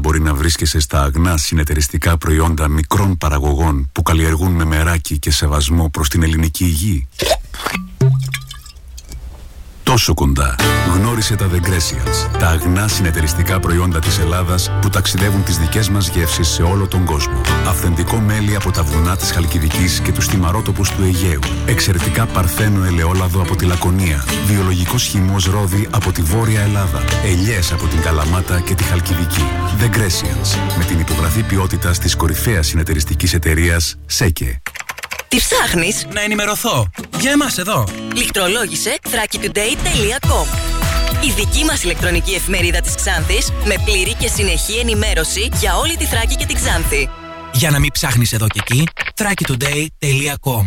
πόσο κοντά μπορεί να βρίσκεσαι στα αγνά συνεταιριστικά προϊόντα μικρών παραγωγών που καλλιεργούν με μεράκι και σεβασμό προς την ελληνική υγεία τόσο κοντά. Γνώρισε τα The Grecians, τα αγνά συνεταιριστικά προϊόντα της Ελλάδας που ταξιδεύουν τις δικές μας γεύσεις σε όλο τον κόσμο. Αυθεντικό μέλι από τα βουνά της Χαλκιδικής και τους τιμαρότοπους του Αιγαίου. Εξαιρετικά παρθένο ελαιόλαδο από τη Λακωνία. Βιολογικός χυμός ρόδι από τη Βόρεια Ελλάδα. Ελιές από την Καλαμάτα και τη Χαλκιδική. The Grecians, με την υπογραφή ποιότητας της κορυφαίας συνεταιριστικής εταιρείας ΣΕΚΕ. Τι ψάχνεις; Να ενημερωθώ. Για εμάς εδώ. Λιχτρολόγησε thrakitoday.com η δική μας ηλεκτρονική εφημερίδα της Ξάνθης με πλήρη και συνεχή ενημέρωση για όλη τη Θράκη και την Ξάνθη. Για να μην ψάχνεις εδώ και εκεί, thrakitoday.com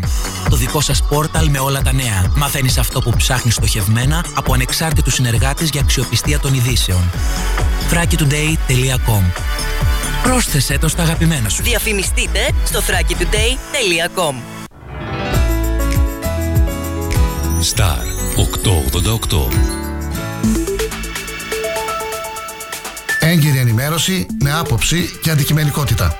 Το δικό σας πόρταλ με όλα τα νέα. Μαθαίνεις αυτό που ψάχνεις στοχευμένα από ανεξάρτητους συνεργάτες για αξιοπιστία των ειδήσεων. thrakitoday.com Πρόσθεσέ το στα αγαπημένα σου. Διαφημιστείτε στο thrakitoday.com Star 888 Έγκυρη ενημέρωση με άποψη και αντικειμενικότητα.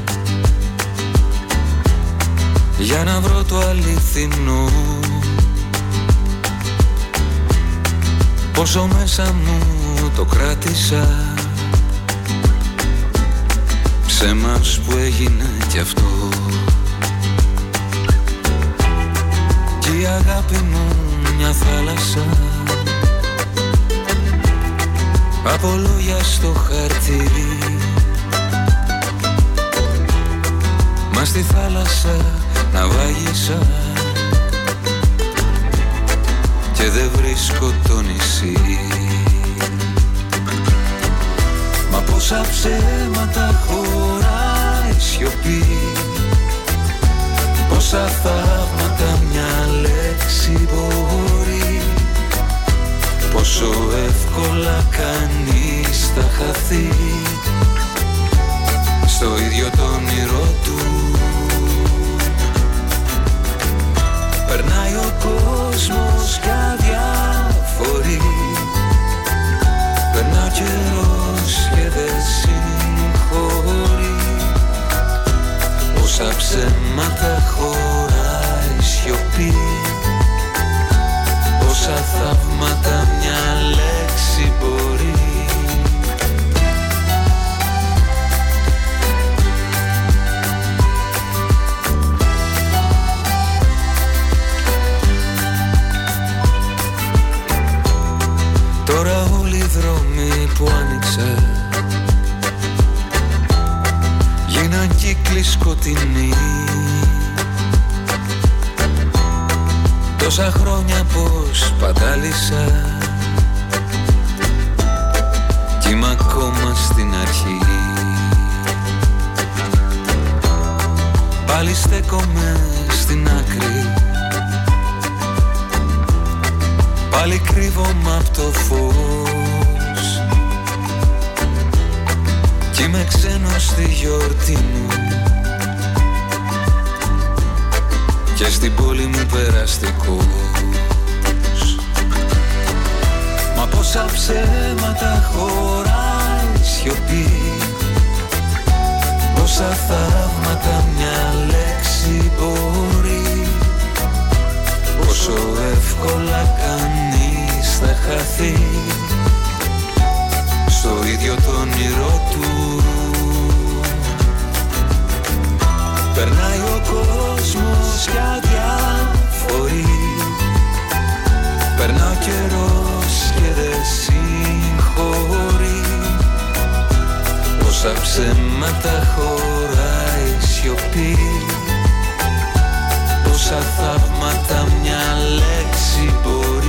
Για να βρω το αληθινό. Πόσο μέσα μου το κράτησα. Ψέμας που έγινε κι αυτό. Κι η αγάπη μου μια θάλασσα. Από λόγια στο χαρτί. Μα στη θάλασσα να βάγισα και δεν βρίσκω το νησί. Μα πόσα ψέματα χωράει σιωπή Πόσα θαύματα μια λέξη μπορεί Πόσο εύκολα κανείς θα χαθεί. Στο ίδιο το όνειρό του Περνάει ο κόσμος κι αδιαφορεί Περνά ο καιρός και δεν συγχωρεί. Όσα ψέματα χωράει χτύπησε Γίναν κύκλοι Τόσα χρόνια πως πατάλησα Κι είμαι ακόμα στην αρχή. Πάλι στέκομαι στην άκρη. Πάλι κρύβομαι από το φως. Κι είμαι ξένος στη γιορτή μου. Και στην πόλη μου περαστικός Μα πόσα ψέματα χωράει σιωπή. Πόσα θαύματα μια λέξη μπορεί. Πόσο εύκολα κανείς θα χαθεί ίδιο το όνειρό του. Περνάει ο κόσμος και αδιαφορεί Περνά ο καιρός και δεν συγχωρεί. Πόσα ψέματα χωράει σιωπή. Πόσα θαύματα μια λέξη μπορεί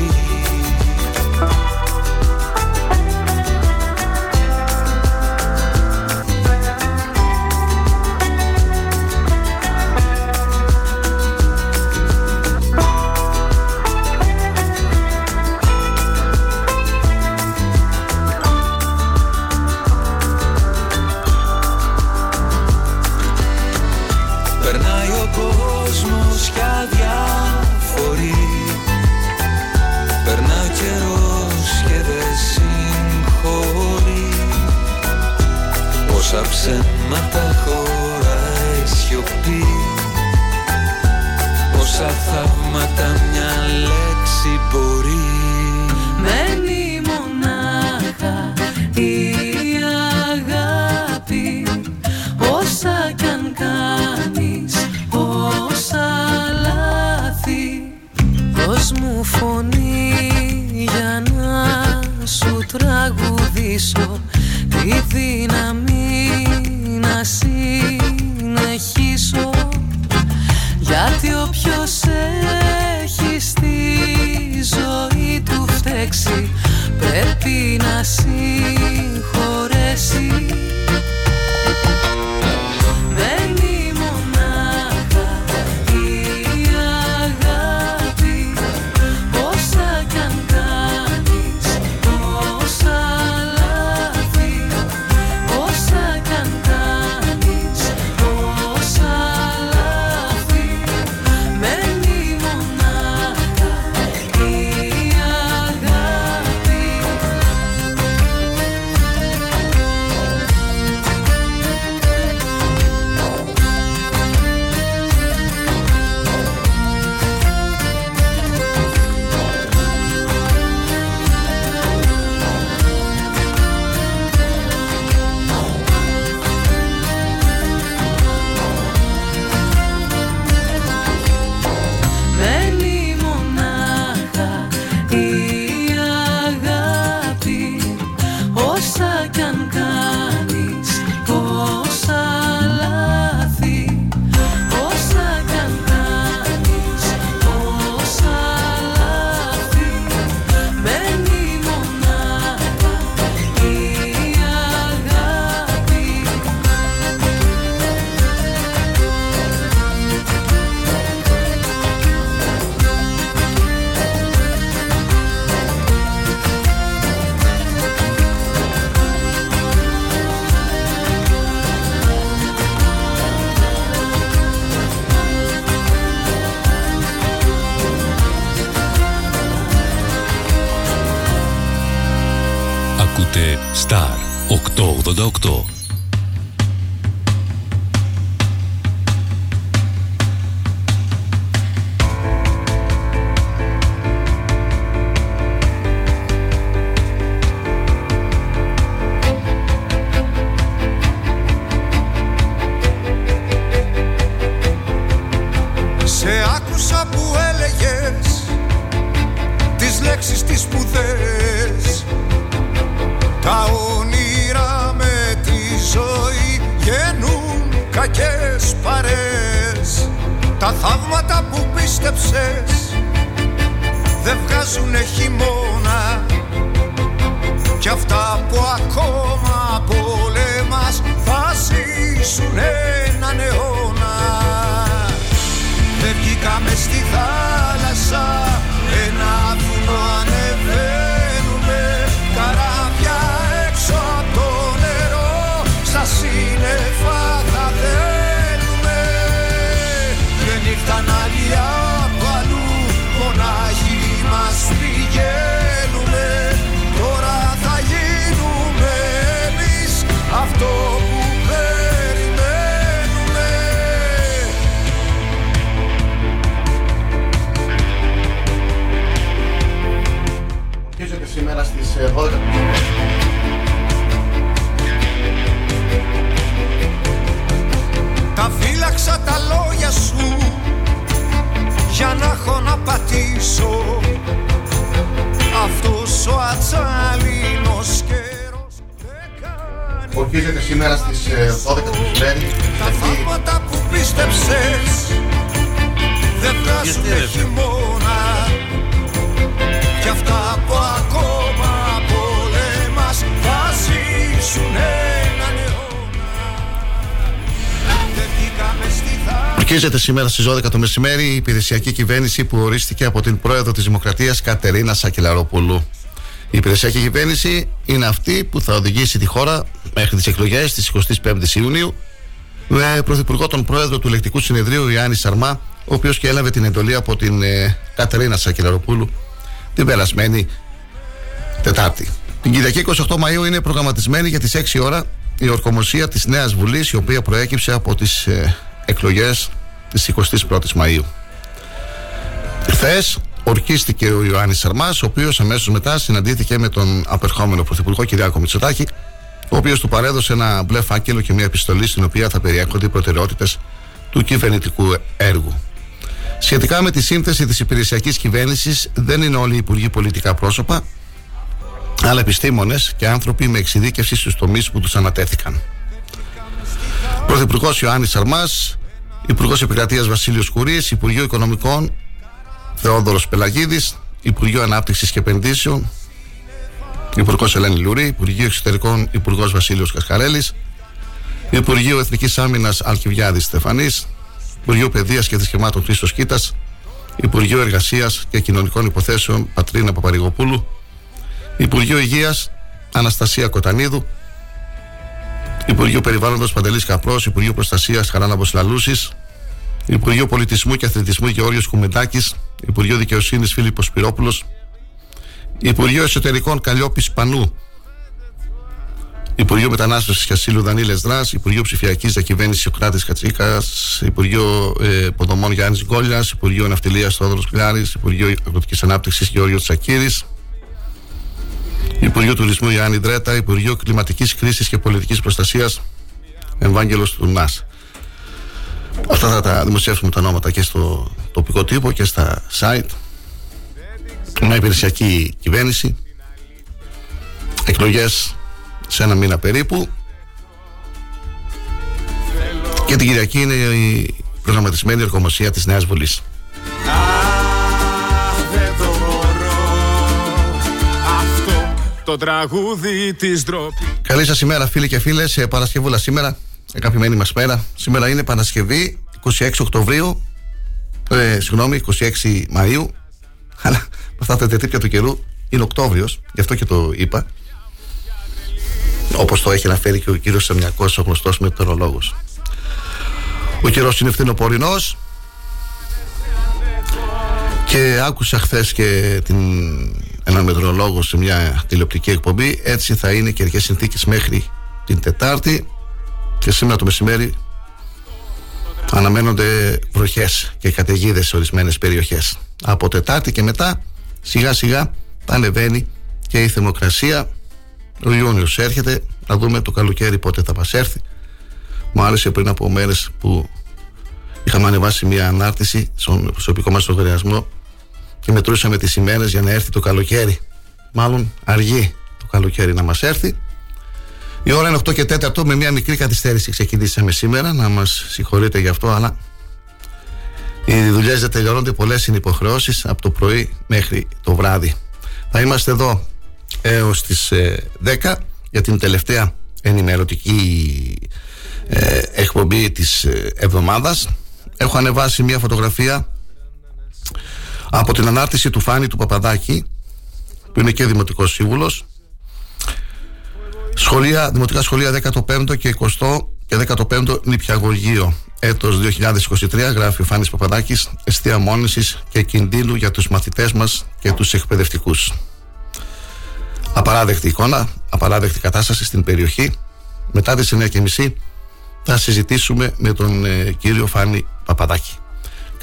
άλλαξα τα λόγια σου για να έχω να πατήσω. Αυτός ο ατσάλινος καιρός Ορκίζεται σήμερα στις 12 του μεσημέρι Τα θαύματα που πίστεψες δεν βγάζουν χειμώνα. Κι αυτά που ακόμα στη θάλασσα Ορκίζεται σήμερα στις 12 το μεσημέρι η υπηρεσιακή κυβέρνηση που ορίστηκε από την πρόεδρο της Δημοκρατίας Κατερίνα Σακελαροπούλου. Η υπηρεσιακή κυβέρνηση είναι αυτή που θα οδηγήσει τη χώρα μέχρι τις εκλογές της 25ης Ιουνίου με πρωθυπουργό τον πρόεδρο του Λεκτικού Συνεδρίου Ιάννη Σαρμά, ο οποίος και έλαβε την εντολή από την ε, Κατερίνα Σακελαροπούλου την περασμένη Τετάρτη. Την Κυριακή 28 Μαΐου είναι προγραμματισμένη για τις 6 ώρα η ορκομοσία της Νέας Βουλής η οποία προέκυψε από τις ε, εκλογές της 21ης Μαΐου. Χθες ορκίστηκε ο Ιωάννης Σαρμάς ο οποίος αμέσως μετά συναντήθηκε με τον απερχόμενο Πρωθυπουργό Κυριάκο Μητσοτάκη ο οποίος του παρέδωσε ένα μπλε φάκελο και μια επιστολή στην οποία θα περιέχονται οι προτεραιότητες του κυβερνητικού έργου. Σχετικά με τη σύνθεση της υπηρεσιακής κυβέρνησης δεν είναι όλοι οι υπουργοί πολιτικά πρόσωπα αλλά επιστήμονες και άνθρωποι με εξειδίκευση στους τομείς που τους ανατέθηκαν. Πρωθυπουργός Ιωάννης Σαρμάς, Υπουργός Επικρατείας Βασίλειος Κουρής, Υπουργείο Οικονομικών Θεόδωρος Πελαγίδης, Υπουργείο Ανάπτυξης και Επενδύσεων, Υπουργός Ελένη Λουρή, Υπουργείο Εξωτερικών Υπουργός Βασίλειος Κασκαρέλης, Υπουργείο Εθνικής Άμυνας Αλκιβιάδη Στεφανής, Υπουργείο Παιδείας και Θρησκευμάτων Χρήστος Κίτας, Υπουργείο Εργασίας και Κοινωνικών Υποθέσεων Πατρίνα Παπαρηγοπούλου, Υπουργείο Υγείας Αναστασία Κοτανίδου, Υπουργείο Περιβάλλοντος Παντελής Καπρός, Υπουργείο Προστασίας Χαράνα Μποσλαλούση, Υπουργείο Πολιτισμού και Αθλητισμού Γεώργιος Κουμεντάκης, Υπουργείο Δικαιοσύνης Φίλιππος Σπυρόπουλο, Υπουργείο Εσωτερικών Καλλιόπης Πανού, Υπουργείο Μετανάστευσης και Ασύλου Δανίλε Δρά, Υπουργείο Ψηφιακής Διακυβέρνησης Σοκράτη Κατσίκας, Υπουργείο ε, Ποδομών Γιάννης Γκόλιας, Υπουργείο Ναυτιλίας Θόδωρος Κλιάρη, Υπουργείο Αγροτικής Ανάπτυξης Γεώργιος Τσακύρης, Υπουργείο Τουρισμού Ιωάννη Ντρέτα, Υπουργείο Κλιματικής Κρίσης και Πολιτικής Προστασίας Ευάγγελος του ΝΑΣ. Αυτά θα τα δημοσιεύσουμε τα ονόματα και στο τοπικό τύπο και στα site. Μια υπηρεσιακή κυβέρνηση. Εκλογές σε ένα μήνα περίπου. Και την Κυριακή είναι η προγραμματισμένη εργομοσία της Νέας Βουλής. Το τραγούδι της ντροπή Καλή σας ημέρα φίλοι και φίλες. Ε, Παρασκευούλα σήμερα. Αγαπημένη μας μέρα. Σήμερα είναι Παρασκευή 26 Οκτωβρίου. Ε, Συγγνώμη 26 Μαΐου. Αλλά με αυτά τα τετρίπια του καιρού Είναι Οκτώβριος Γι' αυτό και το είπα. Όπως το έχει αναφέρει και ο κύριος Σαμιακός Ο γνωστός μετεωρολόγος. Ο καιρός είναι φθινοπορεινός. Και άκουσα χθες και την, έναν μετρολόγο σε μια τηλεοπτική εκπομπή. Έτσι θα είναι καιρικέ συνθήκες μέχρι την Τετάρτη. Και σήμερα το μεσημέρι αναμένονται βροχές και καταιγίδες σε ορισμένες περιοχές. Από Τετάρτη και μετά σιγά σιγά θα ανεβαίνει και η θερμοκρασία. Ο Ιούνιος έρχεται. Να δούμε το καλοκαίρι πότε θα μας έρθει. Μου άρεσε πριν από μέρες που είχαμε ανεβάσει μια ανάρτηση στον προσωπικό μας λογαριασμό και μετρούσαμε τις ημέρες για να έρθει το καλοκαίρι. Μάλλον αργεί το καλοκαίρι να μας έρθει. Η ώρα είναι 8 και 4 με μια μικρή καθυστέρηση ξεκινήσαμε σήμερα. Να μας συγχωρείτε γι' αυτό, αλλά οι δουλειές δεν τελειώνονται. Πολλές είναι υποχρεώσεις από το πρωί μέχρι το βράδυ. Θα είμαστε εδώ έως τις 10 για την τελευταία ενημερωτική ε, εκπομπή της ε, εβδομάδας. Έχω ανεβάσει μια φωτογραφία από την ανάρτηση του Φάνη του Παπαδάκη που είναι και δημοτικός σύμβουλος. Σχολεία, δημοτικά σχολεία 15ο και 20ο και 15ο νηπιαγωγείο. Έτος 2023 γράφει ο Φάνης Παπαδάκης αιστεία μόνησης και κινδύνου για τους μαθητές μας και τους εκπαιδευτικούς. Απαράδεκτη εικόνα απαράδεκτη κατάσταση στην περιοχή. Μετά τις 9.30 θα συζητήσουμε με τον ε, κύριο Φάνη Παπαδάκη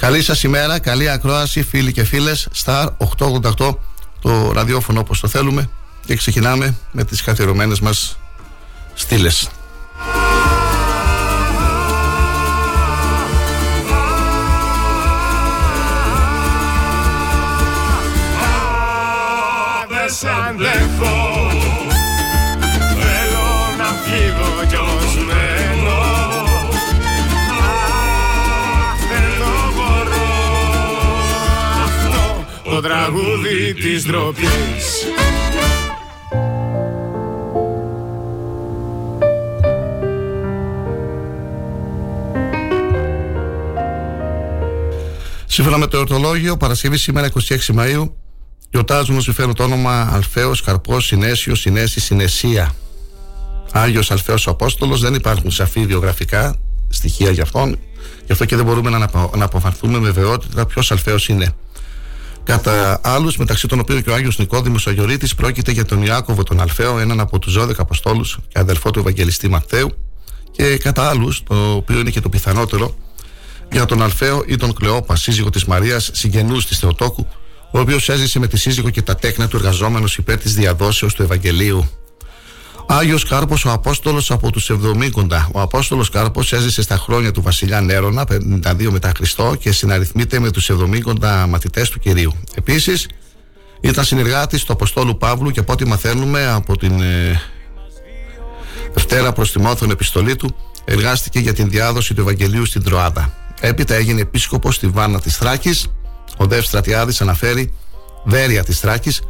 Καλή σας ημέρα, καλή ακρόαση φίλοι και φίλες. Star 888 το ραδιόφωνο όπως το θέλουμε. Και ξεκινάμε με τις καθιερωμένες μας στήλες το τραγούδι της ντροπής Σύμφωνα με το εορτολόγιο, Παρασκευή σήμερα 26 Μαΐου γιορτάζουν όσοι φέρουν το όνομα Αλφαίος, Καρπός, Συνέσιος, Συνέση, Συνεσία. Άγιος Αλφαίος ο Απόστολος, δεν υπάρχουν σαφή βιογραφικά στοιχεία για αυτόν, γι' αυτό και δεν μπορούμε να, να αποφανθούμε με βεβαιότητα ποιος Αλφαίος είναι. Κατά άλλους, μεταξύ των οποίων και ο Άγιος Νικόδημος Αγιορείτης, πρόκειται για τον Ιάκωβο τον Αλφαίο, έναν από τους 12 Αποστόλους και αδελφό του Ευαγγελιστή Μαθαίου, και κατά άλλους, το οποίο είναι και το πιθανότερο, για τον Αλφαίο ή τον Κλεόπα, σύζυγο της Μαρίας, συγγενούς της Θεοτόκου, ο οποίος έζησε με τη σύζυγο και τα τέκνα του εργαζόμενος υπέρ της διαδόσεως του Ευαγγελίου. Άγιος Κάρπος, ο Απόστολος από τους 70. Ο Απόστολος Κάρπος έζησε στα χρόνια του βασιλιά Νέρονα, 52 μετά Χριστό, και συναριθμείται με τους 70 μαθητές του κυρίου. Επίσης, ήταν συνεργάτης του Αποστόλου Παύλου και από ό,τι μαθαίνουμε από την ε, Δευτέρα προς Τιμόθεων επιστολή του, εργάστηκε για την διάδοση του Ευαγγελίου στην Τροάδα. Έπειτα έγινε επίσκοπος στη Βάνα της Θράκης. Ο Δεύ Στρατιάδη αναφέρει Βέρεια της Θράκης,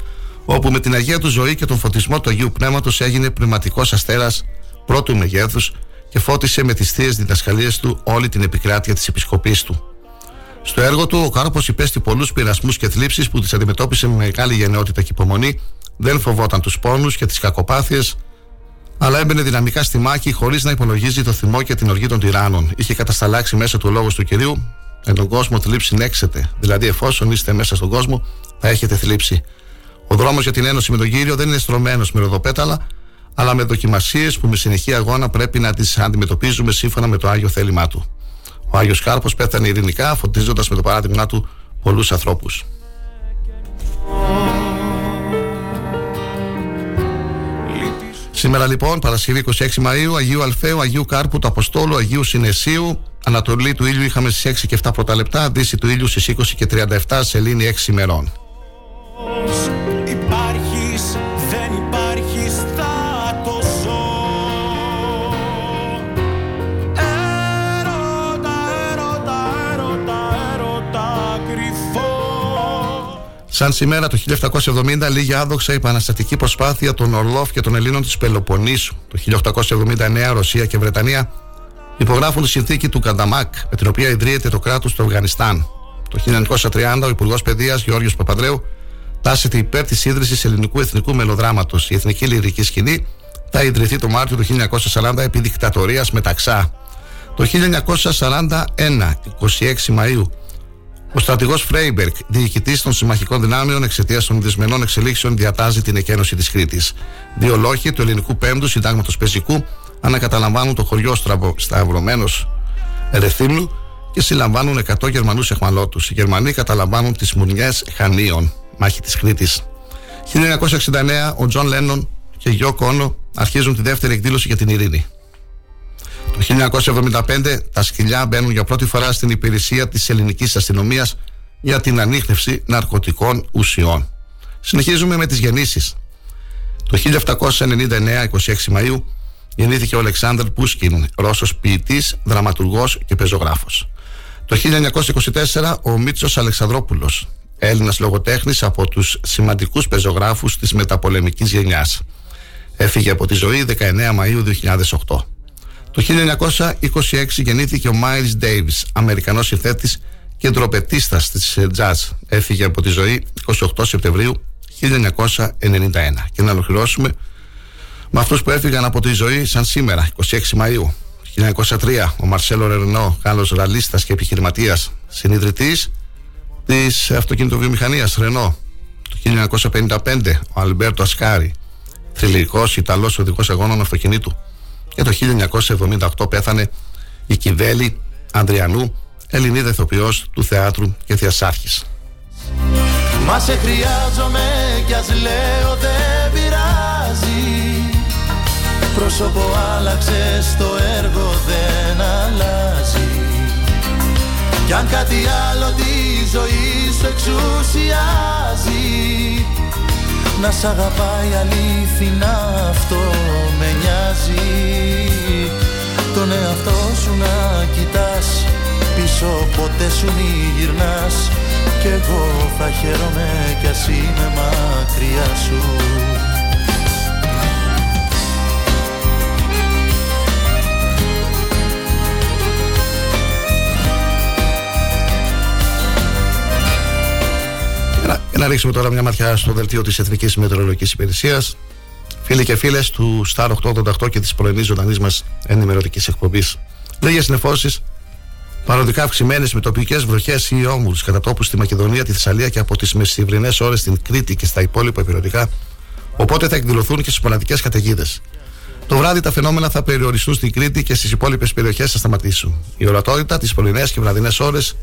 όπου με την Αγία του ζωή και τον φωτισμό του Αγίου Πνεύματος έγινε πνευματικός αστέρας πρώτου μεγέθους και φώτισε με τις θείες διδασκαλίες του όλη την επικράτεια της επισκοπής του. Στο έργο του, ο Κάρπος υπέστη πολλούς πειρασμούς και θλίψεις που τις αντιμετώπισε με μεγάλη γενναιότητα και υπομονή, δεν φοβόταν τους πόνους και τις κακοπάθειες, αλλά έμπαινε δυναμικά στη μάχη χωρίς να υπολογίζει το θυμό και την οργή των τυράννων. Είχε κατασταλάξει μέσα του λόγους του κυρίου, εν τον κόσμο θλίψη νέξετε. Δηλαδή, εφόσον είστε μέσα στον κόσμο, θα έχετε θλίψη. Ο δρόμος για την ένωση με τον κύριο δεν είναι στρωμένος με ροδοπέταλα, αλλά με δοκιμασίες που με συνεχή αγώνα πρέπει να τις αντιμετωπίζουμε σύμφωνα με το άγιο θέλημά του. Ο Άγιος Κάρπος πέθανε ειρηνικά, φωτίζοντας με το παράδειγμά του πολλούς ανθρώπους. Σήμερα λοιπόν, Παρασκευή 26 Μαΐου, Αγίου Αλφαίου, Αγίου Κάρπου, του Αποστόλου, Αγίου Συνεσίου. Ανατολή του ήλιου είχαμε στις 6 και 7 πρώτα λεπτά, Δύση του ήλιου στις 20 και 37, σελήνη 6 ημερών. Σαν σήμερα το 1770 λίγη άδοξα η επαναστατική προσπάθεια των Ορλόφ και των Ελλήνων της Πελοποννήσου. Το 1879 Ρωσία και Βρετανία υπογράφουν τη συνθήκη του Κανταμάκ με την οποία ιδρύεται το κράτος του Αφγανιστάν. Το 1930 ο Υπουργός Παιδείας Γεώργιος Παπαδρέου τάσεται υπέρ της ίδρυσης ελληνικού εθνικού μελοδράματος. Η εθνική λυρική σκηνή θα ιδρυθεί το Μάρτιο του 1940 επί δικτατορίας μεταξά. Το 1941, 26 Μαΐου, ο στρατηγός Φράιμπεργκ, διοικητής των συμμαχικών δυνάμεων εξαιτίας των δυσμενών εξελίξεων, διατάζει την εκκένωση της Κρήτης. Δύο λόχοι του ελληνικού πέμπτου συντάγματος πεζικού ανακαταλαμβάνουν το χωριό Σταυρωμένος Ρεθύμνου και συλλαμβάνουν 100 Γερμανούς αιχμαλώτους. Οι Γερμανοί καταλαμβάνουν τις Μουρνιές Χανίων, μάχη της Κρήτης. 1969 ο Τζον Λένον και Γιόκο Όνο αρχίζουν τη δεύτερη εκδήλωση για την ειρήνη. Το 1975 τα σκυλιά μπαίνουν για πρώτη φορά στην υπηρεσία της ελληνικής αστυνομίας για την ανείχνευση ναρκωτικών ουσιών. Συνεχίζουμε με τις γεννήσεις. Το 1799, 26 Μαΐου, γεννήθηκε ο Αλεξάνδρ Πούσκιν, Ρώσος ποιητής, δραματουργός και πεζογράφος. Το 1924 ο Μίτσος Αλεξανδρόπουλος, Έλληνας λογοτέχνης από τους σημαντικούς πεζογράφους της μεταπολεμικής γενιάς. Έφυγε από τη ζωή 19 Μαΐου 2008. Το 1926 γεννήθηκε ο Miles Davis, Αμερικανός συνθέτης και ντροπετίστας της jazz. Έφυγε από τη ζωή 28 Σεπτεμβρίου 1991. Και να ολοκληρώσουμε με αυτούς που έφυγαν από τη ζωή σαν σήμερα, 26 Μαΐου 1903, ο Μαρσέλο Ρερνό, Γάλλος ραλίστας και επιχειρηματίας, συνειδητής της αυτοκινητοβιομηχανίας Ρενό. Το 1955, ο Αλμπέρτο Ασκάρη, θρηλυκός Ιταλός οδηγός αγώνων αυτοκινήτου και το 1978 πέθανε η Κιβέλη Ανδριανού, Ελληνίδα ηθοποιός του θεάτρου και θεασάρχης. Μα σε χρειάζομαι κι ας λέω δεν πειράζει Πρόσωπο άλλαξε το έργο δεν αλλάζει Κι αν κάτι άλλο τη ζωή σου εξουσιάζει να σ' αγαπάει αλήθινα αυτό με νοιάζει. Τον εαυτό σου να κοιτάς. Πίσω ποτέ σου μη γυρνάς. Κι εγώ θα χαίρομαι κι ας είμαι μακριά σου Για να ρίξουμε τώρα μια ματιά στο δελτίο της Εθνικής Μετεωρολογικής Υπηρεσίας. Φίλοι και φίλες του Star 888 και της πρωινής ζωντανής μας ενημερωτικής εκπομπής. Λίγες νεφώσει παροδικά αυξημένες με τοπικές βροχές ή όμουλου κατά τόπους στη Μακεδονία, τη Θεσσαλία και από τις μεσημβρινέ ώρες στην Κρήτη και στα υπόλοιπα υπηρετικά. Οπότε θα εκδηλωθούν και στις μοναδικές καταιγίδες. Το βράδυ τα φαινόμενα θα περιοριστούν στην Κρήτη και στις υπόλοιπες περιοχές θα σταματήσουν. Η ορατότητα τις πρωινές και βραδινές ώρες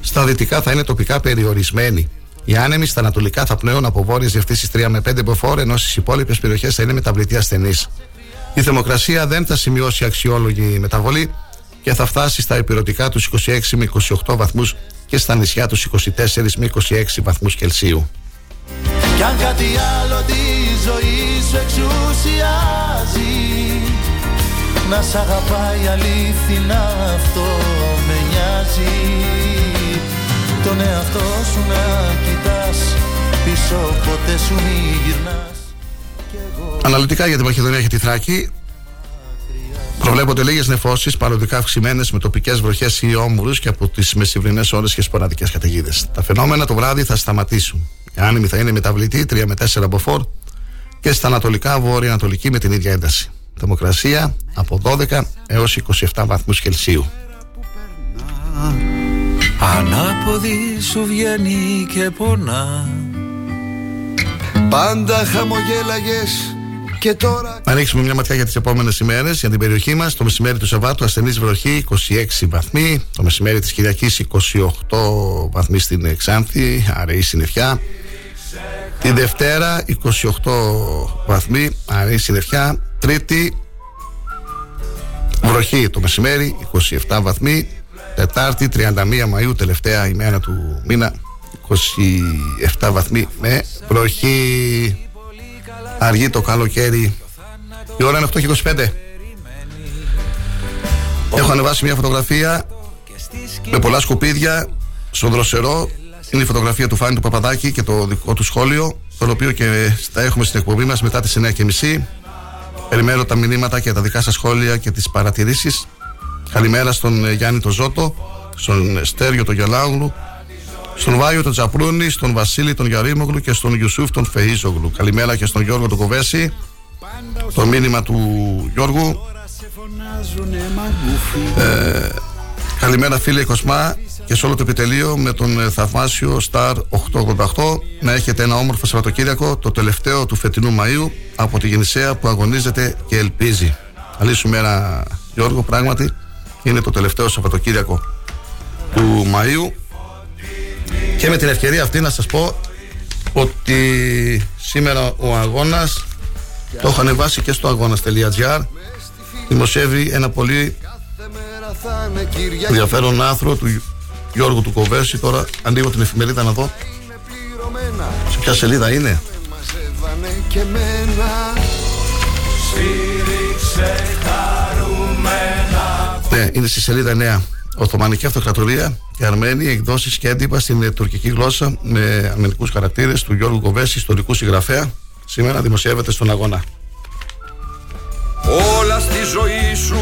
στα δυτικά θα είναι τοπικά περιορισμένη. Οι άνεμοι στα ανατολικά θα πνέουν από βόρειες διευθύνσει 3 με 5 μποφόρ, ενώ στις υπόλοιπες περιοχές θα είναι μεταβλητή ασθενή. Η θερμοκρασία δεν θα σημειώσει αξιόλογη μεταβολή και θα φτάσει στα υπηρετικά τους 26 με 28 βαθμούς και στα νησιά τους 24 με 26 βαθμούς Κελσίου. Κι αν κάτι άλλο τη ζωή σου εξουσιάζει Να σ' αγαπάει αλήθινα αυτό με νοιάζει Τον εαυτό σου να κοιτάς πίσω ποτέ σου μη γυρνάς Αναλυτικά για την Μακεδονία και τη Θράκη Προβλέπονται λίγες νεφώσεις παροδικά αυξημένες με τοπικές βροχές ή όμουρου και από τις μεσημβρινές ώρες και σποραδικέ καταιγίδες. Τα φαινόμενα το βράδυ θα σταματήσουν. Η άνεμη θα είναι μεταβλητή 3 με 4 μποφόρ και στα ανατολικά βόρεια-ανατολική με την ίδια ένταση. Θερμοκρασία από 12 έως 27 βαθμούς Κελσίου. Ανάποδη σου βγαίνει και πονά Πάντα χαμογέλαγες και τώρα... Να ρίξουμε μια ματιά για τις επόμενες ημέρες για την περιοχή μας. Το μεσημέρι του Σαββάτου ασθενή βροχή 26 βαθμοί. Το μεσημέρι της Κυριακής 28 βαθμοί στην Ξάνθη, αραιή συννεφιά. Τη Δευτέρα 28 βαθμοί, αραιή συννεφιά. Τρίτη βροχή το μεσημέρι 27 βαθμοί. Τετάρτη 31 Μαΐου, τελευταία ημέρα του μήνα 27 βαθμοί με βροχή. Αργεί το καλοκαίρι. Η ώρα είναι 8 και 25. Έχω ανεβάσει μια φωτογραφία με πολλά σκουπίδια στον δροσερό. Είναι η φωτογραφία του Φάνη του Παπαδάκη και το δικό του σχόλιο, το οποίο και θα έχουμε στην εκπομπή μας μετά τις 9.30. Περιμένω τα μηνύματα και τα δικά σας σχόλια και τις παρατηρήσεις. Καλημέρα στον Γιάννη τον Ζώτο, στον Στέριο τον Γελάγλου, στον Βάιο τον Τζαπρούνη, στον Βασίλη τον Γιαρίμογλου και στον Ιουσούφ τον Φεΐζογλου. Καλημέρα και στον Γιώργο τον Κοβέση. Το μήνυμα του Γιώργου. Ε, καλημέρα φίλε Κοσμά και σε όλο το επιτελείο με τον ε, θαυμάσιο Star 888 να έχετε ένα όμορφο Σαββατοκύριακο το τελευταίο του φετινού Μαΐου από τη Γεννησέα που αγωνίζεται και ελπίζει. Αλήσου μέρα Γιώργο πράγματι είναι το τελευταίο Σαββατοκύριακο του Μαΐου και με την ευκαιρία αυτή να σας πω ότι σήμερα ο αγώνας το έχω ανεβάσει και στο αγώνας.gr δημοσιεύει ένα πολύ ενδιαφέρον άθρο του Γιώργου του Κοβέση τώρα ανοίγω την εφημερίδα να δω σε ποια σελίδα είναι ναι, είναι στη σελίδα 9 Οθωμανική Αυτοκρατορία και Αρμένοι, εκδόσεις και έντυπα στην ε, τουρκική γλώσσα με αρμενικού χαρακτήρες του Γιώργου Κοβέση, ιστορικού συγγραφέα. Σήμερα δημοσιεύεται στον αγώνα. Όλα στη ζωή σου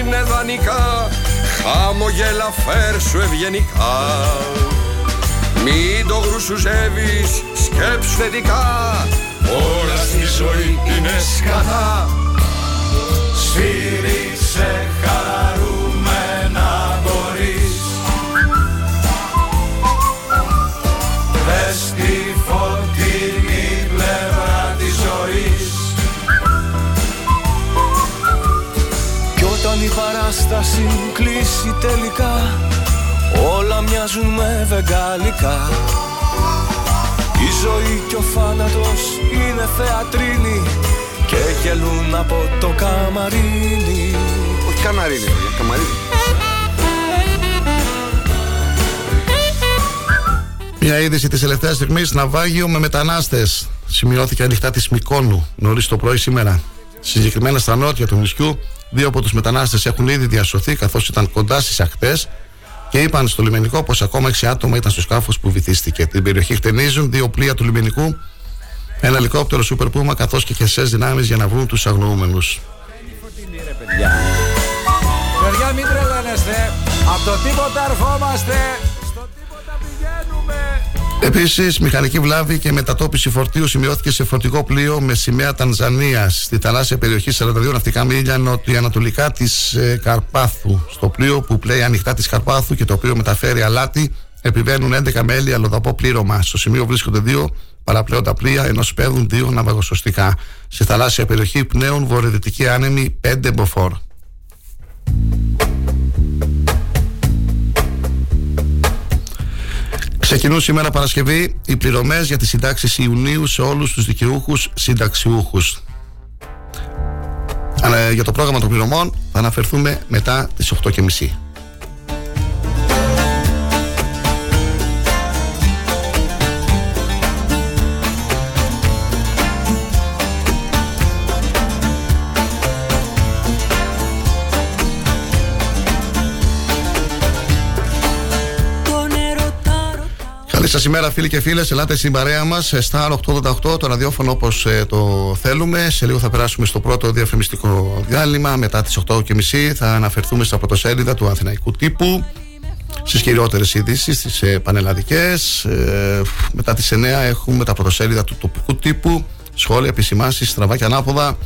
είναι δανεικά Χαμογέλα φέρσου ευγενικά Μην το γρουσουζεύεις, σκέψου θετικά Όλα στη ζωή είναι σκατά Σφύριξε χαρούμενα μπορείς. Δες τη φωτεινή πλευρά της ζωής. Κι όταν η παράσταση κλείσει τελικά Όλα μοιάζουν με βεγγαλικά. Η ζωή και ο θάνατος είναι θεατρίνη Και γελούν από το καμαρίνι Όχι καναρίνι, ρε, καμαρίνι. Μια είδηση της τελευταίας στιγμής ναυάγιο με μετανάστες. Σημειώθηκε ανοιχτά της Μικόνου νωρίς το πρωί σήμερα. Συγκεκριμένα στα νότια του νησιού, δύο από τους μετανάστες έχουν ήδη διασωθεί καθώς ήταν κοντά στις ακτές. και είπαν στο λιμενικό πως ακόμα 6 άτομα ήταν στο σκάφος που βυθίστηκε. Την περιοχή χτενίζουν δύο πλοία του λιμενικού, ένα ελικόπτερο Super Puma καθώς και χεσέ δυνάμεις για να βρουν τους αγνοούμενους. Παιδιά μην τρελαίνεστε Από το τίποτα ερχόμαστε Στο τίποτα πηγαίνουμε Επίσης, μηχανική βλάβη και μετατόπιση φορτίου σημειώθηκε σε φορτικό πλοίο με σημαία Τανζανία στη θαλάσσια περιοχή 42 ναυτικά μίλια νοτιοανατολικά της ε, Καρπάθου. Στο πλοίο που πλέει ανοιχτά της Καρπάθου και το οποίο μεταφέρει αλάτι, επιβαίνουν 11 μέλη αλλοδαπό πλήρωμα. Στο σημείο βρίσκονται δύο παραπλέοντα πλοία, ενώ σπέδουν δύο ναυαγοσωστικά. Στη θαλάσσια περιοχή πνέουν βορειοδυτική άνεμη 5 μποφόρ. Ξεκινούν σήμερα Παρασκευή οι πληρωμές για τις συντάξεις Ιουνίου σε όλους τους δικαιούχους συνταξιούχους. Για το πρόγραμμα των πληρωμών θα αναφερθούμε μετά τις 8.30. Καλή σας ημέρα, φίλοι και φίλες. Ελάτε στην παρέα μας. Star 888, το ραδιόφωνο όπως ε, το θέλουμε. Σε λίγο θα περάσουμε στο πρώτο διαφημιστικό διάλειμμα. Μετά τις 8.30 θα αναφερθούμε στα πρωτοσέλιδα του Αθηναϊκού τύπου. Στις κυριότερες ειδήσεις, στις ε, πανελλαδικές. Ε, μετά τις 9 έχουμε τα πρωτοσέλιδα του τοπικού τύπου. Σχόλια, επισημάνσεις, στραβά και ανάποδα.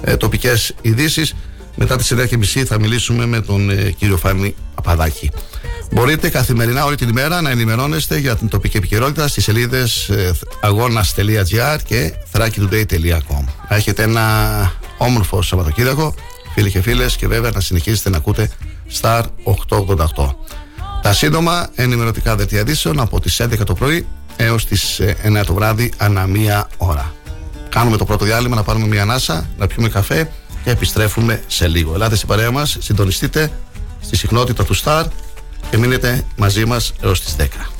Ε, Τοπικές ειδήσεις. Μετά τις 9.30 θα μιλήσουμε με τον ε, κύριο Φάνη Παπαδάκη. Μπορείτε καθημερινά όλη την ημέρα να ενημερώνεστε για την τοπική επικαιρότητα στις σελίδες ε, αγώνας.gr και thrakitoday.com Έχετε ένα όμορφο Σαββατοκύριακο, φίλοι και φίλες και βέβαια να συνεχίσετε να ακούτε Star 888. Τα σύντομα ενημερωτικά δελτία από τις 11 το πρωί έως τις 9 ε, το βράδυ ανά μία ώρα. Κάνουμε το πρώτο διάλειμμα να πάρουμε μια ανάσα, να πιούμε καφέ και επιστρέφουμε σε λίγο. Ελάτε στην παρέα μας, συντονιστείτε στη συχνότητα του Star και μείνετε μαζί μας έως τις 10.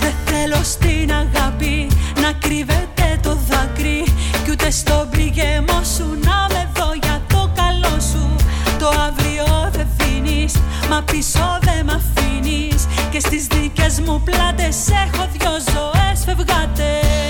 Δεν θέλω στην αγάπη να κρύβεται το δάκρυ κι ούτε στο πληγέμο σου να με δω για το καλό σου. Το αύριο δεν δίνεις μα πίσω δεν μ' αφήνεις. Και στις δικές μου πλάτες έχω δυο ζωές φευγάτες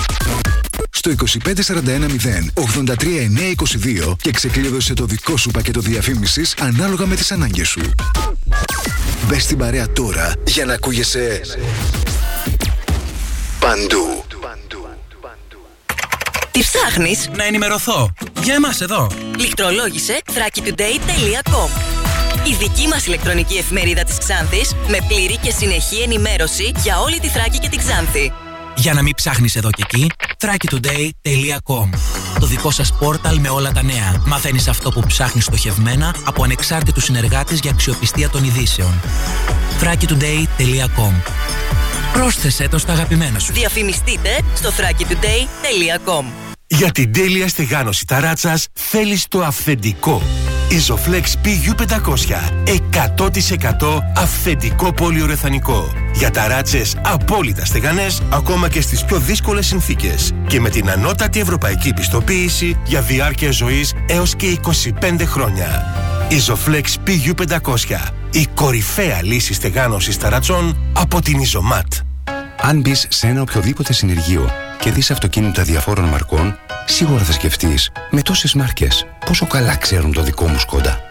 στο 25410 83922 και ξεκλείδωσε το δικό σου πακέτο διαφήμισης ανάλογα με τις ανάγκες σου. Μπες στην παρέα τώρα για να ακούγεσαι παντού. Τι ψάχνεις; Να ενημερωθώ. Για εμάς εδώ. Λιχτρολόγησε thrakitoday.com Η δική μας ηλεκτρονική εφημερίδα της Ξάνθης με πλήρη και συνεχή ενημέρωση για όλη τη Θράκη και την Ξάνθη. Για να μην ψάχνεις εδώ και εκεί, thrakitoday.com Το δικό σας πόρταλ με όλα τα νέα. Μαθαίνεις αυτό που ψάχνεις στοχευμένα από ανεξάρτητους συνεργάτες για αξιοπιστία των ειδήσεων. thrakitoday.com Πρόσθεσέ το στα αγαπημένα σου. Διαφημιστείτε στο thrakitoday.com Για την τέλεια στεγάνωση ταράτσας θέλεις το αυθεντικό. Isoflex PU500 100% αυθεντικό πολυουρεθανικό. Για ταράτσες απόλυτα στεγανές ακόμα και στις πιο δύσκολες συνθήκες. Και με την ανώτατη ευρωπαϊκή πιστοποίηση για διάρκεια ζωής έως και 25 χρόνια. Isoflex PU500 η κορυφαία λύση στεγάνωσης ταρατσών από την Isomat. Αν μπεις σε ένα οποιοδήποτε συνεργείο και δεις αυτοκίνητα διαφόρων μαρκών, σίγουρα θα σκεφτείς με τόσες μάρκες πόσο καλά ξέρουν το δικό μου Σκόντα.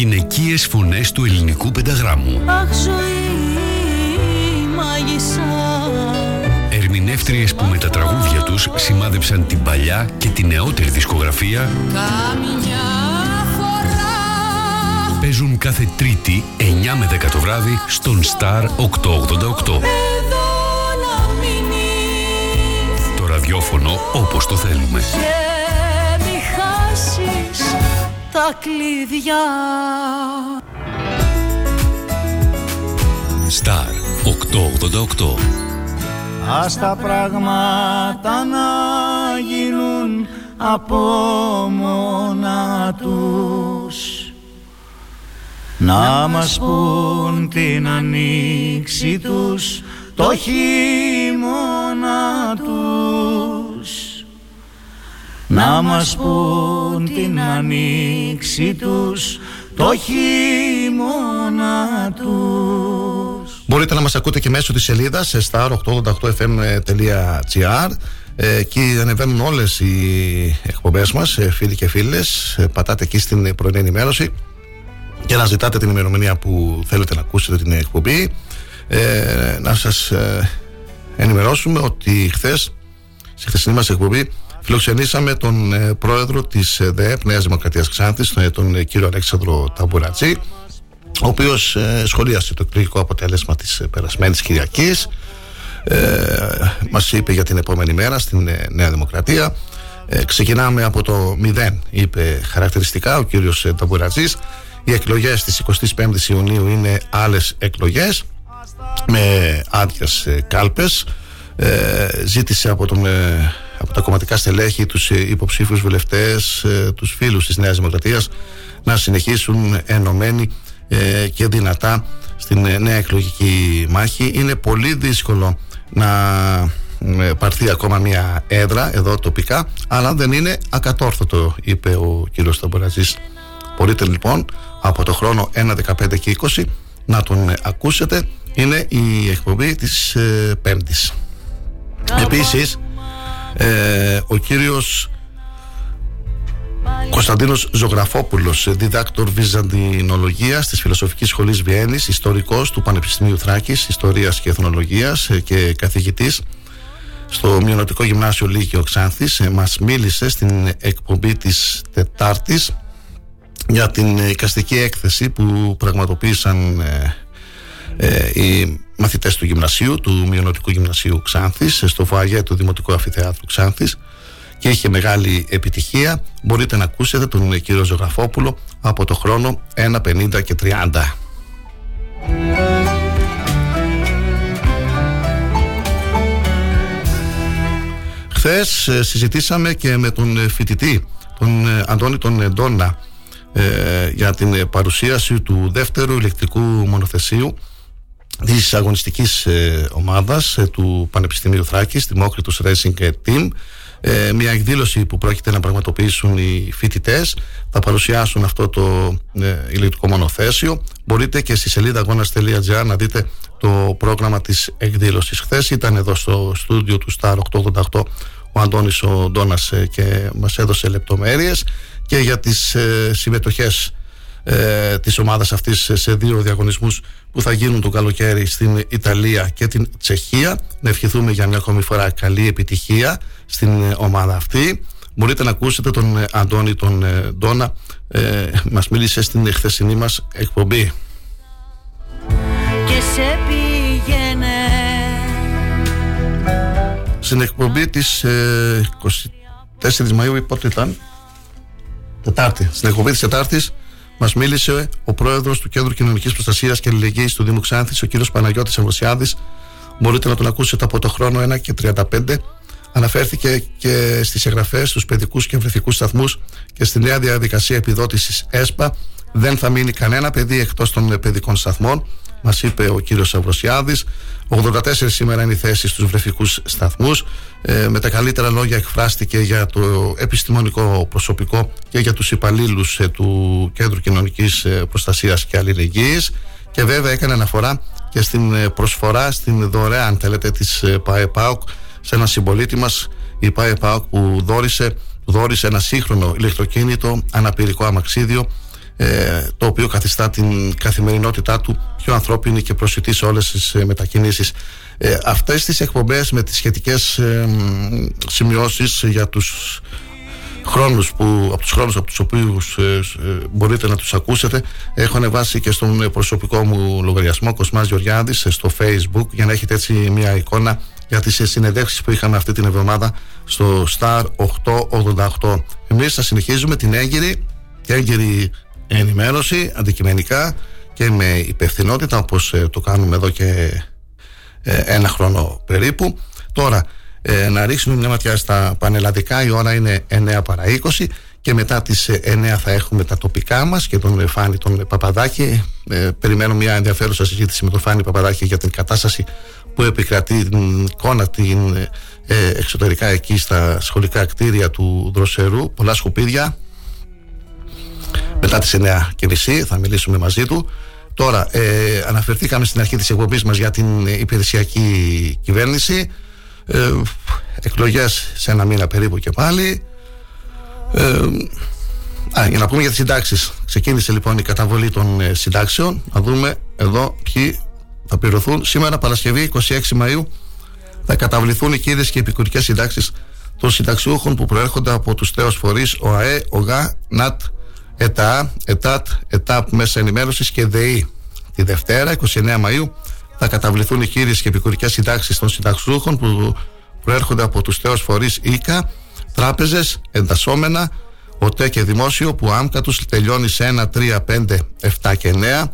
Γυναικείες φωνές του ελληνικού πενταγράμμου. Αχ ζωή μάγισσα Ερμηνεύτριες που με τα τραγούδια τους σημάδεψαν την παλιά και την νεότερη δισκογραφία Καμιά φορά παίζουν κάθε Τρίτη 9 με 10 το βράδυ στον Star 888. Εδώ να μείνεις Το ραδιόφωνο όπως το θέλουμε. Και μη χάσεις τα κλειδιά. Star 888. Ας τα πράγματα να γίνουν από μόνα τους. Να μας πουν την ανοίξη τους το χειμώνα τους Να μας πουν την ανοίξη τους το χειμώνα τους. Μπορείτε να μας ακούτε και μέσω της σελίδας σε star888fm.gr ε, Εκεί ανεβαίνουν όλες οι εκπομπές μας, ε, φίλοι και φίλες. Ε, Πατάτε εκεί στην πρωινή ενημέρωση και να ζητάτε την ημερομηνία που θέλετε να ακούσετε την εκπομπή. Ε, Να σας ε, ενημερώσουμε ότι χθες, στη χθεσινή μας εκπομπή φιλοξενήσαμε τον ε, πρόεδρο της ε, ΔΕΕΠ Νέας Δημοκρατίας Ξάνθης, τον, ε, τον ε, κύριο Αλέξανδρο Ταμπουρατζή ο οποίος ε, σχολίασε το εκλογικό αποτέλεσμα της ε, περασμένης Κυριακής. Ε, μας είπε για την επόμενη μέρα στην ε, Νέα Δημοκρατία. Ε, ξεκινάμε από το 0 είπε χαρακτηριστικά ο κύριος ε, Ταμπουρατζής. Οι εκλογές της 25ης Ιουνίου είναι άλλες εκλογές με άδειες ε, κάλπες ε, ζήτησε από, τον, ε, από τα κομματικά στελέχη τους ε, υποψήφιους βουλευτές ε, τους φίλους της Νέας Δημοκρατίας να συνεχίσουν ενωμένοι ε, και δυνατά στην ε, νέα εκλογική μάχη. Είναι πολύ δύσκολο να ε, πάρθει ακόμα μια έδρα εδώ τοπικά αλλά δεν είναι ακατόρθωτο είπε ο κύριος Σταμποραζής. Μπορείτε λοιπόν από το χρόνο 1, 15 και 20 να τον ε, ακούσετε. Είναι η εκπομπή της ε, Πέμπτης Επίσης ε, ο κύριος Κωνσταντίνος Ζωγραφόπουλος διδάκτορ Βυζαντινολογίας της Φιλοσοφικής Σχολής Βιέννης ιστορικός του Πανεπιστημίου Θράκης Ιστορίας και Εθνολογίας ε, και καθηγητής στο Μειονοτικό Γυμνάσιο Λύκειο Ξάνθης ε, μας μίλησε στην εκπομπή της Τετάρτης για την εικαστική έκθεση που πραγματοποίησαν ε, ε, οι μαθητές του γυμνασίου, του Μειονοτικού Γυμνασίου Ξάνθης, στο φοαγέ του Δημοτικού Αφιθεάτρου Ξάνθης και είχε μεγάλη επιτυχία. Μπορείτε να ακούσετε τον κύριο Ζωγραφόπουλο από το χρόνο 1.50 και 30. Χθες συζητήσαμε και με τον ε, φοιτητή, τον ε, Αντώνη τον Εντόνα, ε, για την ε, παρουσίαση του δεύτερου ηλεκτρικού μονοθεσίου της αγωνιστικής ε, ομάδας ε, του Πανεπιστημίου Θράκης, Δημόκριτους Racing Team ε, μια εκδήλωση που πρόκειται να πραγματοποιήσουν οι φοιτητές. Θα παρουσιάσουν αυτό το ε, ηλεκτρικό μονοθέσιο. Μπορείτε και στη σελίδα αγώνα.gr να δείτε το πρόγραμμα της εκδήλωσης. Χθες ήταν εδώ στο στούντιο του Star 888 ο Αντώνης ο Ντόνας ε, και μας έδωσε λεπτομέρειες και για τις ε, συμμετοχές ε, της ομάδας αυτής σε δύο διαγωνισμούς που θα γίνουν το καλοκαίρι στην Ιταλία και την Τσεχία. Να ευχηθούμε για μια ακόμη φορά καλή επιτυχία στην ε, ομάδα αυτή. Μπορείτε να ακούσετε τον ε, Αντώνη τον Ντόνα ε, μας μίλησε στην χθεσινή μας εκπομπή. Και σε πήγαινε Στην εκπομπή της 24 Μαΐου πότε ήταν; Τετάρτη. Στην εκπομπή της Τετάρτης Μας μίλησε ο πρόεδρος του Κέντρου Κοινωνικής Προστασίας και Αλληλεγγύης του Δήμου Ξάνθης, ο κ. Παναγιώτης Εμβοσιάδη. Μπορείτε να τον ακούσετε από το χρόνο 1 και 35. Αναφέρθηκε και στις εγγραφές στους παιδικούς και βρεθικού σταθμούς και στη νέα διαδικασία επιδότησης ΕΣΠΑ. Δεν θα μείνει κανένα παιδί εκτός των παιδικών σταθμών, μας είπε ο κύριος Αυροσιάδη. 84 σήμερα είναι οι θέσεις στους βρεφικούς σταθμούς. Ε, με τα καλύτερα λόγια εκφράστηκε για το επιστημονικό προσωπικό και για τους υπαλλήλους ε, του Κέντρου Κοινωνικής ε, Προστασίας και Αλληλεγγύης και βέβαια έκανε αναφορά και στην ε, προσφορά στην δωρεάν αν θέλετε της ΠαΕΠΑΟΚ σε ένα συμπολίτη μας η ΠαΕΠΑΟΚ που δόρισε, δόρισε ένα σύγχρονο ηλεκτροκίνητο αναπηρικό αμαξίδιο το οποίο καθιστά την καθημερινότητά του πιο ανθρώπινη και προσιτή σε όλες τις μετακινήσεις. Ε, αυτές τις εκπομπές με τις σχετικές ε, σημειώσεις για τους χρόνους που, από τους χρόνους από τους οποίους ε, ε, μπορείτε να τους ακούσετε έχω ανεβάσει και στον προσωπικό μου λογαριασμό Κοσμάς Γεωργιάδης στο facebook για να έχετε έτσι μια εικόνα για τις συνεντεύξεις που είχαμε αυτή την εβδομάδα στο Star 888 εμείς θα συνεχίζουμε την έγκυρη και έγκυρη ενημέρωση αντικειμενικά και με υπευθυνότητα όπως το κάνουμε εδώ και ε, ένα χρόνο περίπου. Τώρα, ε, να ρίξουμε μια ματιά στα πανελλαδικά, η ώρα είναι 9 παρα 20 και μετά τις 9 θα έχουμε τα τοπικά μας και τον Φάνη τον Παπαδάκη. Ε, περιμένω μια ενδιαφέρουσα συζήτηση με τον Φάνη Παπαδάκη για την κατάσταση που επικρατεί την εικόνα την ε, εξωτερικά εκεί στα σχολικά κτίρια του Δροσερού. Πολλά σκουπίδια. Μετά τις 9 και μισή θα μιλήσουμε μαζί του. Τώρα, ε, αναφερθήκαμε στην αρχή της εκπομπής μας για την υπηρεσιακή κυβέρνηση. Ε, εκλογές σε ένα μήνα περίπου και πάλι. Ε, α, για να πούμε για τις συντάξεις. Ξεκίνησε λοιπόν η καταβολή των ε, συντάξεων. Να δούμε εδώ ποιοι θα πληρωθούν. Σήμερα Παρασκευή 26 Μαΐου θα καταβληθούν οι κύριες και επικουρικές συντάξεις των συνταξιούχων που προέρχονται από τους τέος φορείς ΟΑΕ, ΟΓΑ, ΝΑΤ, ΕΤΑ, ΕΤΑΤ, ΕΤΑΠ Μέσα Ενημέρωσης και ΔΕΗ. Τη Δευτέρα, 29 Μαου, θα καταβληθούν οι κύριε και επικουρικές συντάξεις των συνταξιούχων που προέρχονται από τους θεού φορείς ΙΚΑ, τράπεζες, εντασσόμενα, ΟΤΕ και δημόσιο που άμκα τους τελειώνει σε 1, 3, 5, 7 και 9.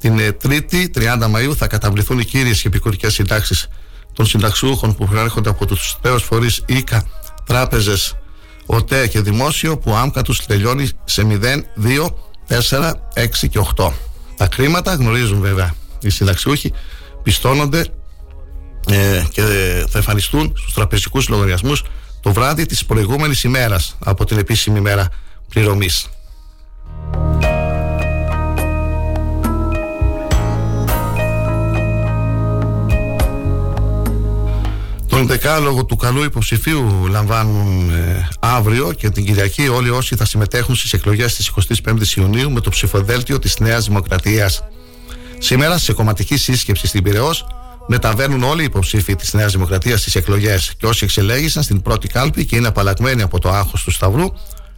Την ε, Τρίτη, 30 Μαου, θα καταβληθούν οι κύριε και επικουρικές συντάξεις των συνταξιούχων που προέρχονται από τους θεού φορείς ΙΚΑ, τράπεζες, ΟΤΕ και δημόσιο που άμκα τους τελειώνει σε 0, 2, 4, 6 και 8. Τα χρήματα γνωρίζουν βέβαια οι συνταξιούχοι, πιστώνονται ε, και θα εμφανιστούν στους τραπεζικούς λογαριασμούς το βράδυ της προηγούμενης ημέρας από την επίσημη ημέρα πληρωμής. Τον δεκάλογο του καλού υποψηφίου λαμβάνουν ε, αύριο και την Κυριακή όλοι όσοι θα συμμετέχουν στις εκλογές της 25ης Ιουνίου με το ψηφοδέλτιο της Νέας Δημοκρατίας. Σήμερα σε κομματική σύσκεψη στην Πυραιός μεταβαίνουν όλοι οι υποψήφοι της Νέας Δημοκρατίας στις εκλογές και όσοι εξελέγησαν στην πρώτη κάλπη και είναι απαλλαγμένοι από το άγχος του Σταυρού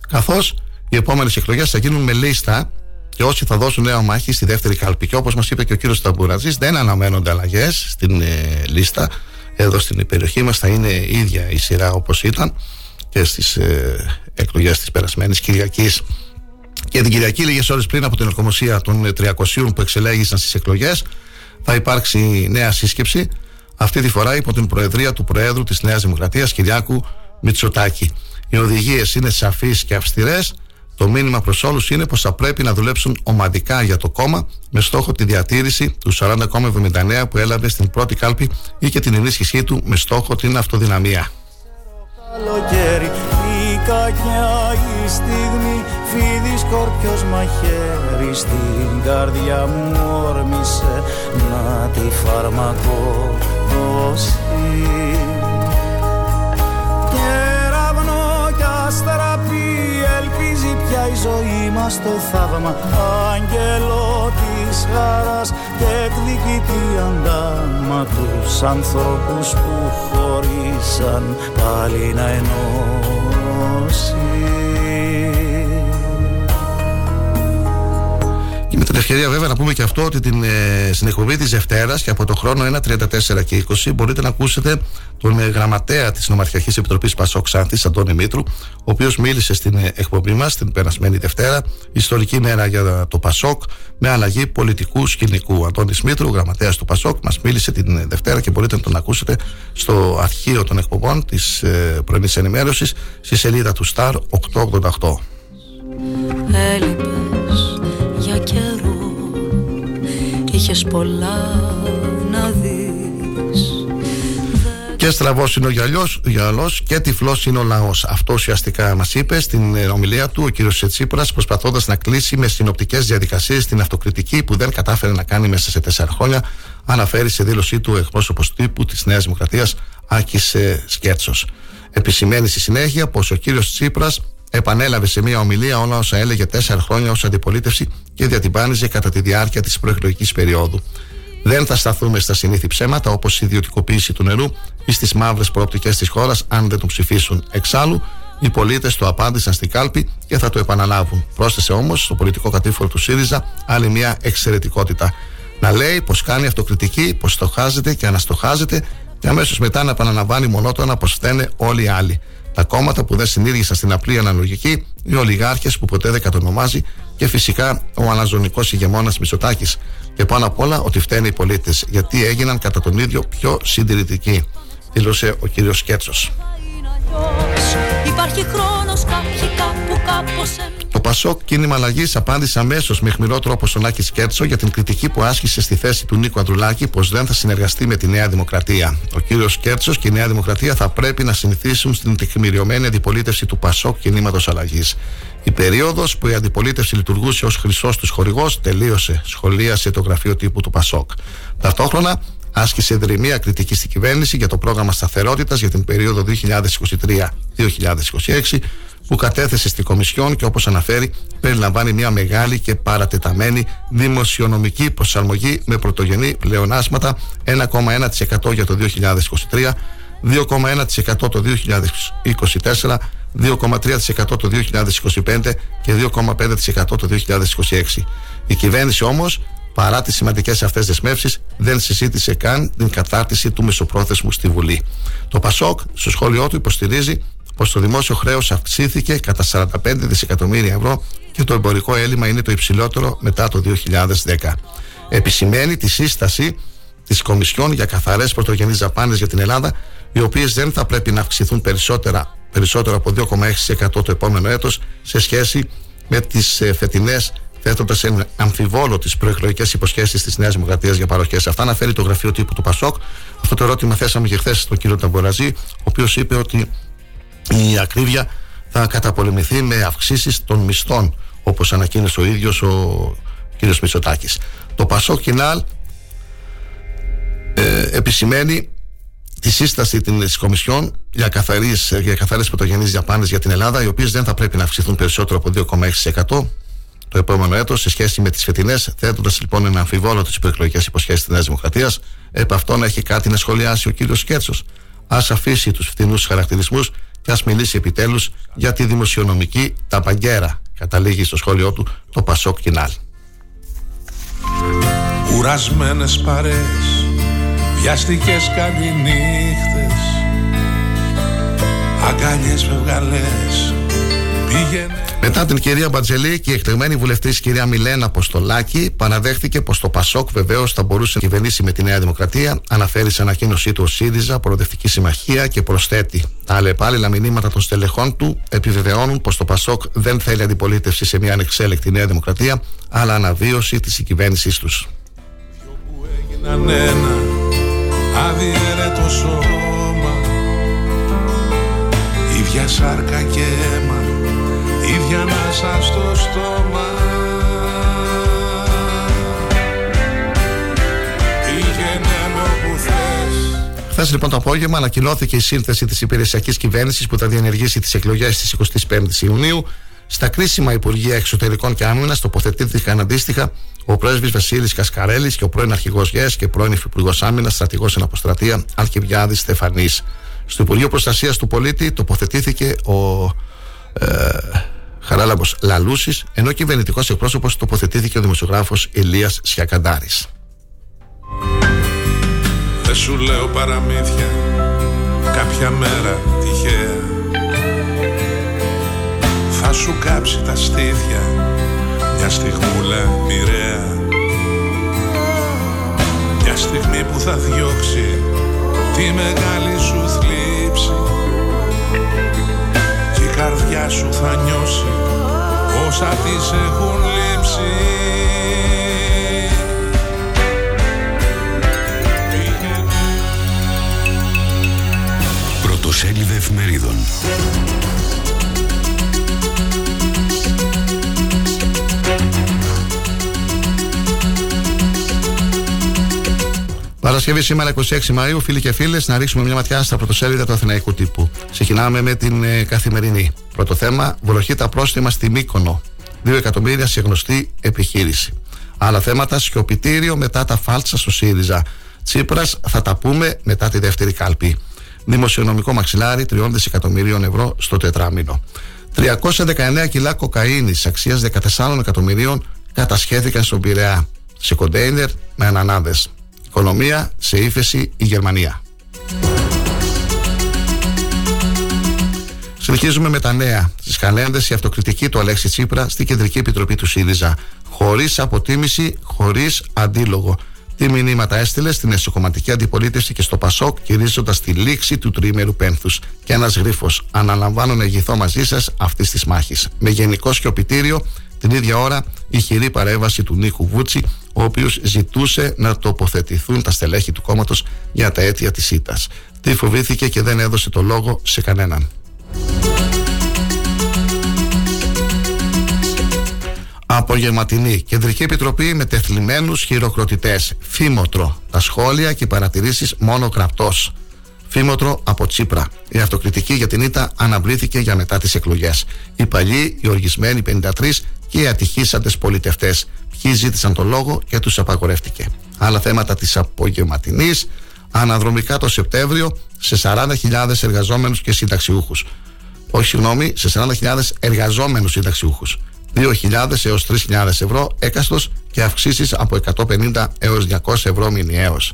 καθώς οι επόμενες εκλογές θα γίνουν με λίστα και όσοι θα δώσουν νέα μάχη στη δεύτερη κάλπη. Και όπως μας είπε και ο κύριος Ταμπουρατζή, δεν αναμένονται αλλαγές στην ε, λίστα εδώ στην περιοχή μας θα είναι η ίδια η σειρά όπως ήταν και στις ε, εκλογές της περασμένης Κυριακής και την Κυριακή λίγες ώρες πριν από την ορκομοσία των 300 που εξελέγησαν στις εκλογές θα υπάρξει νέα σύσκεψη αυτή τη φορά υπό την προεδρία του Προέδρου της Νέας Δημοκρατίας Κυριάκου Μητσοτάκη. Οι οδηγίες είναι σαφείς και αυστηρές το μήνυμα προς όλους είναι πως θα πρέπει να δουλέψουν ομαδικά για το κόμμα με στόχο τη διατήρηση του 40,79 που έλαβε στην πρώτη κάλπη ή και την ενίσχυσή του με στόχο την αυτοδυναμία. Καλοκαίρι η κακιά η στιγμή φίδι σκορπιός μαχαίρι στην καρδιά μου όρμησε να τη φαρμακό η ζωή μας το θαύμα. Άγγελο της χαράς και εκδικητή αντάμα τους ανθρώπους που χωρίσαν πάλι να ενώσεις την ευκαιρία βέβαια να πούμε και αυτό ότι την, ε, στην εκπομπή της Δευτέρας και από το χρόνο 1.34 και 20 μπορείτε να ακούσετε τον ε, γραμματέα της Νομαρχιακής Επιτροπής Πασόκ Σάνθης, Αντώνη Μήτρου, ο οποίος μίλησε στην ε, εκπομπή μας την περασμένη Δευτέρα, ιστορική μέρα για το Πασόκ, με αλλαγή πολιτικού σκηνικού. Αντώνης Μήτρου, γραμματέας του Πασόκ, μας μίλησε την ε, Δευτέρα και μπορείτε να τον ακούσετε στο αρχείο των εκπομπών της ε, πρωινής ενημέρωσης στη σελίδα του Star 888. Έλειπες για καιρό Είχες πολλά να δεις Και στραβός είναι ο γυαλό γυαλός και τυφλός είναι ο λαός. Αυτό ουσιαστικά μας είπε στην ε, ομιλία του ο κ. Τσίπρα, προσπαθώντας να κλείσει με συνοπτικές διαδικασίες την αυτοκριτική που δεν κατάφερε να κάνει μέσα σε τέσσερα χρόνια, αναφέρει σε δήλωσή του εκπρόσωπος τύπου της Νέας Δημοκρατίας, Άκης Σκέτσο. Επισημαίνει στη συνέχεια πως ο κ. Τσίπρας επανέλαβε σε μια ομιλία όλα όσα έλεγε τέσσερα χρόνια ως αντιπολίτευση και διατυμπάνιζε κατά τη διάρκεια της προεκλογικής περίοδου. Δεν θα σταθούμε στα συνήθι ψέματα όπως η ιδιωτικοποίηση του νερού ή στις μαύρες προοπτικές της χώρας αν δεν τον ψηφίσουν. Εξάλλου, οι πολίτες το απάντησαν στην κάλπη και θα το επαναλάβουν. Πρόσθεσε όμως στο πολιτικό κατήφορο του ΣΥΡΙΖΑ άλλη μια εξαιρετικότητα. Να λέει πως κάνει αυτοκριτική, πως στοχάζεται και αναστοχάζεται και αμέσως μετά να επαναλαμβάνει μονότονα πως φταίνε όλοι οι άλλοι. Τα κόμματα που δεν συνήργησαν στην απλή αναλογική, οι ολιγάρχες που ποτέ δεν κατονομάζει και φυσικά ο αναζωνικός ηγεμόνας Μισοτάκη. Και πάνω απ' όλα ότι φταίνουν οι πολίτες, γιατί έγιναν κατά τον ίδιο πιο συντηρητικοί, δήλωσε ο κύριος Σκέτσος. Υπάρχει χρόνος κάποιοι κάπου κάπως εμείς Το Πασόκ κίνημα αλλαγής απάντησε αμέσως με αιχμηρό τρόπο στον Άκη Σκέρτσο για την κριτική που άσκησε στη θέση του Νίκου Ανδρουλάκη πως δεν θα συνεργαστεί με τη Νέα Δημοκρατία. Ο κύριος Σκέρτσος και η Νέα Δημοκρατία θα πρέπει να συνηθίσουν στην τεκμηριωμένη αντιπολίτευση του Πασόκ κινήματος αλλαγής. Η περίοδος που η αντιπολίτευση λειτουργούσε ως χρυσός τους χορηγός τελείωσε, σχολίασε το γραφείο τύπου του Πασόκ. Ταυτόχρονα άσκησε δρυμία κριτική στην κυβέρνηση για το πρόγραμμα σταθερότητας για την περίοδο 2023-2026 που κατέθεσε στην Κομισιόν και όπως αναφέρει περιλαμβάνει μια μεγάλη και παρατεταμένη δημοσιονομική προσαρμογή με πρωτογενή πλεονάσματα 1,1% για το 2023 2,1% το 2024 2,3% το 2025 και 2,5% το 2026. Η κυβέρνηση όμως παρά τις σημαντικές αυτές δεσμεύσεις δεν συζήτησε καν την κατάρτιση του μεσοπρόθεσμου στη Βουλή. Το ΠΑΣΟΚ στο σχόλιο του υποστηρίζει πως το δημόσιο χρέος αυξήθηκε κατά 45 δισεκατομμύρια ευρώ και το εμπορικό έλλειμμα είναι το υψηλότερο μετά το 2010. Επισημαίνει τη σύσταση της Κομισιόν για καθαρές πρωτογενείς δαπάνες για την Ελλάδα οι οποίες δεν θα πρέπει να αυξηθούν περισσότερα, περισσότερο από 2,6% το επόμενο έτος σε σχέση με τις ε, φετινές θέτοντας σε αμφιβόλο τις προεκλογικές υποσχέσεις της Νέας Δημοκρατίας για παροχές. Αυτά αναφέρει το γραφείο τύπου του Πασόκ. Αυτό το ερώτημα θέσαμε και χθες στον κύριο Ταμποραζή, ο οποίος είπε ότι η ακρίβεια θα καταπολεμηθεί με αυξήσεις των μισθών, όπως ανακοίνωσε ο ίδιος ο κύριος Μητσοτάκης. Το Πασόκ Κινάλ ε, επισημαίνει τη σύσταση της Κομισιόν για, καθαρές, για καθαρές πρωτογενείς διαπάνες για την Ελλάδα, οι οποίες δεν θα πρέπει να αυξηθούν περισσότερο από 2,6% το επόμενο έτος σε σχέση με τις φετινές, θέτοντας λοιπόν ένα αμφιβόλο τις προεκλογικές υποσχέσεις της Νέας Δημοκρατίας. Επ' αυτόν έχει κάτι να σχολιάσει ο κύριος Σκέτσος. Ας αφήσει τους φθηνούς χαρακτηρισμούς και ας μιλήσει επιτέλους για τη δημοσιονομική ταπαγκέρα. Καταλήγει στο σχόλιο του το Πασόκ Κινάλ. Κουρασμένες παρές Βιαστικές κάτι νύχτες Αγκάλιες φευγαλές Πήγαινε Μετά την κυρία Μπατζελή και η εκλεγμένη βουλευτή κυρία Μιλένα Αποστολάκη, παραδέχθηκε πως το Πασόκ βεβαίως θα μπορούσε να κυβερνήσει με τη Νέα Δημοκρατία. Αναφέρει σε ανακοίνωσή του ο ΣΥΡΙΖΑ, Προοδευτική Συμμαχία και προσθέτει. Τα αλλεπάλληλα μηνύματα των στελεχών του επιβεβαιώνουν πως το Πασόκ δεν θέλει αντιπολίτευση σε μια ανεξέλεκτη Νέα Δημοκρατία, αλλά αναβίωση της κυβέρνησής τους. έγιναν ένα αδιαιρέτο σώμα Για σάρκα και αίμα Ίδια ανάσα στο στόμα Χθες λοιπόν το απόγευμα ανακοινώθηκε η σύνθεση της υπηρεσιακής κυβέρνησης που θα διενεργήσει τις εκλογές της 25η Ιουνίου. Στα κρίσιμα Υπουργεία Εξωτερικών και Άμυνας τοποθετήθηκαν αντίστοιχα ο πρέσβης Βασίλης Κασκαρέλης και ο πρώην αρχηγός ΓΕΣ και πρώην υφυπουργός Άμυνας, στρατηγός εν αποστρατεία Αλκιβιάδη Στεφανής. Στο Υπουργείο Προστασίας του Πολίτη τοποθετήθηκε ο ε, Χαράλαμπος Λαλούσης, ενώ κυβερνητικός εκπρόσωπος τοποθετήθηκε ο δημοσιογράφος Ηλίας Σιακαντάρης. Δεν σου λέω παραμύθια κάποια μέρα τυχαία Θα σου κάψει τα στήθια μια στιγμούλα μοιραία Μια στιγμή που θα διώξει τη μεγάλη σου καρδιά σου θα νιώσει όσα της έχουν λείψει Πρωτοσέλιδες εφημερίδων. Παρασκευή σήμερα 26 Μαου, φίλοι και φίλες, να ρίξουμε μια ματιά στα πρωτοσέλιδα του Αθηναϊκού τύπου. Ξεκινάμε με την ε, καθημερινή. Πρώτο θέμα, βροχή τα πρόστιμα στη Μύκονο. 2 εκατομμύρια σε γνωστή επιχείρηση. Άλλα θέματα, σιωπητήριο μετά τα φάλτσα στο ΣΥΡΙΖΑ. Τσίπρας θα τα πούμε μετά τη δεύτερη κάλπη. Δημοσιονομικό μαξιλάρι 3 δισεκατομμυρίων ευρώ στο τετράμινο. 319 κιλά κοκαίνης αξίας 14 εκατομμυρίων κατασχέθηκαν στον Πειραιά σε κοντέινερ με ανανάδες. Οικονομία σε ύφεση η Γερμανία. Συνεχίζουμε με τα νέα. Στις καλένδε η αυτοκριτική του Αλέξη Τσίπρα στην Κεντρική Επιτροπή του ΣΥΡΙΖΑ. Χωρίς αποτίμηση, χωρίς αντίλογο. Τι μηνύματα έστειλε στην εσωκομματική αντιπολίτευση και στο Πασόκ, κηρύσσοντα τη λήξη του τρίμερου πένθους. Και ένας γρίφος. Αναλαμβάνω να ηγηθώ μαζί σας αυτή της μάχης. Με γενικό σκιοπητήριο, την ίδια ώρα, η χειρή παρέμβαση του Νίκου Βούτσι, ο οποίος ζητούσε να τοποθετηθούν τα στελέχη του κόμματος για τα αίτια της ήττας. Τι φοβήθηκε και δεν έδωσε το λόγο σε κανέναν. Απογευματινή Κεντρική Επιτροπή με τεθλιμμένους χειροκροτητές. Φήμοτρο. Τα σχόλια και οι παρατηρήσεις μόνο γραπτός. Φήμοτρο από Τσίπρα. Η αυτοκριτική για την ήττα αναβλήθηκε για μετά τις εκλογές. Οι παλιοί, οι οργισμένοι 53 και οι ατυχήσαντες πολιτευτές Ποιοι ζήτησαν το λόγο και τους απαγορεύτηκε Άλλα θέματα της απογευματινής Αναδρομικά το Σεπτέμβριο σε 40.000 εργαζόμενους και συνταξιούχους όχι συγγνώμη, σε 40.000 εργαζόμενους συνταξιούχους. 2.000 έως 3.000 ευρώ έκαστος και αυξήσεις από 150 έως 200 ευρώ μηνιαίως.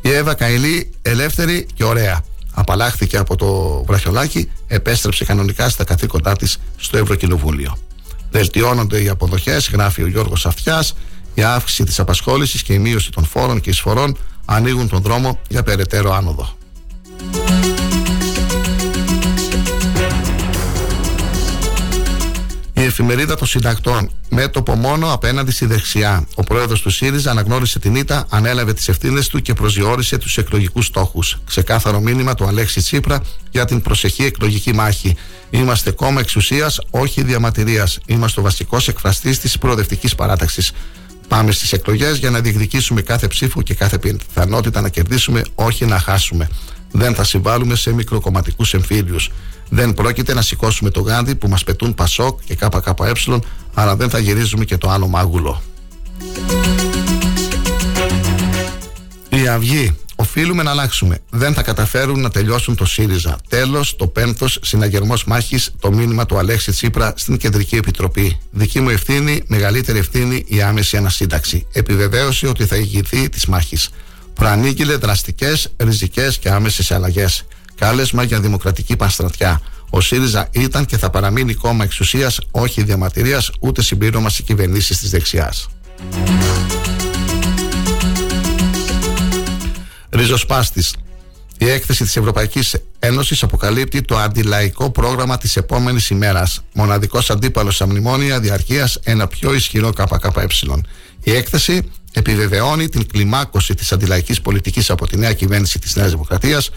Η Εύα Καηλή ελεύθερη και ωραία. Απαλλάχθηκε από το βραχιολάκι, επέστρεψε κανονικά στα καθήκοντά της στο Ευρωκοινοβούλιο. Βελτιώνονται οι αποδοχές, γράφει ο Γιώργος Αυτιάς, η αύξηση της απασχόλησης και η μείωση των φόρων και εισφορών ανοίγουν τον δρόμο για περαιτέρω άνοδο. Η εφημερίδα των συντακτών, μέτωπο μόνο απέναντι στη δεξιά. Ο πρόεδρος του ΣΥΡΙΖΑ αναγνώρισε την ήττα, ανέλαβε τις ευθύνες του και προσδιορίσε τους εκλογικούς στόχους. Ξεκάθαρο μήνυμα του Αλέξη Τσίπρα για την προσεχή εκλογική μάχη. Είμαστε κόμμα εξουσίας, όχι διαμαρτυρίας. Είμαστε ο βασικός εκφραστής της προοδευτικής παράταξης. Πάμε στις εκλογές για να διεκδικήσουμε κάθε ψήφο και κάθε πιθανότητα να κερδίσουμε, όχι να χάσουμε. Δεν θα συμβάλλουμε σε μικροκομματικούς εμφύλιους. Δεν πρόκειται να σηκώσουμε το γάντι που μας πετούν Πασόκ και ΚΚΕ, αλλά δεν θα γυρίζουμε και το άλλο μάγουλο. Η Αυγή. Οφείλουμε να αλλάξουμε. Δεν θα καταφέρουν να τελειώσουν το ΣΥΡΙΖΑ. Τέλος, το πέμπτος συναγερμός μάχης, το μήνυμα του Αλέξη Τσίπρα στην Κεντρική Επιτροπή. Δική μου ευθύνη, μεγαλύτερη ευθύνη η άμεση ανασύνταξη. Επιβεβαίωση ότι θα ηγηθεί της μάχης. Προανήγγειλε δραστικές, ριζικές και άμεσες αλλαγές. Κάλεσμα για δημοκρατική πανστρατιά. Ο ΣΥΡΙΖΑ ήταν και θα παραμείνει κόμμα εξουσίας, όχι διαμαρτυρίας, ούτε συμπλήρωμα σε κυβερνήσεις της δεξιάς. Ριζοσπάστης. Η έκθεση της Ευρωπαϊκής Ένωσης αποκαλύπτει το αντιλαϊκό πρόγραμμα της επόμενης ημέρας. Μοναδικός αντίπαλος στα μνημόνια διαρκείας ένα πιο ισχυρό ΚΚΕ. Η έκθεση επιβεβαιώνει την κλιμάκωση της αντιλαϊκής πολιτικής από τη νέα κυβέρνηση της Νέας Δημοκρατίας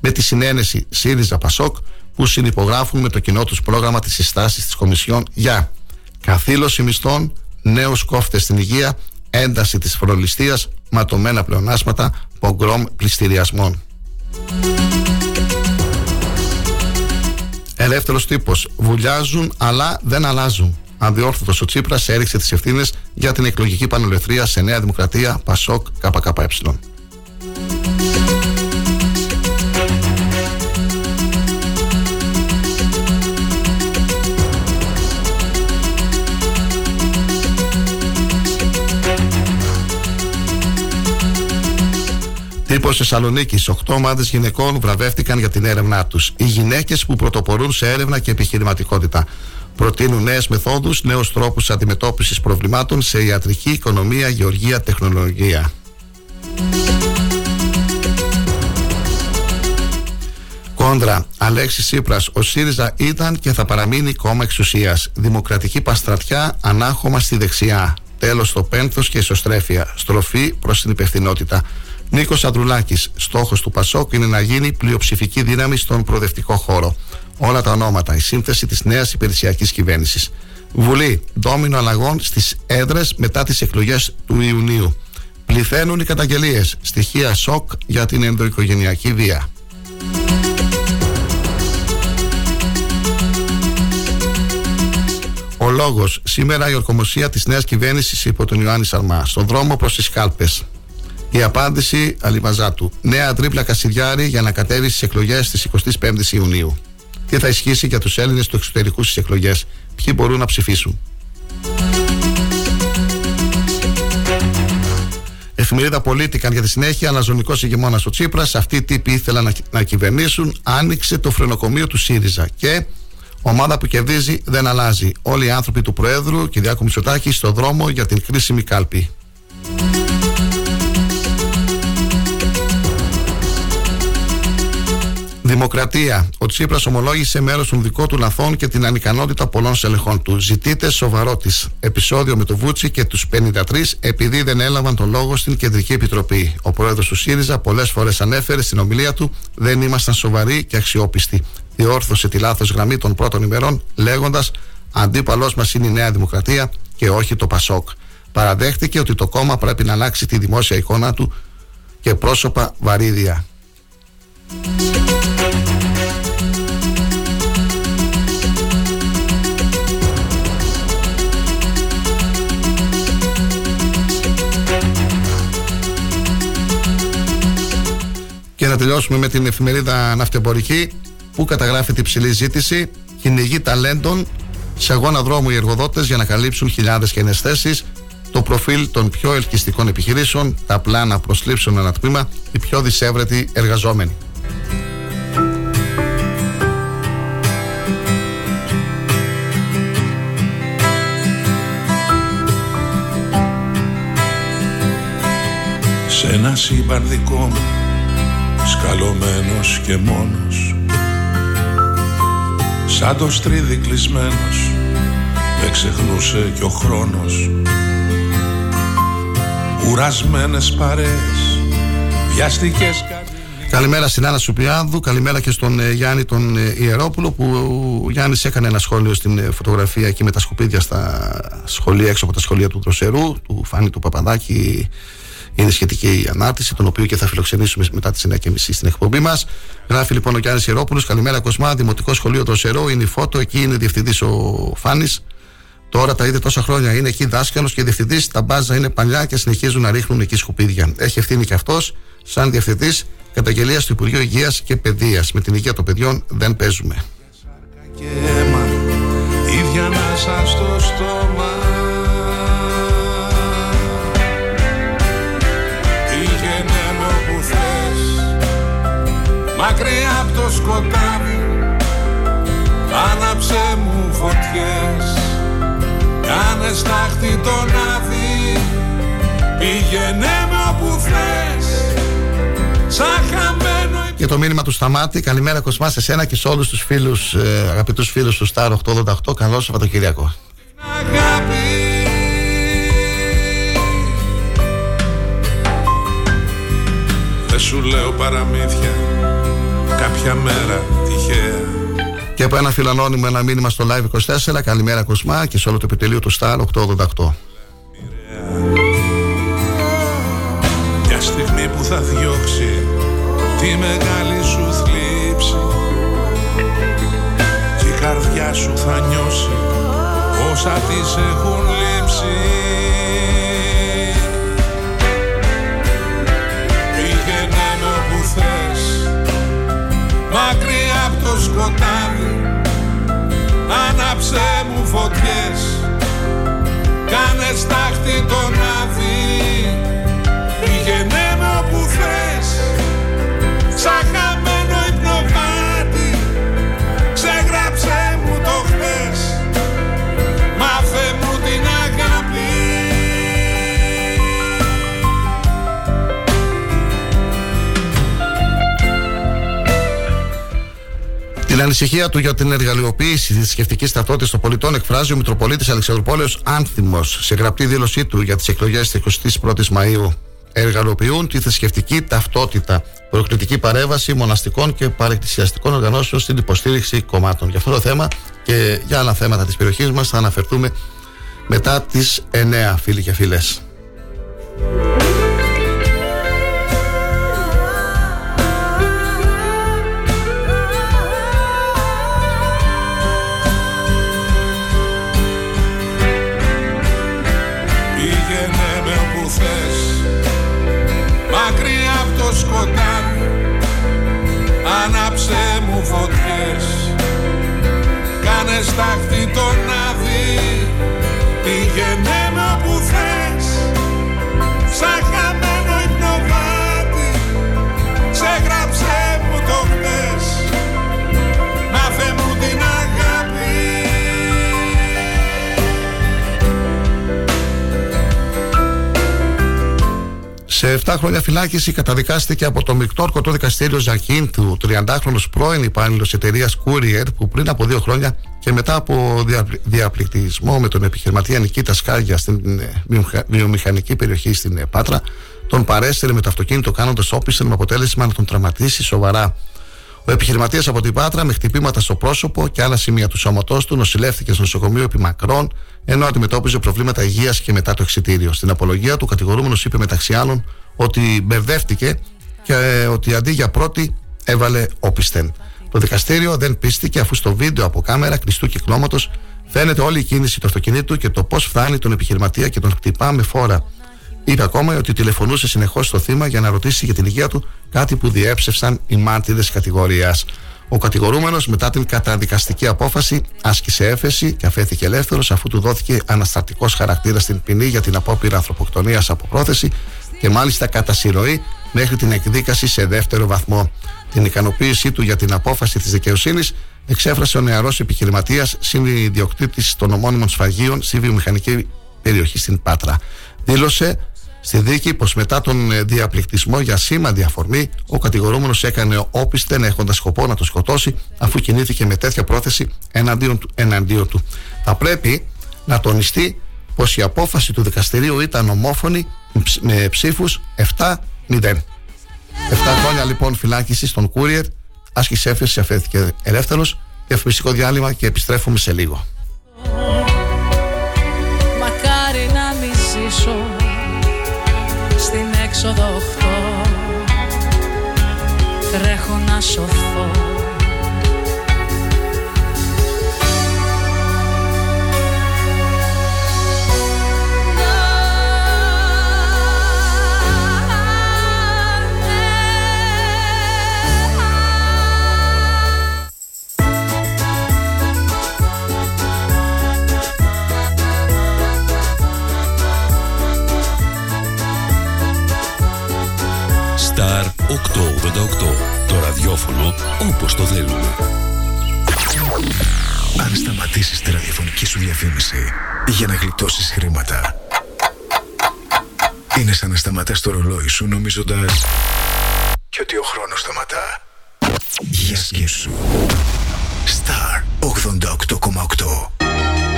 με τη συνένεση ΣΥΡΙΖΑ Πασόκ που συνυπογράφουν με το κοινό τους πρόγραμμα τη συστάση της Κομισιόν για καθήλωση μισθών, νέους κόφτες στην υγεία, ένταση της φορολιστία, ματωμένα πλεονάσματα, πογκρόμ πληστηριασμών. Ελεύθερος τύπος. Βουλιάζουν αλλά δεν αλλάζουν. Αδιόρθωτος ο Τσίπρας έριξε τις ευθύνες για την εκλογική πανελευθερία σε Νέα Δημοκρατία, Πασόκ, ΚΚΕ. Τύπο Θεσσαλονίκη. Οχτώ ομάδες γυναικών βραβεύτηκαν για την έρευνά τους. Οι γυναίκες που πρωτοπορούν σε έρευνα και επιχειρηματικότητα. Προτείνουν νέες μεθόδους, νέους τρόπους αντιμετώπισης προβλημάτων σε ιατρική, οικονομία, γεωργία, τεχνολογία. Κόντρα, Αλέξης Σύπρα. Ο ΣΥΡΙΖΑ ήταν και θα παραμείνει κόμμα εξουσίας. Δημοκρατική παστρατιά, ανάχωμα στη δεξιά. Τέλος στο πένθος και ισοστρέφεια. Στροφή προς την υπευθυνότητα. Νίκος Αντρουλάκη. Στόχος του Πασόκ είναι να γίνει πλειοψηφική δύναμη στον προοδευτικό χώρο. Όλα τα ονόματα. Η σύνθεση της νέας υπηρεσιακής κυβέρνησης. Βουλή. Ντόμινο αλλαγών στις έδρες μετά τις εκλογές του Ιουνίου. Πληθαίνουν οι καταγγελίες. Στοιχεία σοκ για την ενδοοικογενειακή βία. Ο λόγος. Σήμερα η ορκομοσία της νέας κυβέρνησης υπό τον Ιωάννη Σαρμά. Στον δρόμο προς τις κάλπες. Η απάντηση Αλιμαζάτου. Νέα τρίπλα Κασιδιάρη για να κατέβει στις εκλογές τη 25η Ιουνίου. Τι θα ισχύσει για τους Έλληνες του εξωτερικού στις εκλογές; Ποιοι μπορούν να ψηφίσουν; Εφημερίδα Πολίτικαν για τη συνέχεια, αναζωνικό ηγεμόνα ο Τσίπρας. Αυτοί οι τύποι ήθελαν να, να κυβερνήσουν. Άνοιξε το φρενοκομείο του ΣΥΡΙΖΑ. Και ομάδα που κερδίζει δεν αλλάζει. Όλοι οι άνθρωποι του Προέδρου, Κυριάκου Μητσοτάκη, στο δρόμο για την κρίσιμη κάλπη. Δημοκρατία. Ο Τσίπρας ομολόγησε μέρος των δικών του λαθών και την ανικανότητα πολλών στελεχών του. Ζητείτε σοβαρό της. Επισόδιο με το Βούτσι και τους 53 επειδή δεν έλαβαν τον λόγο στην Κεντρική Επιτροπή. Ο πρόεδρος του ΣΥΡΙΖΑ πολλές φορές ανέφερε στην ομιλία του δεν ήμασταν σοβαροί και αξιόπιστοι. Διόρθωσε τη λάθος γραμμή των πρώτων ημερών λέγοντας αντίπαλός μας είναι η Νέα Δημοκρατία και όχι το Πασόκ. Παραδέχτηκε ότι το κόμμα πρέπει να αλλάξει τη δημόσια εικόνα του και πρόσωπα βαρύδια. Και να τελειώσουμε με την εφημερίδα Ναυτεμπορική που καταγράφει την ψηλή ζήτηση, κυνηγή ταλέντων σε αγώνα δρόμου οι εργοδότες για να καλύψουν χιλιάδες καινές θέσεις, το προφίλ των πιο ελκυστικών επιχειρήσεων, τα πλάνα προσλήψεων ανατμήμα, οι πιο δυσέβρετοι εργαζόμενοι. Σε ένα σύμπαν δικό μου σκαλωμένος και μόνος. Σαν το στρίδι κλεισμένος με ξεχνούσε και ο χρόνος. Ουρασμένες παρέες βιαστικές Καλημέρα στην Άννα Σουπιάδου, καλημέρα και στον ε, Γιάννη τον ε, Ιερόπουλο που ο Γιάννης έκανε ένα σχόλιο στην ε, φωτογραφία εκεί με τα σκουπίδια στα σχολεία έξω από τα σχολεία του Δροσερού, του Φάνη του Παπαδάκη είναι σχετική η ανάρτηση, τον οποίο και θα φιλοξενήσουμε μετά τις 9.30 στην εκπομπή μας. Γράφει λοιπόν ο Γιάννης Ιερόπουλος. Καλημέρα, Κοσμά. Δημοτικό σχολείο Δροσερό είναι η φώτο. Εκεί είναι διευθυντής ο Φάνης. Τώρα τα είδε τόσα χρόνια. Είναι εκεί δάσκαλος και διευθυντής. Τα μπάζα είναι παλιά και συνεχίζουν να ρίχνουν εκεί σκουπίδια. Έχει ευθύνη και αυτός, σαν διευθυντής, καταγγελίας του Υπουργείου Υγείας και Παιδείας. Με την υγεία των παιδιών δεν παίζουμε. Και αίμα, ίδια να στο στόμα Πήγαινε με όπου θες Μακριά από το σκοτάδι Άναψε μου φωτιές Κάνε στάχτη τον άδει Πήγαινε με όπου θες Σαν χαμένο Και το μήνυμα του Σταμάτη. Καλημέρα Κοσμά σε σένα και σε όλους τους φίλους, ε, αγαπητούς φίλους του Star 888. Καλό Σαββατοκύριακο. αγάπη Δεν σου λέω παραμύθια Κάποια μέρα τυχαία Και από ένα φιλανόνιμο ένα μήνυμα στο live 24. Καλημέρα Κοσμά και σε όλο το επιτελείο του Star 888. Θα διώξει τη μεγάλη σου θλίψη. Και η καρδιά σου θα νιώσει όσα της έχουν λείψει. Πήγαινε με όπου θες μακριά από το σκοτάδι. Άναψε μου φωτιές κάνε στάχτη τον ανησυχία του για την εργαλειοποίηση της θρησκευτικής ταυτότητα των πολιτών εκφράζει ο Μητροπολίτης Αλεξανδροπόλεως Άνθιμος σε γραπτή δήλωσή του για τις εκλογές της 21η Μαου. Εργαλειοποιούν τη θρησκευτική ταυτότητα, προκλητική παρέμβαση μοναστικών και παρεκτησιαστικών οργανώσεων στην υποστήριξη κομμάτων. Για αυτό το θέμα και για άλλα θέματα της περιοχής μας θα αναφερθούμε μετά τις 9, φίλοι και φίλες. Κάνε στάχτη τον άδει Σε 7 χρόνια φυλάκιση καταδικάστηκε από το μεικτό ορκωτό δικαστήριο Ζακίν του 30χρονο πρώην υπάλληλος εταιρείας Courier που πριν από δύο χρόνια και μετά από δια- διαπληκτισμό με τον επιχειρηματία Νικήτα Σκάρια στην ε, βιομηχα- βιομηχανική περιοχή στην ε, Πάτρα, τον παρέστειλε με το αυτοκίνητο κάνοντας όπισθεν με αποτέλεσμα να τον τραυματίσει σοβαρά. Ο επιχειρηματίας από την Πάτρα με χτυπήματα στο πρόσωπο και άλλα σημεία του σώματός του νοσηλεύτηκε στο νοσοκομείο επί μακρόν, ενώ αντιμετώπιζε προβλήματα υγείας και μετά το εξιτήριο. Στην απολογία του, ο κατηγορούμενος είπε μεταξύ άλλων ότι μπερδεύτηκε και ε, ότι αντί για πρώτη έβαλε όπισθεν. Το δικαστήριο δεν πίστηκε αφού στο βίντεο από κάμερα κλειστού κυκλώματος φαίνεται όλη η κίνηση του αυτοκινήτου και το πώς φτάνει τον επιχειρηματία και τον χτυπά με φόρα. Είπε ακόμα ότι τηλεφωνούσε συνεχώς στο θύμα για να ρωτήσει για την υγεία του, κάτι που διέψευσαν οι μάρτυρες κατηγορίας. Ο κατηγορούμενος, μετά την καταδικαστική απόφαση, άσκησε έφεση και αφέθηκε ελεύθερος αφού του δόθηκε αναστατικός χαρακτήρας στην ποινή για την απόπειρα ανθρωποκτονίας από πρόθεση και μάλιστα κατά συρροή μέχρι την εκδίκαση σε δεύτερο βαθμό. Την ικανοποίησή του για την απόφαση της δικαιοσύνης εξέφρασε ο νεαρός επιχειρηματίας, συνειδιοκτήτη των ομώνυμων σφαγίων στη βιομηχανική περιοχή στην Πάτρα. Δήλωσε στη δίκη πως μετά τον ε, διαπληκτισμό για σήμαντη αφορμή, ο κατηγορούμενος έκανε όπισθεν έχοντας σκοπό να το σκοτώσει, αφού κινήθηκε με τέτοια πρόθεση εναντίον του. Εναντίον του. Θα πρέπει να τονιστεί πως η απόφαση του δικαστηρίου ήταν ομόφωνη με ψήφους 7-0. 7 χρόνια λοιπόν φυλάκιση στον Courier, άσκησε έφεσης, αφέθηκε ελεύθερος. Διαφημιστικό διάλειμμα και επιστρέφουμε σε λίγο. Στην έξοδο 8 Τρέχω να σωθώ Το ραδιόφωνο όπως το θέλουμε. Αν σταματήσεις τη ραδιοφωνική σου διαφήμιση για να γλιτώσεις χρήματα, είναι σαν να σταματάς το ρολόι σου νομίζοντας και ότι ο χρόνος σταματά. Για σκέψου. Star 88,8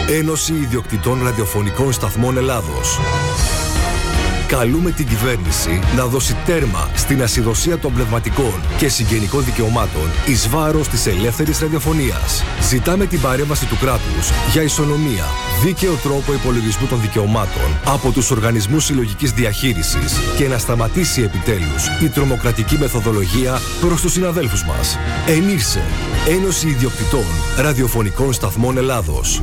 Ένωση Ιδιοκτητών Ραδιοφωνικών Σταθμών Ελλάδος. Καλούμε την κυβέρνηση να δώσει τέρμα στην ασυδοσία των πνευματικών και συγγενικών δικαιωμάτων εις βάρος της ελεύθερης ραδιοφωνίας. Ζητάμε την παρέμβαση του κράτους για ισονομία, δίκαιο τρόπο υπολογισμού των δικαιωμάτων από τους οργανισμούς συλλογικής διαχείρισης και να σταματήσει επιτέλους η τρομοκρατική μεθοδολογία προς τους συναδέλφους μας. Ενίρσε, Ένωση Ιδιοκτητών Ραδιοφωνικών Σταθμών Ελλάδος.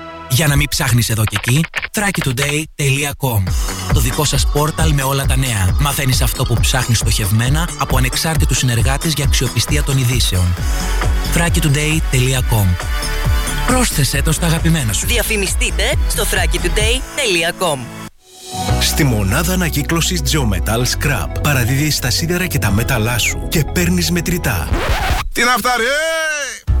Για να μην ψάχνεις εδώ και εκεί, thrakitoday.com Το δικό σας πόρταλ με όλα τα νέα. Μαθαίνεις αυτό που ψάχνεις στοχευμένα από ανεξάρτητους συνεργάτες για αξιοπιστία των ειδήσεων. thrakitoday.com Πρόσθεσέ το στα αγαπημένα σου. Διαφημιστείτε στο thrakitoday.com Στη μονάδα ανακύκλωσης Geometal Scrap παραδίδεις τα σίδερα και τα μέταλά σου και παίρνεις μετρητά. Τι να φτάρει, ε!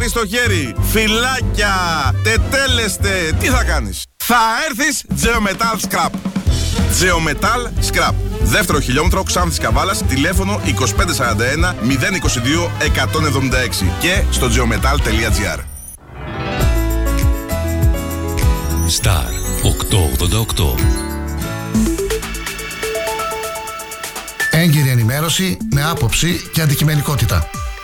κασέρι στο χέρι. Φυλάκια, τετέλεστε. Τι θα κάνεις; Θα έρθεις Geometal Scrap. Geometal Scrap. Δεύτερο χιλιόμετρο Ξάνθης Καβάλας, τηλέφωνο 2541 022 176 και στο geometal.gr. Star 888 Έγκυρη ενημέρωση με άποψη και αντικειμενικότητα.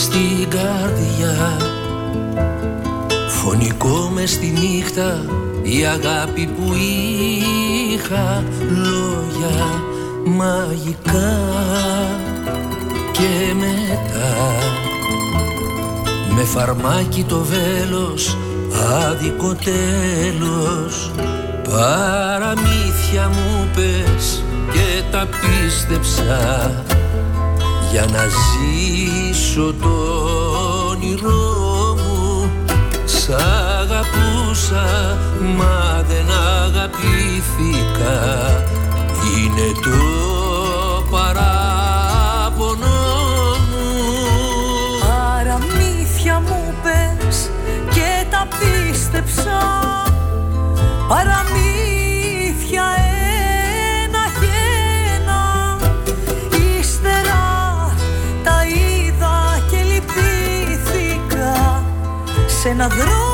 στην καρδιά. Φωνικό με στη νύχτα η αγάπη που είχα. Λόγια μαγικά. Και μετά Με φαρμάκι το βέλος άδικο τέλος. Παραμύθια μου πες και τα πίστεψα για να ζήσω το όνειρό μου Σ' αγαπούσα μα δεν αγαπήθηκα. Είναι το παράπονο Σε ένα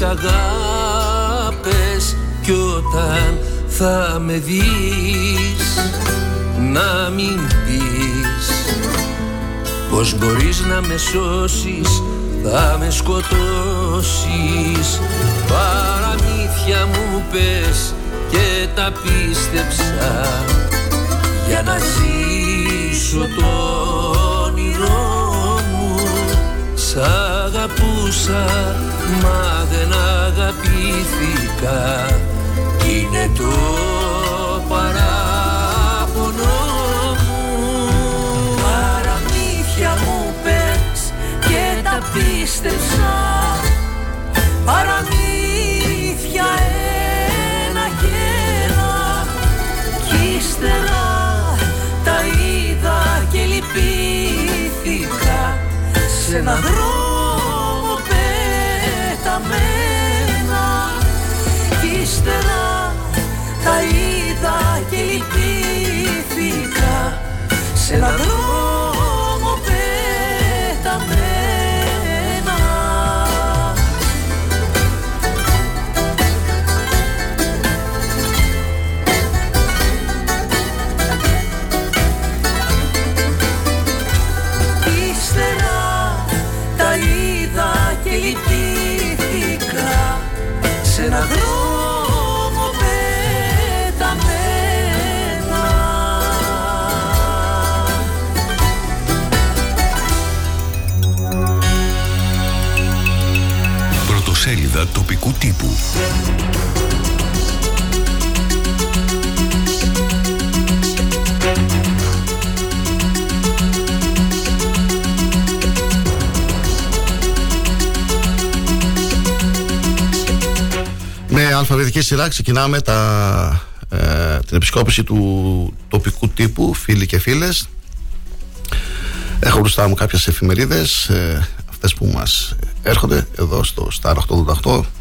μεγάλες αγάπες Κι όταν θα με δεις να μην πεις Πως μπορείς να με σώσεις, θα με σκοτώσεις. Παραμύθια μου πες και τα πίστεψα Για να ζήσω το όνειρό μου. Σ' αγαπούσα αγαπούσα μα δεν αγαπήθηκα. Είναι το παράπονο μου. Παραμύθια μου πες και τα πίστεψα. Παραμύθια ένα και ένα. Κι ύστερα τα είδα και λυπήθηκα. Σε ένα δρόμο σε σελίδα τοπικού τύπου. Με αλφαβητική σειρά ξεκινάμε τα, ε, την επισκόπηση του τοπικού τύπου, φίλοι και φίλες. Έχω μπροστά μου κάποιες εφημερίδες, ε, αυτές που μας έρχονται εδώ στο Star 888 με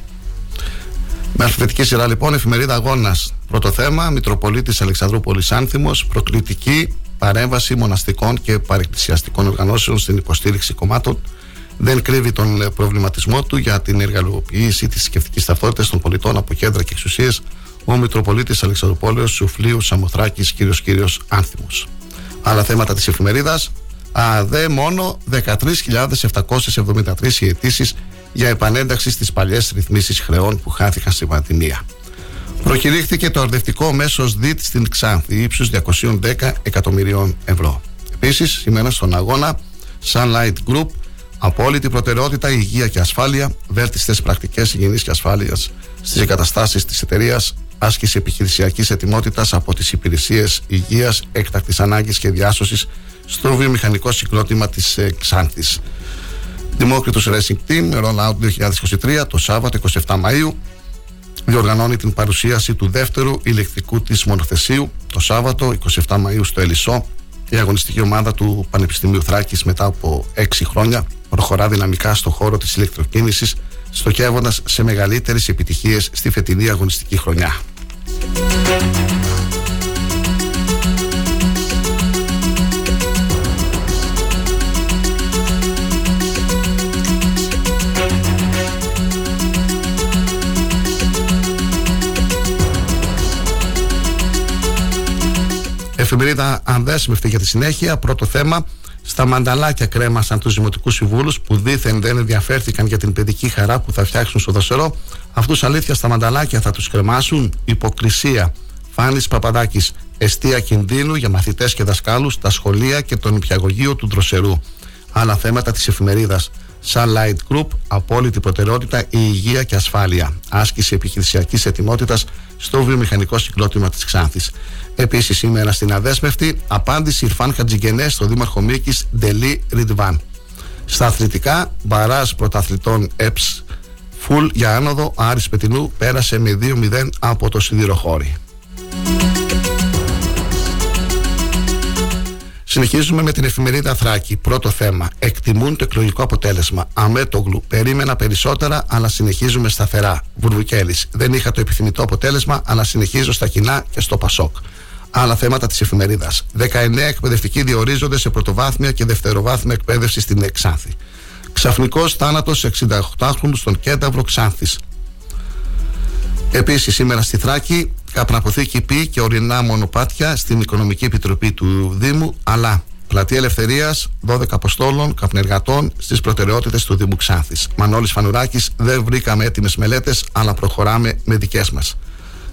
αλφαβητική σειρά λοιπόν εφημερίδα αγώνας. Πρώτο θέμα, Μητροπολίτης Αλεξανδρούπολης Άνθιμος, προκλητική παρέμβαση μοναστικών και παρεκκλησιαστικών οργανώσεων στην υποστήριξη κομμάτων. Δεν κρύβει τον προβληματισμό του για την εργαλειοποίηση της σκεφτικής ταυτότητας των πολιτών από κέντρα και εξουσίες ο Μητροπολίτης Αλεξανδρούπολεω Σουφλίου Σαμοθράκης, κύριος κύριος Άνθιμος. Άλλα θέματα της εφημερίδας, ΑΔΕ μόνο 13.773 οι αιτήσεις για επανένταξη στις παλιές ρυθμίσεις χρεών που χάθηκαν στη πανδημία. Προκηρύχθηκε το αρδευτικό μέσος ΔΙΤ στην Ξάνθη ύψους 210 εκατομμυρίων ευρώ. Επίσης, σήμερα στον αγώνα Sunlight Group απόλυτη προτεραιότητα υγεία και ασφάλεια, βέλτιστες πρακτικές υγιεινής και ασφάλειας στις εγκαταστάσεις της εταιρείας, άσκηση επιχειρησιακής ετοιμότητας από τις υπηρεσίες υγείας, έκτακτης ανάγκης και διάσωσης στο βιομηχανικό συγκρότημα της ε, Ξάνθης. Δημόκριτος Racing Team Rollout 2023 το Σάββατο 27 Μαΐου διοργανώνει την παρουσίαση του δεύτερου ηλεκτρικού της μονοθεσίου το Σάββατο 27 Μαΐου στο Ελισσό η αγωνιστική ομάδα του Πανεπιστημίου Θράκης μετά από 6 χρόνια προχωρά δυναμικά στο χώρο της ηλεκτροκίνησης στοχεύοντας σε μεγαλύτερες επιτυχίες στη φετινή αγωνιστική χρονιά. Εφημερίδα Ανδέσμευτη για τη συνέχεια. Πρώτο θέμα. Στα μανταλάκια κρέμασαν τους δημοτικούς συμβούλους που δήθεν δεν ενδιαφέρθηκαν για την παιδική χαρά που θα φτιάξουν στο δροσερό. Αυτούς αλήθεια στα μανταλάκια θα τους κρεμάσουν. Υποκρισία. Φάνης Παπαδάκης. Εστία κινδύνου για μαθητές και δασκάλους, τα σχολεία και τον υπηαγωγείο του δροσερού. Άλλα θέματα της εφημερίδας. Sunlight Group, απόλυτη προτεραιότητα η υγεία και ασφάλεια. Άσκηση επιχειρησιακής ετοιμότητας στο βιομηχανικό συγκρότημα της Ξάνθης. Επίσης, σήμερα στην Αδέσμευτη, απάντηση Ιρφάν Χατζηγενέ στο Δήμαρχο Μίκη Ντελή Ριντβάν. Στα αθλητικά, μπαράζ πρωταθλητών ΕΠΣ Φουλ για άνοδο, Άρης Πετινού πέρασε με 2-0 από το Σιδηροχώρι. Συνεχίζουμε με την εφημερίδα Θράκη. Πρώτο θέμα. Εκτιμούν το εκλογικό αποτέλεσμα. Αμέτωγλου. Περίμενα περισσότερα, αλλά συνεχίζουμε σταθερά. Βουρβουκέλη. Δεν είχα το επιθυμητό αποτέλεσμα, αλλά συνεχίζω στα κοινά και στο Πασόκ. Άλλα θέματα της εφημερίδας. 19 εκπαιδευτικοί διορίζονται σε πρωτοβάθμια και δευτεροβάθμια εκπαίδευση στην Εξάνθη. Ξαφνικός θάνατος 68χρονου στον Κένταυρο Ξάνθης. Επίσης, σήμερα στη Θράκη, καπναποθήκη πι και ορεινά μονοπάτια στην Οικονομική Επιτροπή του Δήμου, αλλά Πλατεία Ελευθερίας, 12 Αποστόλων, καπνεργατών στις προτεραιότητες του Δήμου Ξάνθης. Μανώλης Φανουράκης, δεν βρήκαμε έτοιμες μελέτες, αλλά προχωράμε με δικές μας.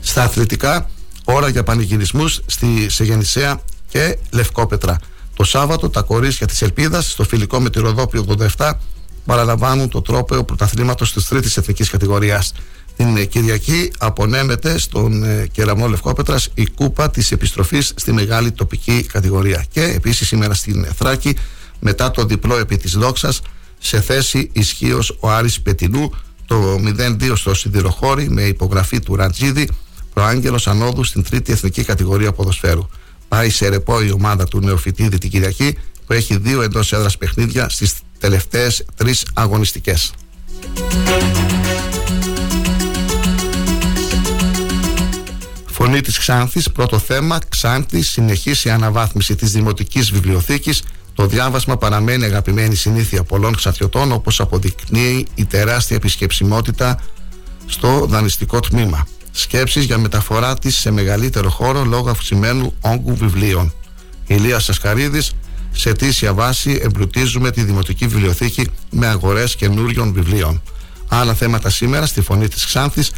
Στα αθλητικά, ώρα για πανηγυρισμούς στη Σεγεννησέα και Λευκόπετρα. Το Σάββατο, τα κορίτσια της Ελπίδας, στο φιλικό με τη Ροδόπη 87, παραλαμβάνουν το τρόπο πρωταθλήματος της τρίτης εθνικής κατηγορίας. Την Κυριακή απονέμεται στον ε, Κεραμνό Λευκόπετρας η κούπα της επιστροφής στη μεγάλη τοπική κατηγορία. Και επίσης σήμερα στην Θράκη μετά το διπλό επί της δόξας σε θέση ισχύως ο Άρης Πετινού το 0-2 στο Σιδηροχώρι με υπογραφή του Ραντζίδη προάγγελος ανόδου στην τρίτη εθνική κατηγορία ποδοσφαίρου. Πάει σε ρεπό η ομάδα του Νεοφιτίδη την Κυριακή που έχει δύο εντός έδρας παιχνίδια στις τελευταίες τρεις αγωνιστικές. Φωνή της Ξάνθης, πρώτο θέμα, Ξάνθη, συνεχίσει η αναβάθμιση της Δημοτικής Βιβλιοθήκης. Το διάβασμα παραμένει αγαπημένη συνήθεια πολλών ξαθιωτών όπως αποδεικνύει η τεράστια επισκεψιμότητα στο δανειστικό τμήμα. Σκέψεις για μεταφορά της σε μεγαλύτερο χώρο λόγω αυξημένου όγκου βιβλίων. Ηλίας Σασκαρίδης, σε αιτήσια βάση εμπλουτίζουμε τη Δημοτική Βιβλιοθήκη με αγορές καινούριων βιβλίων. Άλλα θέματα σήμερα στη Φωνή της Ξάνθης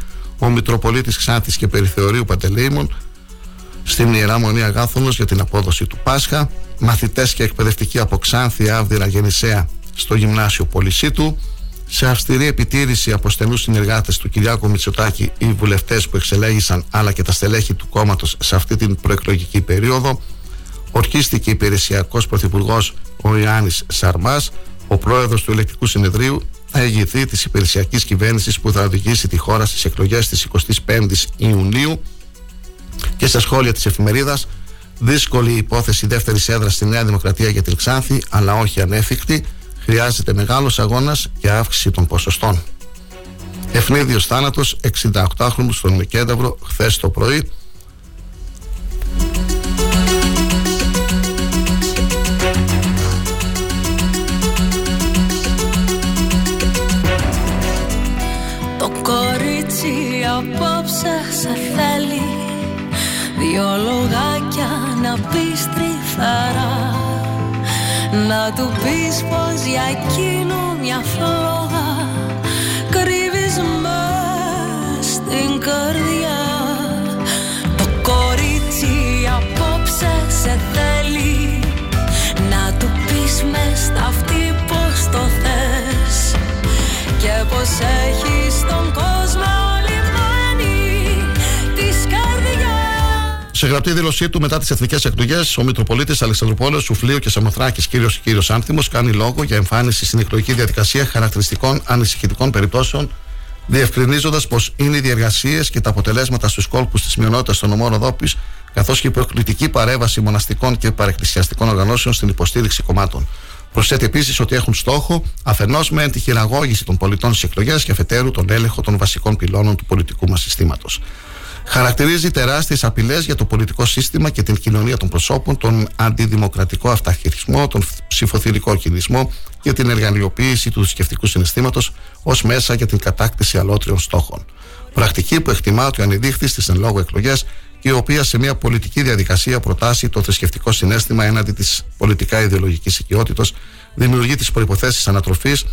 ο Μητροπολίτης Ξάνθης και Περιθεωρίου Παντελεήμων στην Ιερά Μονή Αγάθωνος για την απόδοση του Πάσχα, μαθητές και εκπαιδευτικοί από Ξάνθη, Άβδηρα, Γεννησέα στο Γυμνάσιο Πολυσίτου, σε αυστηρή επιτήρηση από στενούς συνεργάτες του Κυριάκου Μητσοτάκη οι βουλευτές που εξελέγησαν αλλά και τα στελέχη του κόμματος σε αυτή την προεκλογική περίοδο, ορκίστηκε υπηρεσιακός πρωθυπουργός ο Ιωάννης Σαρμάς, ο πρόεδρος του Ελεκτικού Συνεδρίου θα ηγηθεί της υπηρεσιακής κυβέρνησης που θα οδηγήσει τη χώρα στις εκλογές της 25η Ιουνίου και στα σχόλια της εφημερίδας. Δύσκολη υπόθεση δεύτερης έδρας στη Νέα Δημοκρατία για την Ξάνθη, αλλά όχι ανέφικτη. Χρειάζεται μεγάλος αγώνας για αύξηση των ποσοστών. Ευνίδιος θάνατος 68χρονου στον Μικένταυρο χθες το πρωί απόψε σε θέλει. Δυο λογάκια να πεις τριφαρά Να του πεις πως για εκείνο μια φλόγα Κρύβεις μες στην καρδιά. Το κορίτσι απόψε σε θέλει. Να του πεις μες στα αυτή πως το θες. Και πως έχεις Σε γραπτή δήλωσή του μετά τις εθνικές εκλογές, ο Μητροπολίτης Αλεξανδροπόλεω, Σουφλίου και Σαμοθράκης, κύριος κύριος Άνθιμος, κάνει λόγο για εμφάνιση στην εκλογική διαδικασία χαρακτηριστικών ανησυχητικών περιπτώσεων, διευκρινίζοντας πως είναι οι διεργασίες και τα αποτελέσματα στους κόλπους της μειονότητας των νομών Ροδόπη, καθώς και η προκλητική παρέμβαση μοναστικών και παρεκκλησιαστικών οργανώσεων στην υποστήριξη κομμάτων. Προσθέτει επίσης ότι έχουν στόχο αφενός με τη χειραγώγηση των πολιτών στις εκλογές και αφετέρου τον έλεγχο των βασικών πυλώνων του πολιτικού μας συστήματος χαρακτηρίζει τεράστιες απειλές για το πολιτικό σύστημα και την κοινωνία των προσώπων, τον αντιδημοκρατικό αυταχειρισμό, τον ψηφοθυρικό κινησμό και την εργαλειοποίηση του θρησκευτικού συναισθήματος ως μέσα για την κατάκτηση αλότριων στόχων. Πρακτική που εκτιμά ότι ανεδείχθη στις εν λόγω εκλογές και η οποία σε μια πολιτική διαδικασία προτάσει το θρησκευτικό συνέστημα έναντι της πολιτικά ιδεολογικής οικειότητα, δημιουργεί τις προποθέσει ανατροφής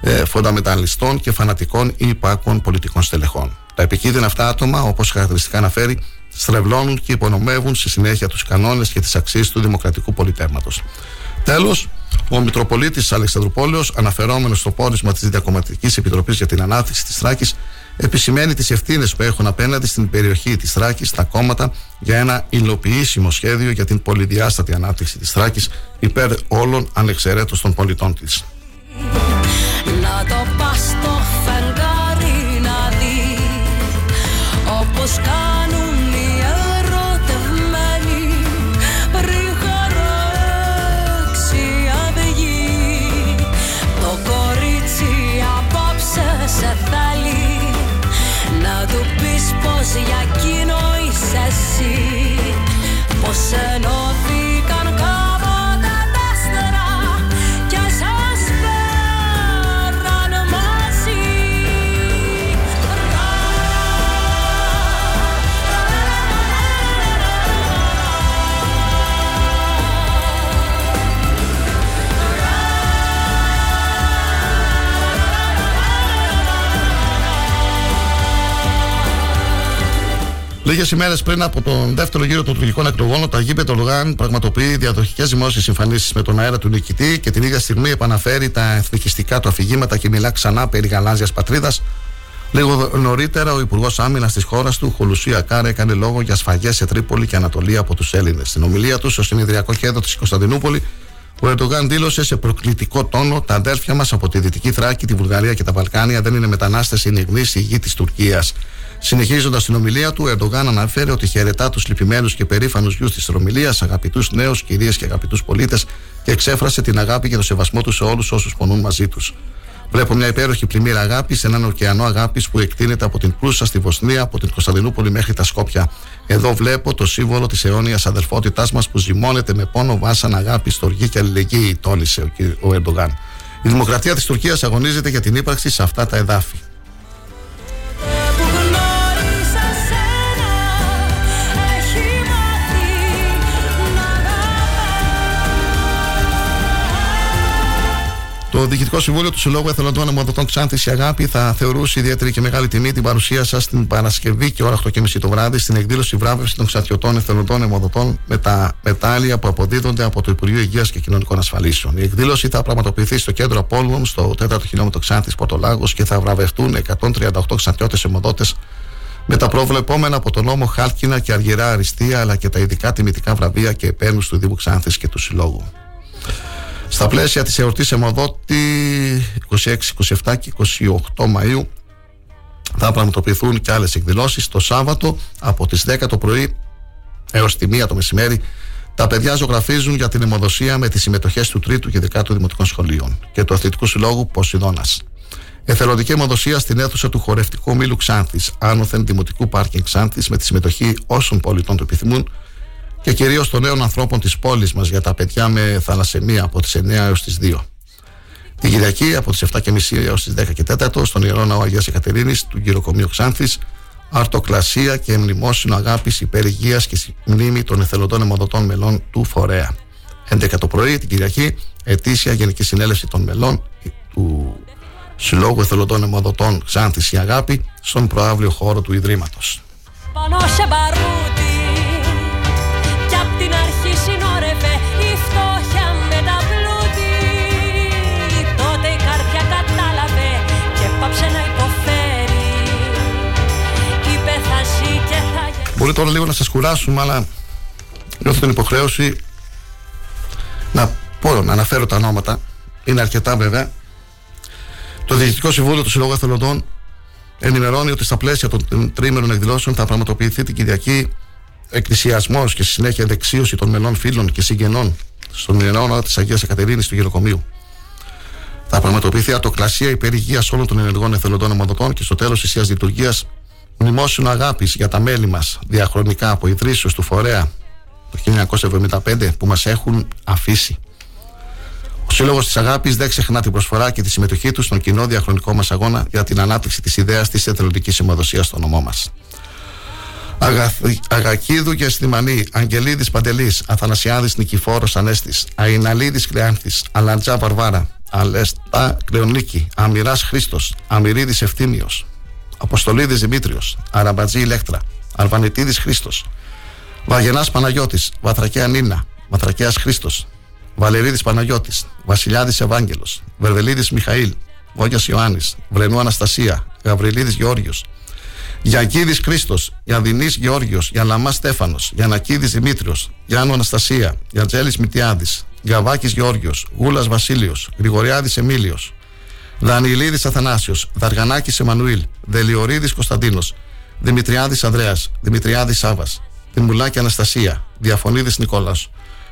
ε, φονταμεταλιστών και φανατικών ή υπάκων πολιτικών στελεχών. Τα επικίνδυνα αυτά άτομα, όπως χαρακτηριστικά αναφέρει, στρεβλώνουν και υπονομεύουν στη συνέχεια τους κανόνες και τις αξίες του δημοκρατικού πολιτεύματο. Τέλος, ο Μητροπολίτης Αλεξανδρουπόλεως, αναφερόμενος στο πόρισμα της Διακομματικής Επιτροπής για την Ανάπτυξη της Θράκης, επισημαίνει τις ευθύνες που έχουν απέναντι στην περιοχή της Θράκης, στα κόμματα, για ένα υλοποιήσιμο σχέδιο για την πολυδιάστατη ανάπτυξη της Θράκης υπέρ όλων ανεξαιρέτως των πολιτών της. Να το Όπως κάνουν οι ερωτευμένοι. Πριν χαράξει αυγή Το κορίτσι απόψε σε θέλει. Να του πεις πως για Λίγες ημέρες πριν από τον δεύτερο γύρο των τουρκικών εκλογών, ο Ταγί Πετρολογάν πραγματοποιεί διαδοχικές δημόσιες εμφανίσεις με τον αέρα του νικητή και την ίδια στιγμή επαναφέρει τα εθνικιστικά του αφηγήματα και μιλά ξανά περί γαλάζιας πατρίδας. Λίγο νωρίτερα, ο Υπουργός Άμυνας της χώρας του, Χολουσία Κάρα, έκανε λόγο για σφαγές σε Τρίπολη και Ανατολή από τους Έλληνες. Στην ομιλία του στο συνεδριακό κέντρο της Κωνσταντινούπολη, ο Ερντογάν δήλωσε σε προκλητικό τόνο: Τα αδέρφια μας από τη Δυτική Θράκη, τη Βουλγαρία και τα Βαλκάνια δεν είναι μετανάστες, είναι γνήσιοι η γη της Τουρκίας. Συνεχίζοντας την ομιλία του, ο Ερντογάν αναφέρει ότι χαιρετά τους λυπημένους και περήφανους γιους της Ρωμιλία, αγαπητούς νέους, κυρίες και αγαπητούς πολίτες και εξέφρασε την αγάπη και το σεβασμό του σε όλους όσους πονούν μαζί τους. Βλέπω μια υπέροχη πλημμύρα αγάπης, έναν ωκεανό αγάπης που εκτείνεται από την Πλούσα στη Βοσνία, από την Κωνσταντινούπολη μέχρι τα Σκόπια. Εδώ βλέπω το σύμβολο της αιώνιας αδελφότητάς μας που ζυμώνεται με πόνο, βάσαν, αγάπη, στοργή και αλληλεγγύη, τόνισε ο Ερντογάν. Η δημοκρατία της Τουρκίας αγωνίζεται για την ύπαρξη σε αυτά τα εδάφη. Το Διοικητικό Συμβούλιο του Συλλόγου Εθελοντών Αιμοδοτών Ξάνθης η Αγάπη θα θεωρούσε ιδιαίτερη και μεγάλη τιμή την παρουσία σας την Παρασκευή και ώρα 8.30 το βράδυ στην εκδήλωση βράβευσης των ξατιωτών εθελοντών αιμοδοτών με τα μετάλλια που αποδίδονται από το Υπουργείο Υγείας και Κοινωνικών Ασφαλίσεων. Η εκδήλωση θα πραγματοποιηθεί στο κέντρο Απόλυων, στο 4ο χιλιόμετρο Ξάνθης Πορτολάγος και θα βραβευτούν 138 ξατιώτες αιμοδότε με τα προβλεπόμενα από τον νόμο Χάλκινα και Αργυρά Αριστεία αλλά και τα ειδικά τιμητικά βραβεία και επένους του Δήμου Ξάνθης και του Συλλόγου. Στα πλαίσια της εορτής Αιμοδότη 26, 27 και 28 Μαΐου θα πραγματοποιηθούν και άλλες εκδηλώσεις το Σάββατο από τις 10 το πρωί έως τη 1 το μεσημέρι τα παιδιά ζωγραφίζουν για την αιμοδοσία με τις συμμετοχές του 3ου και 10ου Δημοτικών Σχολείων και του Αθλητικού Συλλόγου Ποσειδώνας. Εθελοντική αιμοδοσία στην αίθουσα του χορευτικού μήλου Ξάνθης, άνωθεν Δημοτικού Πάρκινγκ Ξάνθης, με τη συμμετοχή όσων πολιτών το επιθυμούν, και κυρίως των νέων ανθρώπων της πόλης μας για τα παιδιά με θαλασσεμία από τις 9 έως τις 2. Την Κυριακή από τις 7.30 έως τις 10 και 4 στον ιερό ναό Αγίας Εκατερίνης του γυροκομείου Ξάνθης, αρτοκλασία και μνημόσυνο αγάπης υπερηγία και μνήμη των εθελοντών αιμοδοτών μελών του φορέα. 11 το πρωί την Κυριακή, ετήσια Γενική Συνέλευση των Μελών του Συλλόγου Εθελοντών Αιμοδοτών Ξάνθης η Αγάπη στον προάβλιο χώρο του Ιδρύματος. Μπορεί τώρα λίγο να σας κουράσουμε αλλά νιώθω την υποχρέωση να πω, να αναφέρω τα ονόματα είναι αρκετά βέβαια το Διοικητικό Συμβούλιο του Συλλόγου Εθελοντών ενημερώνει ότι στα πλαίσια των τρίμερων εκδηλώσεων θα πραγματοποιηθεί την Κυριακή εκκλησιασμός και στη συνέχεια δεξίωση των μελών φίλων και συγγενών στον Ιερό της Αγίας Εκατερίνης του Γεροκομείου. Θα πραγματοποιηθεί ατοκλασία υπερηγία όλων των ενεργών εθελοντών ομοδοτών και στο τέλος της Ιας Λειτουργίας μνημόσυνο αγάπης για τα μέλη μας διαχρονικά από ιδρύσεως του φορέα το 1975 που μας έχουν αφήσει. Ο Σύλλογος της Αγάπης δεν ξεχνά την προσφορά και τη συμμετοχή του στον κοινό διαχρονικό μας αγώνα για την ανάπτυξη της ιδέας της εθελοντικής συμμοδοσίας στο νομό μας. Αγακίδου και Στυμανή, Αγγελίδης Παντελής, Αθανασιάδης Νικηφόρος Ανέστης, Αϊναλίδης Κλεάνθη, Αλαντζά Βαρβάρα, Αλέστα Κλεονίκη, Αμυράς Χρήστος, Αμυρίδης Ευθύμιος, Αποστολίδης Δημήτριος, Αραμπατζή Ηλέκτρα, Αρβανιτίδη Χρήστος, Βαγενά Παναγιώτης, Βαθρακέα Νίνα, Βαθρακέας Χρήστος, Βαλερίδης Παναγιώτης, Βασιλιάδης Ευάγγελος, Βερδελίδη Μιχαήλ, Βόγιας Ιωάννης, Βρενού Αναστασία, Γαβριλίδης Γεώργιος, Γιακίδης Χρήστος, Γιανδινή Γεώργιος, Γιανλαμά Στέφανος, Γιανακίδης Δημήτριος, Γιάννου Αναστασία, Γιαντζέλης Μητιάδης, Γκαβάκη Γεώργιος, Γούλας Βασίλειος, Γρηγοριάδης Εμίλιος, Δανιλίδη Αθανάσιος, Δαργανάκης Εμμανουήλ, Δελιορίδη Κωνσταντίνος, Δημητριάδης Ανδρέας, Δημητριάδης Σάβας, Δημουλάκη Αναστασία, Διαφωνίδης Νικόλας,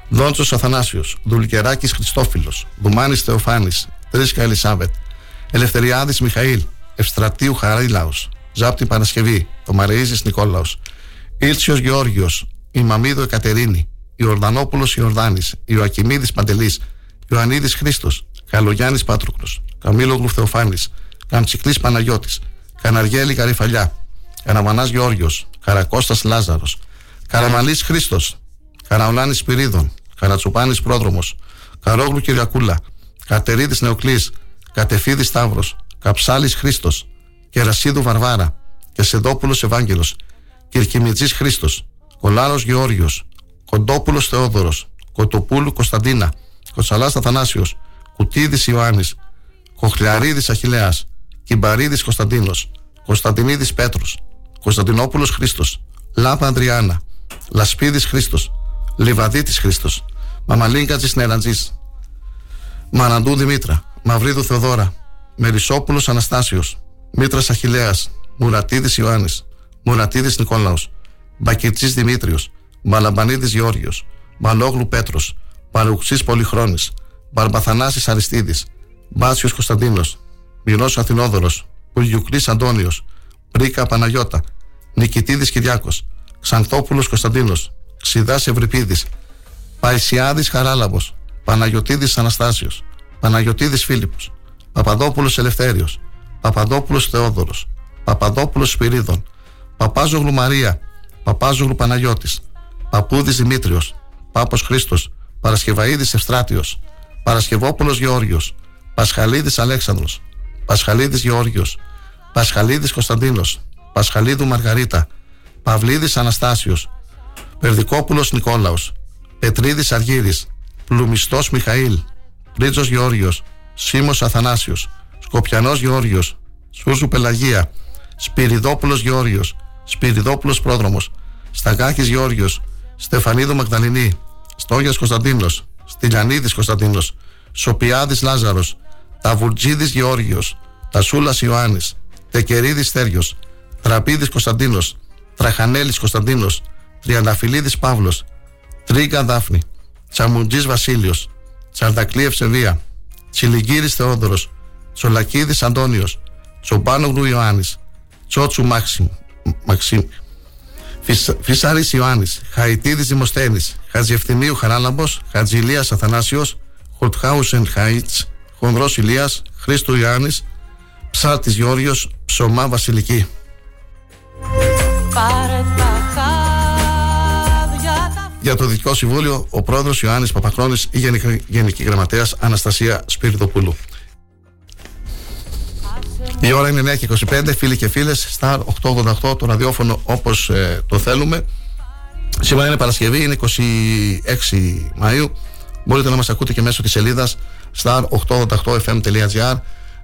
Δόντσος Αθανάσιος, Δουλικεράκη Χριστόφιλος, Δουμάνη Θεοφάνης, Τρίσκα Ελισάβετ, Ελευθεριάδης Μιχαήλ, Ευστρατείου Χαρίλαος, Ζάπτη Παρασκευή, το Μαρείζη Νικόλαος, Ήλτσιος Γεώργιος, η Μαμίδο Εκατερίνη, Ιορδανόπουλος Ιορδάνης, Ιωακιμίδη Παντελής, Ιωαννίδης Χρήστος, Καλογιάννης Πάτρουκλο, Καμίλογλου Θεοφάνη, Καμτσικλή Παναγιώτης, Καναργέλη Καρυφαλιά, Καναμανά Γεώργιος, Καρακώστας Λάζαρος, Καραμαλής Χρήστος, Καραολάνης Σπυρίδων, Καρατσουπάνης Πρόδρομος, Καρόγλου Κυριακούλα, Κατερίδης Νεοκλής, Κατεφίδης Σταύρος, Καψάλης Χρήστος, Κερασίδου Βαρβάρα, Κεσεδόπουλος Ευάγγελος, Κυρκιμιτζής Χρήστος, Κολάρος Γεώργιος, Κοντόπουλος Θεόδωρος, Κοτοπούλου Κωνσταντίνα, Κοτσαλάς Αθανάσιος, Κουτίδης Ιωάννης, Κοχλιαρίδης Αχιλέας, Κυμπαρίδης Κωνσταντίνος, Κωνσταντινίδης Πέτρος, Κωνσταντινόπουλος Χρήστος, Λάπα Ανδριάννα, Λασπίδης Χρήστος, Λιβαδίτης Χρήστος, Μαμαλίγκατζης Νεραντζής, Μαναντού Δημήτρα, Μαυρίδου Θεοδώρα, Μερισόπουλος Αναστάσιος, Μήτρας Αχιλέας, Μουρατίδης Ιωάννης, Μουρατίδης Νικόλαος, Μπακιτσής Δημήτριος, Μαλαμπανίδης Γεώργιος, Μαλόγλου Πέτρος, Παρουξής Πολυχρόνης, Μπαρμπαθανάσης Αριστίδης, Μπάσιος Κωνσταντίνος, Μυρός Αθηνόδωρος, Πουργιουκλής Αντώνιος, Πρίκα Παναγιώτα, Νικητίδης Κυριάκος, Ξανθόπουλος Κωνσταντίνος, Ξιδάς Ευρυπίδης, Παϊσιάδης Χαράλαμπος, Παναγιωτίδης Αναστάσιος, Παναγιωτίδης Φίλιππος, Παπαδόπουλος Ελευθέριος, Παπαδόπουλος Θεόδωρος, Παπαδόπουλος Σπυρίδων, Παπάζογλου Μαρία, Παπάζογλου Παναγιώτης, Παπούδης Δημήτριος, Πάπος Χρήστος, Παρασκευαίδης Ευστράτιος, Παρασκευόπουλος Γεώργιος, Πασχαλίδης Αλέξανδρος, Πασχαλίδης Γεώργιος, Πασχαλίδης Κωνσταντίνος, Πασχαλίδου Μαργαρίτα, Παυλίδης Αναστάσιος, Περδικόπουλος Νικόλαος, Πετρίδης Αργύρης, Πλουμιστός Μιχαήλ, Πρίτζος Γεώργιος, Σίμος Αθανάσιος, Σκοπιανός Γεώργιος, Σούρζου Πελαγία, Σπυριδόπουλος Γεώργιος, Σπυριδόπουλος Πρόδρομος, Σταγάκης Γεώργιος, Στεφανίδου Μαγδαληνή, Στόγιας Κωνσταντίνος, Στυλιανίδης Κωνσταντίνος, Σοπιάδης Λάζαρος, Ταβουρτζίδης Γεώργιος, Τασούλας Ιωάννης, Τεκερίδης Στέργιος, Τραπίδης Κωνσταντίνος, Τραχανέλης Κωνσταντίνος, Τριανταφυλλίδης Παύλος, Τρίγκα Δάφνη, Τσαμουντζής Βασίλειος, Τσαρδακλή Ευσεβία, Τσιλιγκύρης Θεόδωρος, Τσολακίδης Αντώνιος, Τσομπάνογλου Ιωάννης, Τσότσου Μάξιμ, Μαξίμ, Φυσάρης Ιωάννης, Χαϊτίδης Δημοσθένης, Χατζιευθυμίου Χαράλαμπος, Χατζηλίας Αθανάσιος, Χορτχάουσεν Χάιτς, Χονδρός Ηλίας, Χρήστο Ιωάννης, Ψάρτης Γιώργιος, Ψωμά Βασιλική. Για το Δυτικό Συμβούλιο, ο πρόεδρος Ιωάννης Παπαχρόνης ή Γενική, Γενική Γραμματέας Αναστασία Σπυριδοπούλου. Η ώρα είναι 9 και 25, φίλοι και φίλες, στα 888 το ραδιόφωνο όπως ε, το θέλουμε. Σήμερα είναι Παρασκευή, είναι 26 Μαΐου. Μπορείτε να μας ακούτε και μέσω της σελίδας star888fm.gr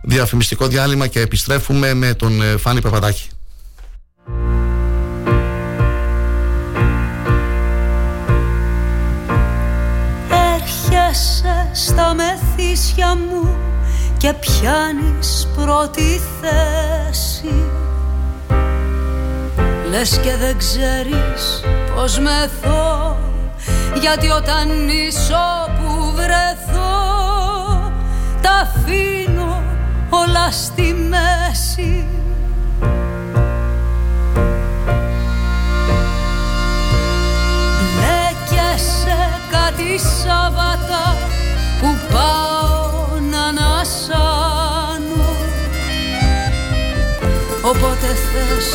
Διαφημιστικό διάλειμμα και επιστρέφουμε με τον ε, Φάνη Παπαδάκη. Έρχεσαι στα μεθύσια μου και πιάνεις πρώτη θέση Λες και δεν ξέρεις πως μεθώ Γιατί όταν είσαι που βρεθώ Τα αφήνω όλα στη μέση. Μπλέκεσαι κάτι Σάββατα που πάω να ανασάνω. Οπότε θες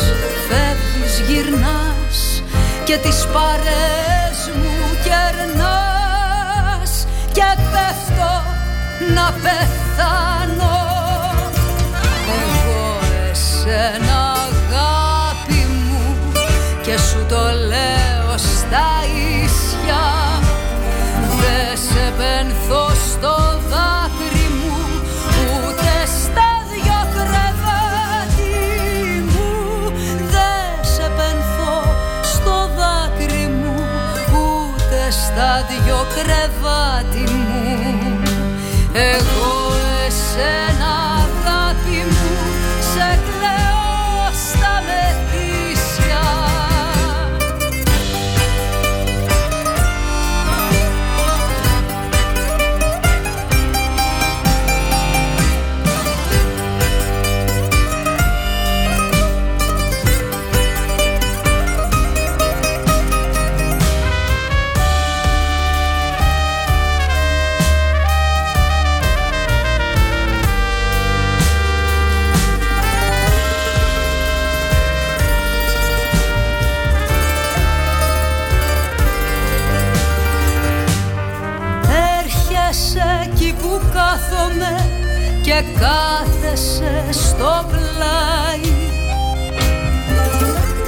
φεύγεις γυρνάς και τις παρές μου κερνάς. Και πέφτω να πεθάνω. Εγώ εσένα αγάπη μου και σου το λέω στα ίσια. Δεν σε πενθώ στο εγώ και κάθεσαι στο πλάι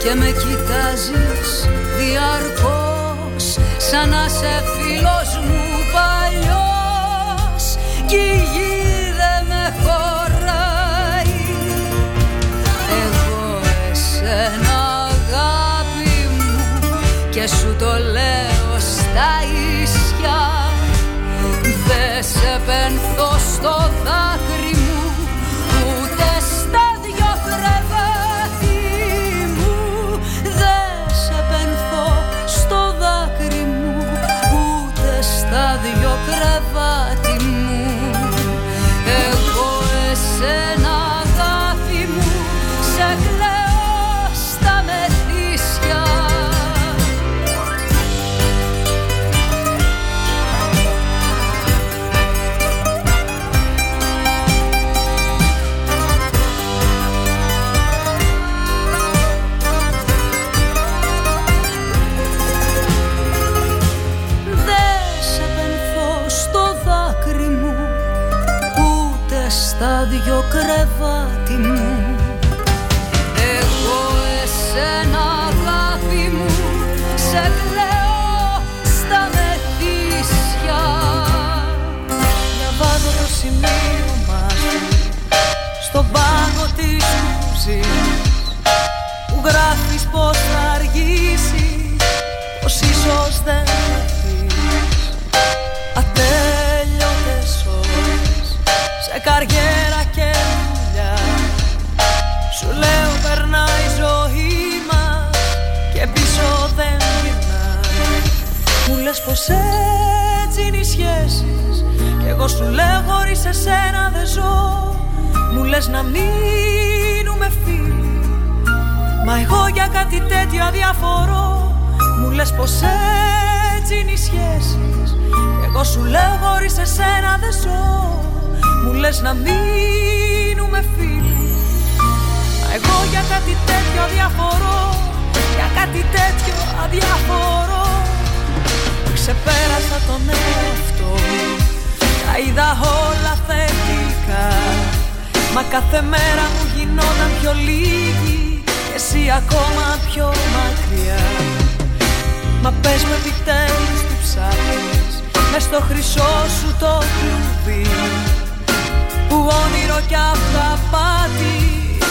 και με κοιτάζεις διαρκώς σαν να σε φίλος μου παλιός κι η γη δεν με χωράει. Εγώ εσένα αγάπη μου και σου το λέω στα ίσια δεν σε πενθώ στο δάκρυ σε καριέρα λες πως έτσι είναι οι σχέσεις Κι εγώ σου λέω χωρίς εσένα δεν ζω. Μου λες να μείνουμε φίλοι Μα εγώ για κάτι τέτοιο αδιαφορώ. Μου λες πως έτσι είναι οι σχέσεις Κι εγώ σου λέω χωρίς εσένα δεν ζω. Μου λες να μείνουμε φίλοι. Μα εγώ για κάτι τέτοιο αδιαφορώ Για κάτι τέτοιο αδιαφορώ. Ξεπέρασα τον εαυτό Τα είδα όλα θετικά. Μα κάθε μέρα μου γινόταν πιο λίγη Εσύ ακόμα πιο μακριά. Μα πες μου επιτέλους τι ψάχνεις Μες στο χρυσό σου το κλουβί Που όνειρο κι αυταπάτη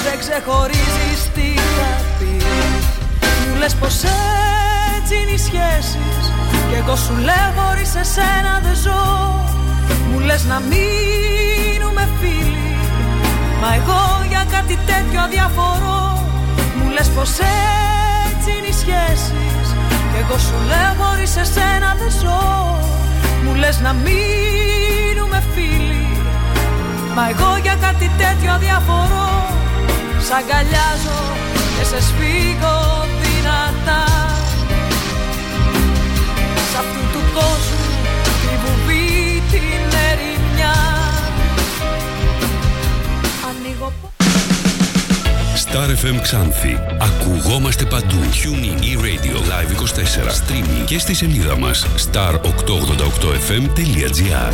Δεν ξεχωρίζεις τι θα πει. Μου λες πως έτσι είναι οι σχέσεις κι εγώ σου λέω χωρίς εσένα δεν ζω Μου λες να μείνουμε φίλοι Μα εγώ για κάτι τέτοιο αδιαφορώ. Μου λες πως έτσι είναι οι σχέσεις Κι εγώ σου λέω χωρίς εσένα δεν ζω Μου λες να μείνουμε φίλοι Μα εγώ για κάτι τέτοιο αδιαφορώ Σ' αγκαλιάζω και σε σφίγγω δυνατά αυτού του κόσμου τη βουβή την ερημιά Ανοίγω Star FM Ξάνθη. Ακουγόμαστε παντού. Tuning e-radio live 24. Streaming και στη σελίδα μας star888fm.gr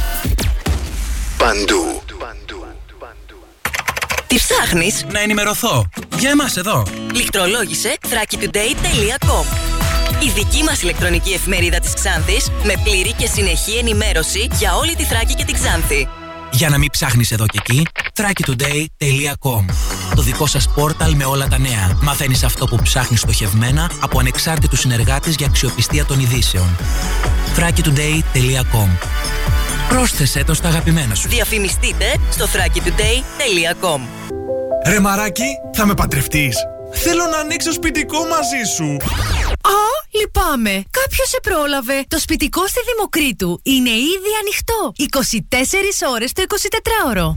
παντού. Τι ψάχνεις; Να ενημερωθώ. Για εμάς εδώ. Λιχτρολόγησε thrakitoday.com Η δική μας ηλεκτρονική εφημερίδα της Ξάνθης με πλήρη και συνεχή ενημέρωση για όλη τη Θράκη και την Ξάνθη. Για να μην ψάχνεις εδώ και εκεί, thrakitoday.com Το δικό σας πόρταλ με όλα τα νέα. Μαθαίνεις αυτό που ψάχνεις στοχευμένα από ανεξάρτητους συνεργάτες για αξιοπιστία των ειδήσεων. thrakitoday.com Πρόσθεσέ το στα αγαπημένα σου. Διαφημιστείτε στο thrakitoday.com Ρε μαράκι, θα με παντρευτείς. Θέλω να ανοίξω σπιτικό μαζί σου. Α, λυπάμαι. Κάποιος σε πρόλαβε. Το σπιτικό στη Δημοκρίτου είναι ήδη ανοιχτό. 24 ώρες το 24ωρο.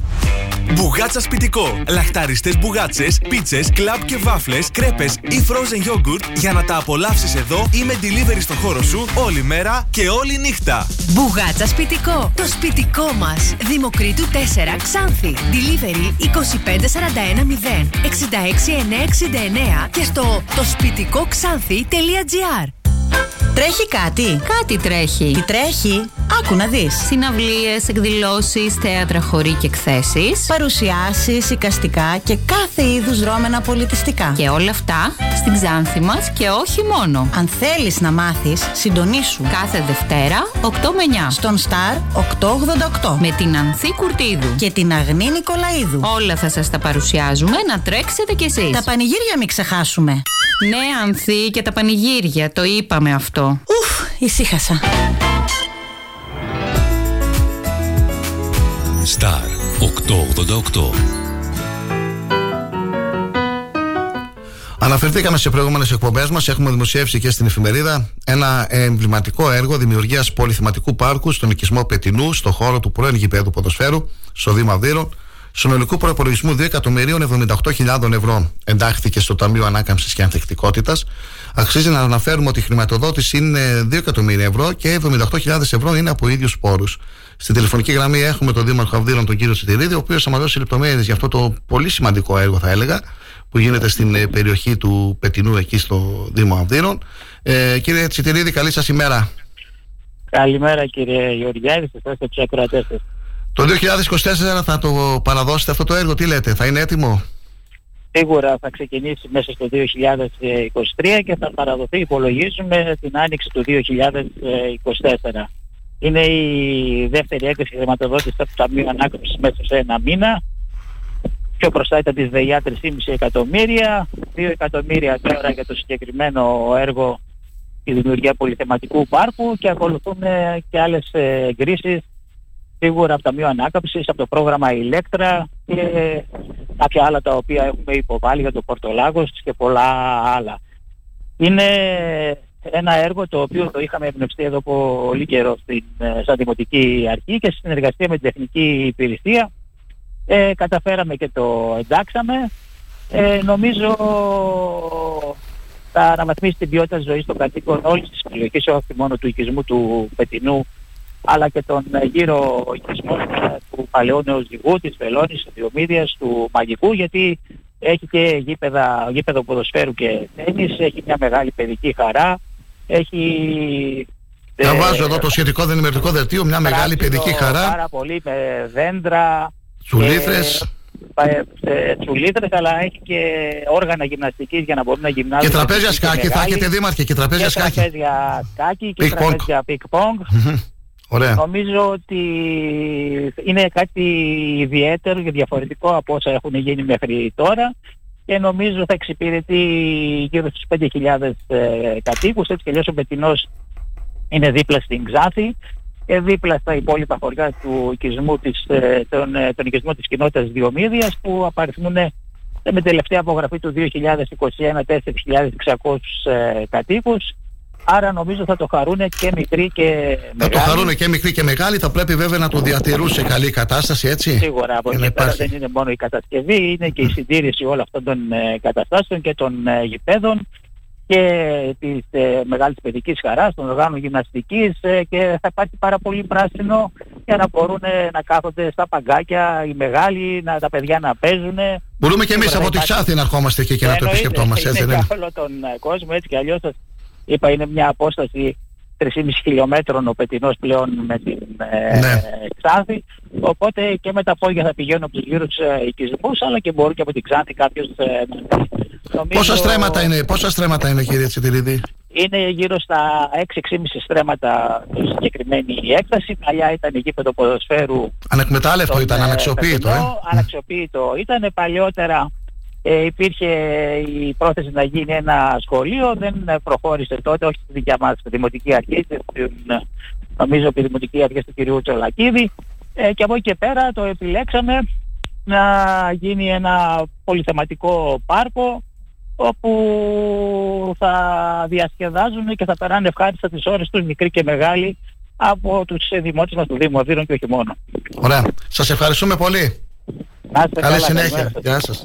Μπουγάτσα σπιτικό. Λαχταριστές μπουγάτσες, πίτσες, κλαμπ και βάφλες, κρέπες ή frozen yogurt για να τα απολαύσεις εδώ ή με delivery στο χώρο σου όλη μέρα και όλη νύχτα. Μπουγάτσα σπιτικό. Το σπιτικό μας. Δημοκρίτου 4 Ξάνθη. Delivery 25410 66969 και στο το σπιτικό ξάνθη.gr. Crediar Τρέχει κάτι; Κάτι τρέχει. Τι τρέχει; Άκου να δεις. Συναυλίες, εκδηλώσεις, θέατρα, χωρί και εκθέσεις. Παρουσιάσεις, οικαστικά και κάθε είδους δρόμενα πολιτιστικά. Και όλα αυτά στην Ξάνθη μας και όχι μόνο. Αν θέλεις να μάθεις, συντονίσου. Κάθε Δευτέρα, 8 με 9. Στον Star 888. Με την Ανθή Κουρτίδου. Και την Αγνή Νικολαίδου. Όλα θα σας τα παρουσιάζουμε, να τρέξετε κι εσείς. Τα πανηγύρια μην ξεχάσουμε. Ναι, Ανθή και τα πανηγύρια, το είπαμε αυτό. Ουφ, ησύχασα. Star 888 Αναφερθήκαμε σε προηγούμενες εκπομπές μας. Έχουμε δημοσιεύσει και στην εφημερίδα ένα εμβληματικό έργο δημιουργίας πολυθεματικού πάρκου στον οικισμό Πετινού, στο χώρο του πρώην γηπέδου ποδοσφαίρου, στο Δήμα Αυδείρων, συνολικού προπολογισμού 2.078.000 ευρώ. Εντάχθηκε στο Ταμείο Ανάκαμψης και Ανθεκτικότητας. Αξίζει να αναφέρουμε ότι η χρηματοδότηση είναι 2 εκατομμύρια ευρώ και 78.000 ευρώ είναι από ίδιους πόρους. Στην τηλεφωνική γραμμή έχουμε τον Δήμαρχο Αυδείρων, τον κύριο Τσιτηρίδη, ο οποίος θα μας δώσει λεπτομέρειες για αυτό το πολύ σημαντικό έργο, θα έλεγα, που γίνεται στην ε, περιοχή του Πετινού, εκεί στο Δήμο Αυδείρων. Ε, κύριε Τσιτηρίδη, καλή σας ημέρα. Καλημέρα κύριε Γεωργιάδη, σας και τους ακροατές σας. Το 2024 θα το παραδώσετε αυτό το έργο, τι λέτε, θα είναι έτοιμο; Σίγουρα θα ξεκινήσει μέσα στο 2023 και θα παραδοθεί, υπολογίζουμε, την άνοιξη του 2024. Είναι η δεύτερη έκθεση χρηματοδότησης από το Ταμείο Ανάκαμψης μέσα σε ένα μήνα. Πιο μπροστά ήταν της ΔΕΙΑ 3,5 εκατομμύρια, 2 εκατομμύρια τώρα για το συγκεκριμένο έργο η δημιουργία πολυθεματικού πάρκου και ακολουθούν ε, και άλλες ε, εγκρίσεις σίγουρα από το Ταμείο Ανάκαμψης, από το πρόγραμμα Ηλέκτρα και κάποια άλλα τα οποία έχουμε υποβάλει για το Πορτολάγος και πολλά άλλα. Είναι ένα έργο το οποίο το είχαμε εμπνευστεί εδώ πολύ καιρό στην, ε, σαν Δημοτική Αρχή και στη συνεργασία με την Τεχνική Υπηρεσία ε, καταφέραμε και το εντάξαμε. Ε, νομίζω θα αναβαθμίσει την ποιότητα της ζωής των κατοίκων όλης της περιοχής, όχι μόνο του οικισμού του Πετινού, αλλά και των ε, γύρω οικισμών ε, του Παλαιού Νεοζυγού, της Βελώνης, της Διομήδιας, του Μαγικού, γιατί έχει και γήπεδα, γήπεδο ποδοσφαίρου και τέννις, έχει μια μεγάλη παιδική χαρά, έχει... Θα βάζω εδώ το σχετικό ενημερωτικό δελτίο, μια μεγάλη παιδική χαρά. Πάρα πολύ με δέντρα. Τσουλήθρες. Ε, τσουλήθρες αλλά έχει και όργανα γυμναστικής για να μπορούν να γυμνάζουν. Και τραπέζια σκάκι, θα έχετε δήμαρχε και τραπέζια σκάκι. Και τραπέζια σκάκι και τραπέζια πινγκ-πονγκ. Ωραία. Νομίζω ότι είναι κάτι ιδιαίτερο και διαφορετικό από όσα έχουν γίνει μέχρι τώρα και νομίζω θα εξυπηρετεί γύρω στους 5.000 ε, κατοίκους, έτσι και αλλιώς ο Πετινός είναι δίπλα στην Ξάθη και δίπλα στα υπόλοιπα χωριά του οικισμού της, ε, τον, ε, τον οικισμό της κοινότητας Διομήδιας που απαριθμούν ε, με τελευταία απογραφή του 2021 4.600 ε, κατοίκους Άρα νομίζω θα το χαρούν και μικροί και μεγάλοι. Θα το χαρούν και μικροί και μεγάλοι. Θα πρέπει βέβαια να το διατηρούν σε καλή κατάσταση, έτσι. Σίγουρα. Από εκεί πέρα δεν είναι μόνο η κατασκευή, είναι και η συντήρηση όλων αυτών των ε, καταστάσεων και των ε, γηπέδων και της ε, μεγάλης παιδικής χαράς, των οργάνων γυμναστικής ε, και θα υπάρχει πάρα πολύ πράσινο για να μπορούν ε, να κάθονται στα παγκάκια οι μεγάλοι, να, τα παιδιά να παίζουν. Μπορούμε και εμείς από τη Ξάθη να ερχόμαστε εκεί και να το επισκεπτόμαστε. Είναι για όλο τον ε, κόσμο έτσι και αλλιώς είπα είναι μια απόσταση 3,5 χιλιόμετρων ο Πετινός πλέον με την ε, ναι. Ξάνθη οπότε και με τα πόδια θα πηγαίνουν από τους γύρους ε, οικισμούς αλλά και μπορεί και από την Ξάνθη κάποιος ε, νομίζω... πόσα, στρέμματα είναι, πόσα στρέμματα είναι κύριε Τσιτηρίδη είναι γύρω στα 6-6,5 στρέμματα η συγκεκριμένη έκταση. Παλιά ήταν γήπεδο ποδοσφαίρου. Ανεκμετάλλευτο ήταν, αναξιοποιητό. Ε. Αναξιοποιητό ήταν. Παλιότερα ε, υπήρχε η πρόθεση να γίνει ένα σχολείο, δεν προχώρησε τότε, όχι στη δικιά μας Δημοτική Αρχή, νομίζω η Δημοτική Αρχή του κ. Τσολακίδη ε, και από εκεί και πέρα το επιλέξαμε να γίνει ένα πολυθεματικό πάρκο όπου θα διασκεδάζουν και θα περάνε ευχάριστα τις ώρες τους μικροί και μεγάλοι από τους δημότες μας του Δήμου Αδύρων και όχι μόνο. Ωραία. Σας ευχαριστούμε πολύ. Να είστε Καλή καλά, συνέχεια. καλημέρα σας. Γεια σας.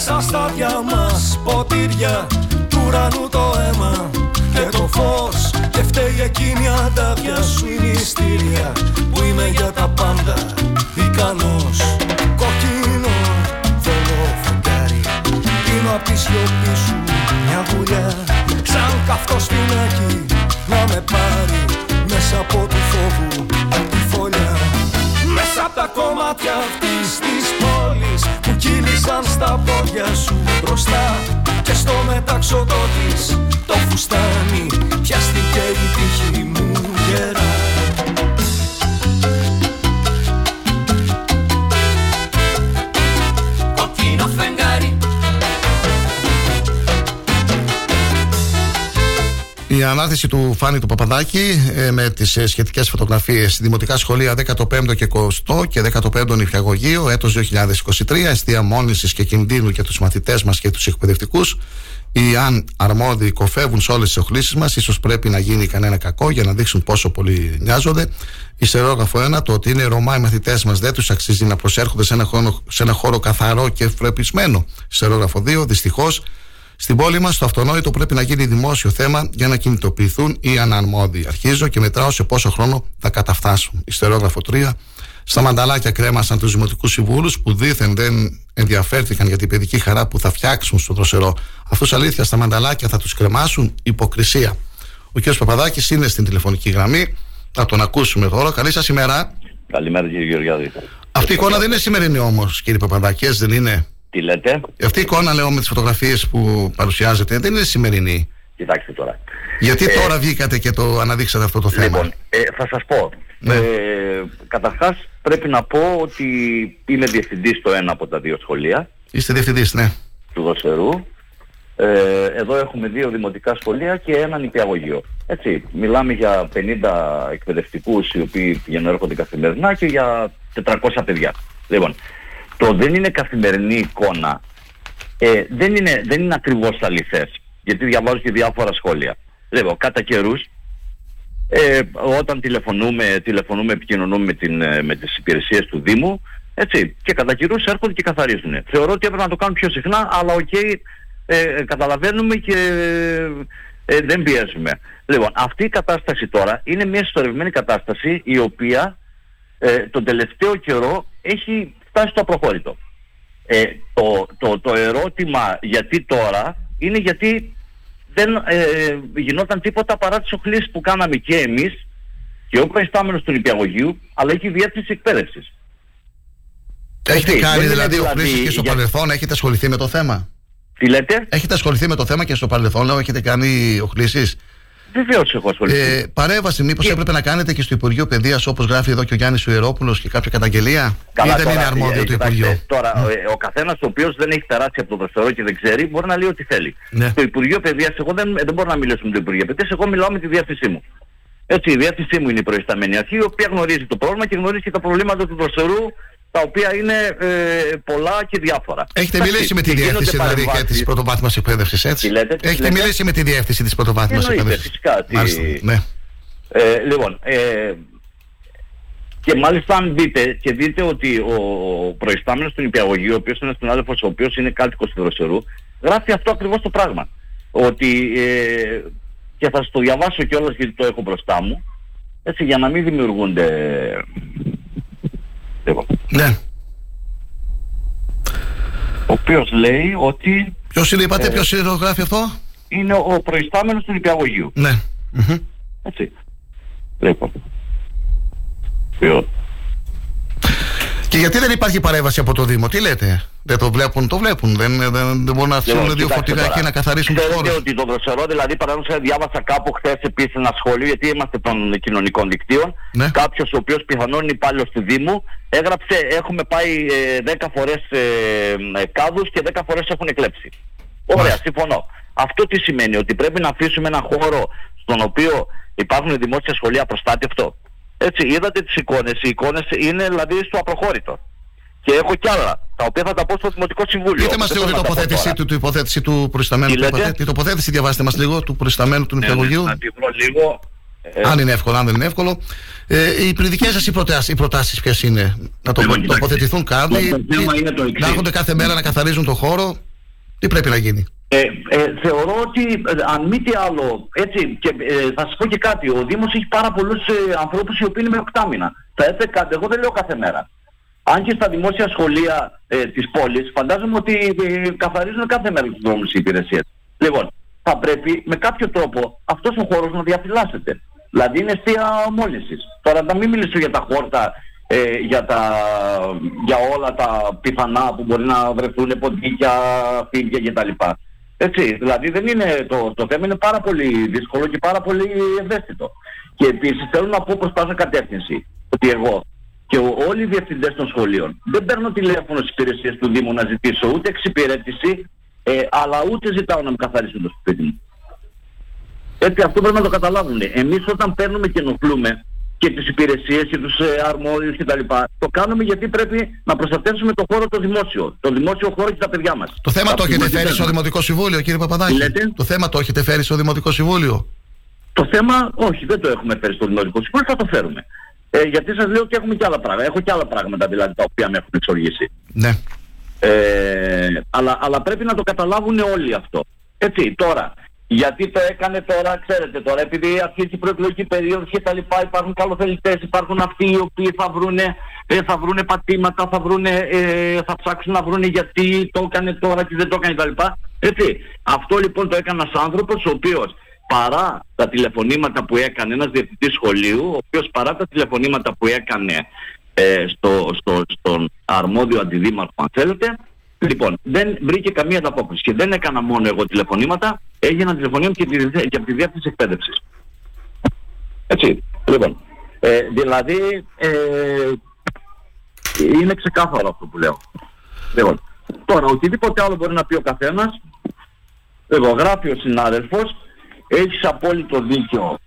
στα δια μας. Ποτήρια Του ουρανού το αίμα και το φως. Και φταίει εκείνη η αντάβια σου η μυστήρια Που είμαι για τα πάντα ικανός. Κοκκίνο θολό φεγγάρι Πίνω απ' τη σιωπή σου μια γουλιά. Σαν καυτό σφινάκι να με πάρει Μέσα από του φόβου τη φωλιά. Μέσα απ' τα κομμάτια αυτής της πόλης Που κύλησαν στα πόδια σου μπροστά Και στο μεταξωτό της το φουστάνι. Πιάστηκε η τύχη μου γερά Η ανάθεση του Φάνη του Παπαδάκη ε, με τις ε, σχετικές φωτογραφίες Δημοτικά σχολεία 15ο και 20ο και 15ο νηπιαγωγείο έτος 2023 αιστεία μόνησης και κινδύνου για τους μαθητές μας και τους εκπαιδευτικούς. Οι αν αρμόδιοι κοφεύουν σε όλες τις οχλήσεις μας, ίσως πρέπει να γίνει κανένα κακό για να δείξουν πόσο πολύ νοιάζονται. Ιστερόγραφο 1. Το ότι είναι Ρωμά οι μαθητές μας δεν τους αξίζει να προσέρχονται σε ένα, χώρο, σε ένα χώρο καθαρό και φρεπισμένο. Ιστερόγραφο 2. Δυστυχώς στην πόλη μας, το αυτονόητο πρέπει να γίνει δημόσιο θέμα για να κινητοποιηθούν οι αναρμόδιοι. Αρχίζω και μετράω σε πόσο χρόνο θα καταφτάσουν. Ιστερόγραφο 3. Στα μανταλάκια κρέμασαν τους δημοτικούς συμβούλους που δήθεν δεν ενδιαφέρθηκαν για την παιδική χαρά που θα φτιάξουν στο δροσερό. Αυτούς αλήθεια στα μανταλάκια θα τους κρεμάσουν υποκρισία. Ο κ. Παπαδάκης είναι στην τηλεφωνική γραμμή. Θα τον ακούσουμε τώρα. Καλή σας ημέρα. Καλημέρα κύριε Γεωργιάδη. Αυτή η εικόνα δεν είναι σημερινή όμως, κύριε Παπαδάκη, έτσι δεν είναι; Τι λέτε, Αυτή η εικόνα, λέω, με τις φωτογραφίες που παρουσιάζεται, δεν είναι σημερινή. κοιτάξτε τώρα. Γιατί Ε, τώρα βγήκατε και το αναδείξατε αυτό το θέμα; Λοιπόν, ε, θα σας πω. Ναι. Ε, καταρχάς πρέπει να πω ότι είμαι διευθυντής στο ένα από τα δύο σχολεία Είστε διευθυντής, ναι. του Δοσερού. Ε, εδώ έχουμε δύο δημοτικά σχολεία και ένα νηπιαγωγείο. Έτσι, μιλάμε για 50 εκπαιδευτικούς οι οποίοι πηγαίνουν έρχονται καθημερινά και για 400 παιδιά. Λοιπόν, το δεν είναι καθημερινή εικόνα ε, δεν, είναι, δεν είναι ακριβώς αληθές. Γιατί διαβάζω και διάφορα σχόλια. Λοιπόν, κατά καιρούς ε, όταν τηλεφωνούμε, τηλεφωνούμε, επικοινωνούμε με, την, ε, με τις υπηρεσίες του Δήμου, έτσι, και κατά καιρούς έρχονται και καθαρίζουν. Θεωρώ ότι έπρεπε να το κάνουν πιο συχνά, αλλά οκ, ε, ε, καταλαβαίνουμε και ε, δεν πιέζουμε. Λοιπόν, αυτή η κατάσταση τώρα είναι μια ιστορευμένη κατάσταση η οποία ε, τον τελευταίο καιρό έχει φτάσει στο απροχώρητο. Ε, το, το, το ερώτημα γιατί τώρα είναι γιατί δεν ε, γινόταν τίποτα παρά τις οχλήσεις που κάναμε και εμείς και ο προϊστάμενος του νηπιαγωγείου αλλά και η διεύθυνση εκπαίδευσης. Έχετε Έτσι, κάνει δεν είναι δηλαδή δηλαδή οχλήσεις και στο για- παρελθόν, έχετε ασχοληθεί με το θέμα; Τι λέτε; Έχετε ασχοληθεί με το θέμα και στο παρελθόν, λέω, έχετε κάνει οχλήσεις; Βεβαίως έχω ασχοληθεί. Ε, παρέμβαση, μήπως έπρεπε να κάνετε και στο Υπουργείο Παιδείας όπως γράφει εδώ και ο Γιάννης Ιερόπουλος και κάποια καταγγελία; ή δεν είναι αρμόδιο ε, το κοιτάξτε, Υπουργείο; Τώρα, ε, ο καθένας ο οποίος δεν έχει περάσει από το δευτερό και δεν ξέρει, μπορεί να λέει ό,τι θέλει. Ναι. Το Υπουργείο Παιδείας, εγώ δεν, δεν μπορώ να μιλήσω με το Υπουργείο Παιδείας, εγώ μιλάω με τη διεύθυνσή μου. Έτσι, η διεύθυνσή μου είναι η προϊσταμένη αρχή, η οποία γνωρίζει το πρόβλημα και γνωρίζει και τα προβλήματα του δροσερού, τα οποία είναι ε, πολλά και διάφορα. Έχετε Εντάξει, μιλήσει με τη και γίνονται διεύθυνση δηλαδή και παρεμβάσεις. της πρωτοβάθμιας εκπαίδευσης, έτσι; Τι λέτε, τι Έχετε λέτε; μιλήσει με τη διεύθυνση της πρωτοβάθμιας Εννοείται, εκπαίδευσης; φυσικά, τι- Μάλιστα, ναι. Ε, λοιπόν, ε, και μάλιστα αν δείτε και δείτε ότι ο προϊστάμενος του νηπιαγωγείου, ο οποίος είναι στον άδελφος, ο οποίος είναι κάτοικος του Δροσερού, γράφει αυτό ακριβώς το πράγμα. Ότι, ε, και θα σας το διαβάσω κιόλας γιατί το έχω μπροστά μου, έτσι για να μην δημιουργούνται... Λοιπόν, Ναι. ο οποίος λέει ότι Ποιος είναι, είπατε, Ε, ποιος είναι το γράφει αυτό; είναι ο προϊστάμενος του νηπιαγωγείου. Ναι. Μμμ. Έτσι. Λοιπόν. Ποιο- Και γιατί δεν υπάρχει παρέμβαση από το Δήμο, τι λέτε; Δεν το βλέπουν, το βλέπουν. Δεν, δεν, δεν μπορούν να στείλουν Λοιπόν, δύο κοιτάξτε φορτηγά τώρα. εκεί να καθαρίσουν τους Ξέρετε χώρους. ότι το δροσερό, δηλαδή παραδείγματος χάρη διάβασα κάπου χθες επίσης ένα σχόλιο, γιατί είμαστε των κοινωνικών δικτύων. Ναι. Κάποιος ο οποίος πιθανόν είναι υπάλληλος του Δήμου έγραψε: Έχουμε πάει ε, 10 φορές ε, ε, κάδους και 10 φορές έχουν εκλέψει. Ωραία, συμφωνώ. Αυτό τι σημαίνει, ότι πρέπει να αφήσουμε ένα χώρο στον οποίο υπάρχουν δημόσια σχολεία προστάτευτο. Έτσι, είδατε τις εικόνες. Οι εικόνες είναι δηλαδή στο απροχώρητο. Και έχω κι άλλα, τα οποία θα τα πω στο Δημοτικό Συμβούλιο. Πείτε μας Δεν λίγο θέλω την να τα πω τοποθέτησή τώρα. του, την υπόθεση του προϊσταμένου. Τι του λέτε; υποθε- Την τοποθέτηση διαβάστε μας λίγο του προϊσταμένου του Ναι, ναι, νηπιαγωγείου. να τη βρω λίγο. Ε, Αν είναι εύκολο, αν δεν είναι εύκολο. Ε, οι δικέ σας οι προτάσεις προτάσεις ποιες είναι, Να το, Λοιπόν, κοιτάξτε. τοποθετηθούν κάδοι, Το θέμα είναι το εξής. να έρχονται κάθε μέρα να καθαρίζουν το χώρο. Τι πρέπει να γίνει; Ε, ε, θεωρώ ότι ε, αν μη τι άλλο, έτσι, και ε, θα σας πω και κάτι, ο Δήμος έχει πάρα πολλούς ε, ανθρώπους οι οποίοι είναι με οκτάμινα. Θα έρθει κάτι, εγώ δεν λέω κάθε μέρα. Αν και στα δημόσια σχολεία ε, της πόλης, φαντάζομαι ότι ε, καθαρίζουν κάθε μέρα τους δρόμους οι υπηρεσίες. Λοιπόν, θα πρέπει με κάποιο τρόπο αυτός ο χώρος να διαφυλάσσεται. Δηλαδή είναι αιστεία μόλυνσης. Τώρα να μην μιλήσω για τα χόρτα, ε, για, τα, για όλα τα πιθανά που μπορεί να βρεθούν ποντίκια, φίδια κτλ. Έτσι, δηλαδή δεν είναι το, το θέμα είναι πάρα πολύ δύσκολο και πάρα πολύ ευαίσθητο. Και επίσης θέλω να πω προς πάσα κατεύθυνση ότι εγώ και ο- όλοι οι διευθυντές των σχολείων δεν παίρνω τηλέφωνο στις υπηρεσίες του Δήμου να ζητήσω ούτε εξυπηρέτηση ε, αλλά ούτε ζητάω να μου καθαρίσουν το σπίτι μου. Έτσι αυτό πρέπει να το καταλάβουν. Εμείς όταν παίρνουμε και ενοχλούμε και τις υπηρεσίες και τους ε, αρμόδιους κτλ. Το κάνουμε γιατί πρέπει να προστατεύσουμε το χώρο το δημόσιο. Το δημόσιο χώρο και τα παιδιά μας. Το θέμα το Αυτό έχετε μας φέρει στο παίρνουμε. Δημοτικό Συμβούλιο, κύριε Παπαδάκη; Το θέμα το έχετε φέρει στο Δημοτικό Συμβούλιο; Το θέμα, όχι, δεν το έχουμε φέρει στο Δημοτικό Συμβούλιο, θα το φέρουμε. Ε, γιατί σας λέω ότι έχουμε και άλλα πράγματα. Έχω και άλλα πράγματα δηλαδή τα οποία με έχουν εξοργήσει. Ναι. Ε, αλλά, αλλά πρέπει να το καταλάβουν όλοι αυτό. Έτσι, τώρα, γιατί το έκανε τώρα, ξέρετε τώρα, επειδή αρχίζει η προεκλογική περίοδος και τα λοιπά, υπάρχουν καλοθελητές, υπάρχουν αυτοί οι οποίοι θα βρούνε, ε, θα βρούνε πατήματα, θα, βρούνε, ε, θα ψάξουν να βρούνε γιατί το έκανε τώρα και δεν το έκανε κτλ. Έτσι, αυτό λοιπόν το έκανε ένας άνθρωπος ο οποίος παρά τα τηλεφωνήματα που έκανε ένας διευθυντής σχολείου, ο οποίος παρά τα τηλεφωνήματα που έκανε ε, στο, στο, στον αρμόδιο αντιδήμαρχο αν θέλετε, λοιπόν, δεν βρήκε καμία ανταπόκριση. Και δεν έκανα μόνο εγώ τηλεφωνήματα, έγιναν τηλεφωνήματα και, τη- και από τη διεύθυνση εκπαίδευσης. Έτσι, λοιπόν. Ε, δηλαδή, ε, είναι ξεκάθαρο αυτό που λέω. Λοιπόν, τώρα, οτιδήποτε άλλο μπορεί να πει ο καθένας, εγώ γράφει ο συνάδελφος, έχεις απόλυτο δίκιο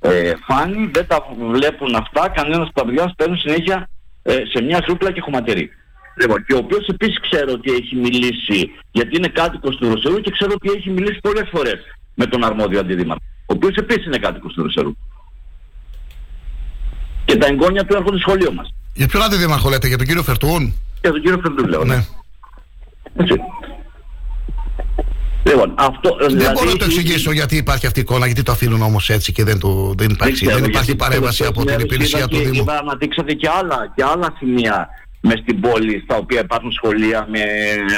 ε, Φάνη, δεν τα βλέπουν αυτά, κανένας από τα παιδιά μας παίρνουν συνέχεια ε, σε μια ζούγκλα και χωματερή. Λοιπόν, και ο οποίος επίσης ξέρω ότι έχει μιλήσει, γιατί είναι κάτοικος του Ρωσερού και ξέρω ότι έχει μιλήσει πολλές φορές με τον αρμόδιο αντιδήμαρχο, ο οποίος επίσης είναι κάτοικος του Ρωσερού. Και τα εγγόνια του έρχονται στο σχολείο μας. Για ποιον αντιδήμαρχο λέτε, για τον κύριο Φερτούν. Για τον κύριο Φερτούν λέω. Ναι. Έτσι. Λοιπόν, αυτό... Δεν δηλαδή, μπορώ να το εξηγήσω γιατί υπάρχει αυτή η εικόνα, γιατί το αφήνουν όμως έτσι και δεν, το, δεν υπάρχει, ξέρω, δεν υπάρχει γιατί παρέμβαση τελευταίες από την μέρες υπηρεσία είδα του και- Δήμου. Είδα να δείξατε και άλλα, και άλλα σημεία μες στην πόλη στα οποία υπάρχουν σχολεία με...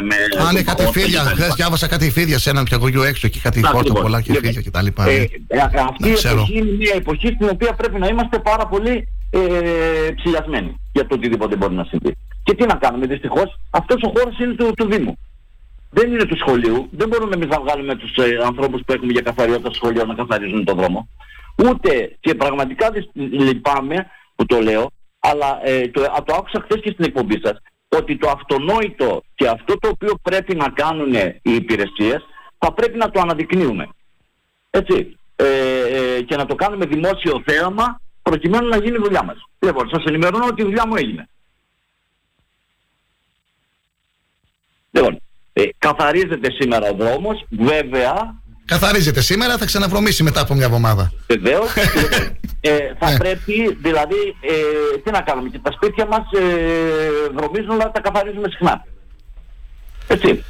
με Αν είναι κάτι χόρτα φίδια, κτλ. χθες διάβασα κάτι φίδια σε έναν πιαγωγείο έξω και κάτι Να, χόρτα λοιπόν, πολλά και λοιπόν, φίδια κτλ. Ε, ε, αυτή Να η ξέρω. εποχή είναι μια εποχή στην οποία πρέπει να είμαστε πάρα πολύ ε, ψηλιασμένοι για το οτιδήποτε μπορεί να συμβεί. Και τι να κάνουμε, δυστυχώς, αυτός ο χώρος είναι του, του Δήμου. Δεν είναι του σχολείου. Δεν μπορούμε εμείς να βγάλουμε τους ε, ανθρώπους που έχουμε για καθαριότητα στο σχολείο να καθαρίζουν τον δρόμο. Ούτε και πραγματικά δυσ- λυπάμαι που το λέω, αλλά ε, το, α, το άκουσα χθες και στην εκπομπή σας, ότι το αυτονόητο και αυτό το οποίο πρέπει να κάνουν οι υπηρεσίες θα πρέπει να το αναδεικνύουμε. Έτσι. Ε, ε, και να το κάνουμε δημόσιο θέαμα προκειμένου να γίνει η δουλειά μας. Λοιπόν, σας ενημερώνω ότι η δουλειά μου έγινε. Λοιπόν, ε, καθαρίζεται σήμερα ο δρόμος, βέβαια, Καθαρίζεται σήμερα, θα ξαναβρωμίσει μετά από μια εβδομάδα. βεβαίως, ε, θα Ναι. πρέπει, δηλαδή, ε, τι να κάνουμε, και τα σπίτια μας ε, βρωμίζουν, αλλά τα καθαρίζουμε συχνά. Έτσι.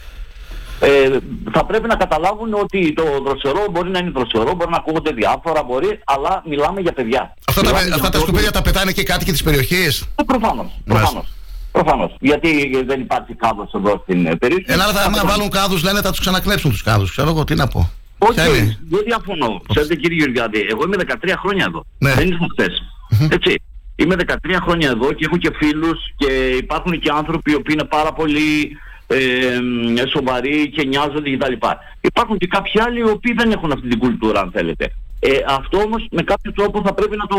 Ε, θα πρέπει να καταλάβουν ότι το δροσερό μπορεί να είναι δροσερό, μπορεί να ακούγονται διάφορα, μπορεί, αλλά μιλάμε για παιδιά. Αυτά τα, Μιλάμε για αυτά τα ανθρώπους- σκουπίδια τα πετάνε και κάτοικοι της περιοχής; Ε, προφανώς, προφανώς. Προφανώς. Γιατί δεν υπάρχει κάδος εδώ στην ε, περιοχή. Ελλάδα, Θα άμα πετάνε. βάλουν κάδους, λένε θα τους ξανακλέψουν τους κάδους. Ξέρω εγώ τι να πω. Όχι, Ποια είναι; δεν διαφωνώ. Ξέρετε κύριε Γεωργιάδη, εγώ είμαι 13 χρόνια εδώ. Ναι. Δεν ήμουν χθες. Έτσι. είμαι 13 χρόνια εδώ και έχω και φίλους και υπάρχουν και άνθρωποι οι οποίοι είναι πάρα πολύ ε, σοβαροί και νοιάζονται κτλ. Υπάρχουν και κάποιοι άλλοι οι οποίοι δεν έχουν αυτή την κουλτούρα αν θέλετε. Ε, αυτό όμως με κάποιο τρόπο θα πρέπει να το,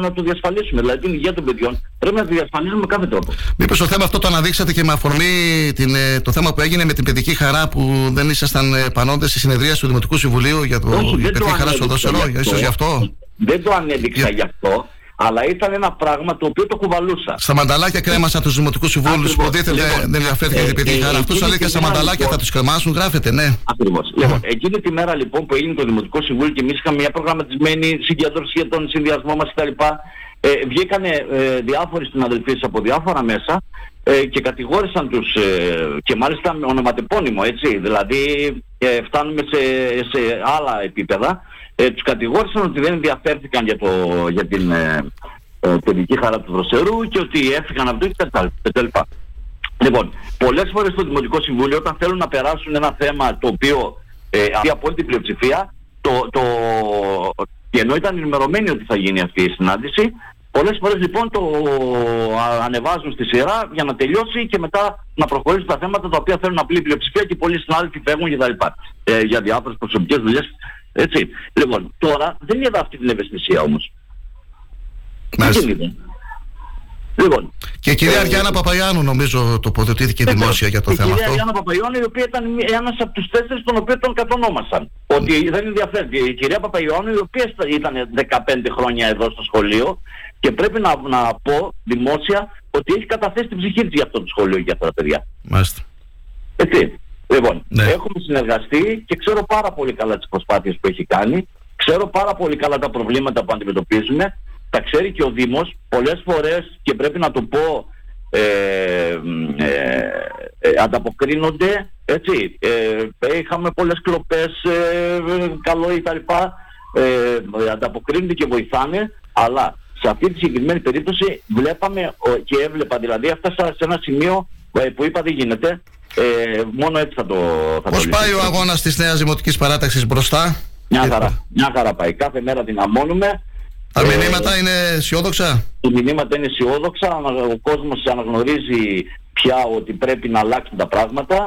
να το διασφαλίσουμε. Δηλαδή την υγεία των παιδιών πρέπει να το διασφαλίσουμε με κάθε τρόπο. Μήπως το θέμα αυτό το αναδείξατε και με αφορμή την, ε, το θέμα που έγινε με την παιδική χαρά που δεν ήσασταν ε, πανόντε στη συνεδρία του Δημοτικού Συμβουλίου για το Όχι, για δεν το παιδική χαρά στο ανέδειξα Δόσερο, γι' ίσως γι' αυτό; Δεν το ανέδειξα γι' αυτό, αλλά ήταν ένα πράγμα το οποίο το κουβαλούσα. Στα μανταλάκια κρέμασαν τους Δημοτικούς Συμβούλους που Ακριβώς. υποτίθεται Λοιπόν, δεν ενδιαφέρθηκαν ε, για την παιδική ε, χαρά. Αυτούς εκείνη αλήθεια τη στα μέρα, μανταλάκια λοιπόν, θα τους κρεμάσουν, γράφεται, ναι. Ακριβώς. Λοιπόν, εκείνη τη μέρα λοιπόν που έγινε το Δημοτικό Συμβούλιο και εμείς είχαμε μια προγραμματισμένη συγκέντρωση για τον συνδυασμό μας κτλ. Ε, βγήκανε ε, διάφοροι συναδελφοί από διάφορα μέσα ε, και κατηγόρησαν τους ε, και μάλιστα με ονοματεπώνυμο έτσι δηλαδή ε, φτάνουμε σε, σε άλλα επίπεδα ε, τους κατηγόρησαν ότι δεν ενδιαφέρθηκαν για, το, για την ε, ε, παιδική χαρά του Δροσερού και ότι έφυγαν από το κτλ. Λοιπόν, πολλές φορές στο Δημοτικό Συμβούλιο όταν θέλουν να περάσουν ένα θέμα το οποίο ε, αυτή από την πλειοψηφία το, το, και ενώ ήταν ενημερωμένοι ότι θα γίνει αυτή η συνάντηση πολλές φορές λοιπόν το α, ανεβάζουν στη σειρά για να τελειώσει και μετά να προχωρήσουν τα θέματα τα οποία θέλουν απλή πλειοψηφία και πολλοί συνάδελφοι φεύγουν κτλ. Ε, για διάφορες προσωπικές δουλειές. Έτσι. Λοιπόν, τώρα δεν είδα αυτή την ευαισθησία όμως. Δεν είδα; Λοιπόν, Και η κυρία Ε, Αριάννα Παπαγιάννου νομίζω τοποθετήθηκε δημόσια για το η θέμα κυρία αυτό. Γιάννα Παπαϊωάννου, η οποία ήταν ένας από τους τέσσερις τον οποίο τον κατονόμασαν. Ότι δεν ενδιαφέρει. Η κυρία Παπαϊωάννου, η οποία ήταν 15 χρόνια εδώ στο σχολείο και πρέπει να, να πω δημόσια ότι έχει καταθέσει την ψυχή της για αυτό το σχολείο και για αυτά τα παιδιά. Μάλιστα. Έτσι. Λοιπόν, Ναι. έχουμε συνεργαστεί και ξέρω πάρα πολύ καλά τις προσπάθειες που έχει κάνει. Ξέρω πάρα πολύ καλά τα προβλήματα που αντιμετωπίζουμε. Τα ξέρει και ο Δήμος πολλές φορές και πρέπει να το πω ε, μ, ε, ε, ανταποκρίνονται έτσι ε, είχαμε πολλές κλοπές ε, ε, καλό ή τα λοιπά ε, ανταποκρίνονται και βοηθάνε αλλά σε αυτή τη συγκεκριμένη περίπτωση βλέπαμε ο, και έβλεπα δηλαδή έφτασα σε ένα σημείο ε, που είπα δεν γίνεται ε, μόνο έτσι θα το θα Πώς το πάει ο λύσουμε. αγώνας της Νέας Δημοτικής Παράταξης μπροστά, Μια χαρά, μια χαρά πάει. Κάθε μέρα δυναμώνουμε. Τα Ε, μηνύματα είναι αισιόδοξα; Τα μηνύματα είναι αισιόδοξα. ανα- Ο κόσμος αναγνωρίζει πια ότι πρέπει να αλλάξουν τα πράγματα.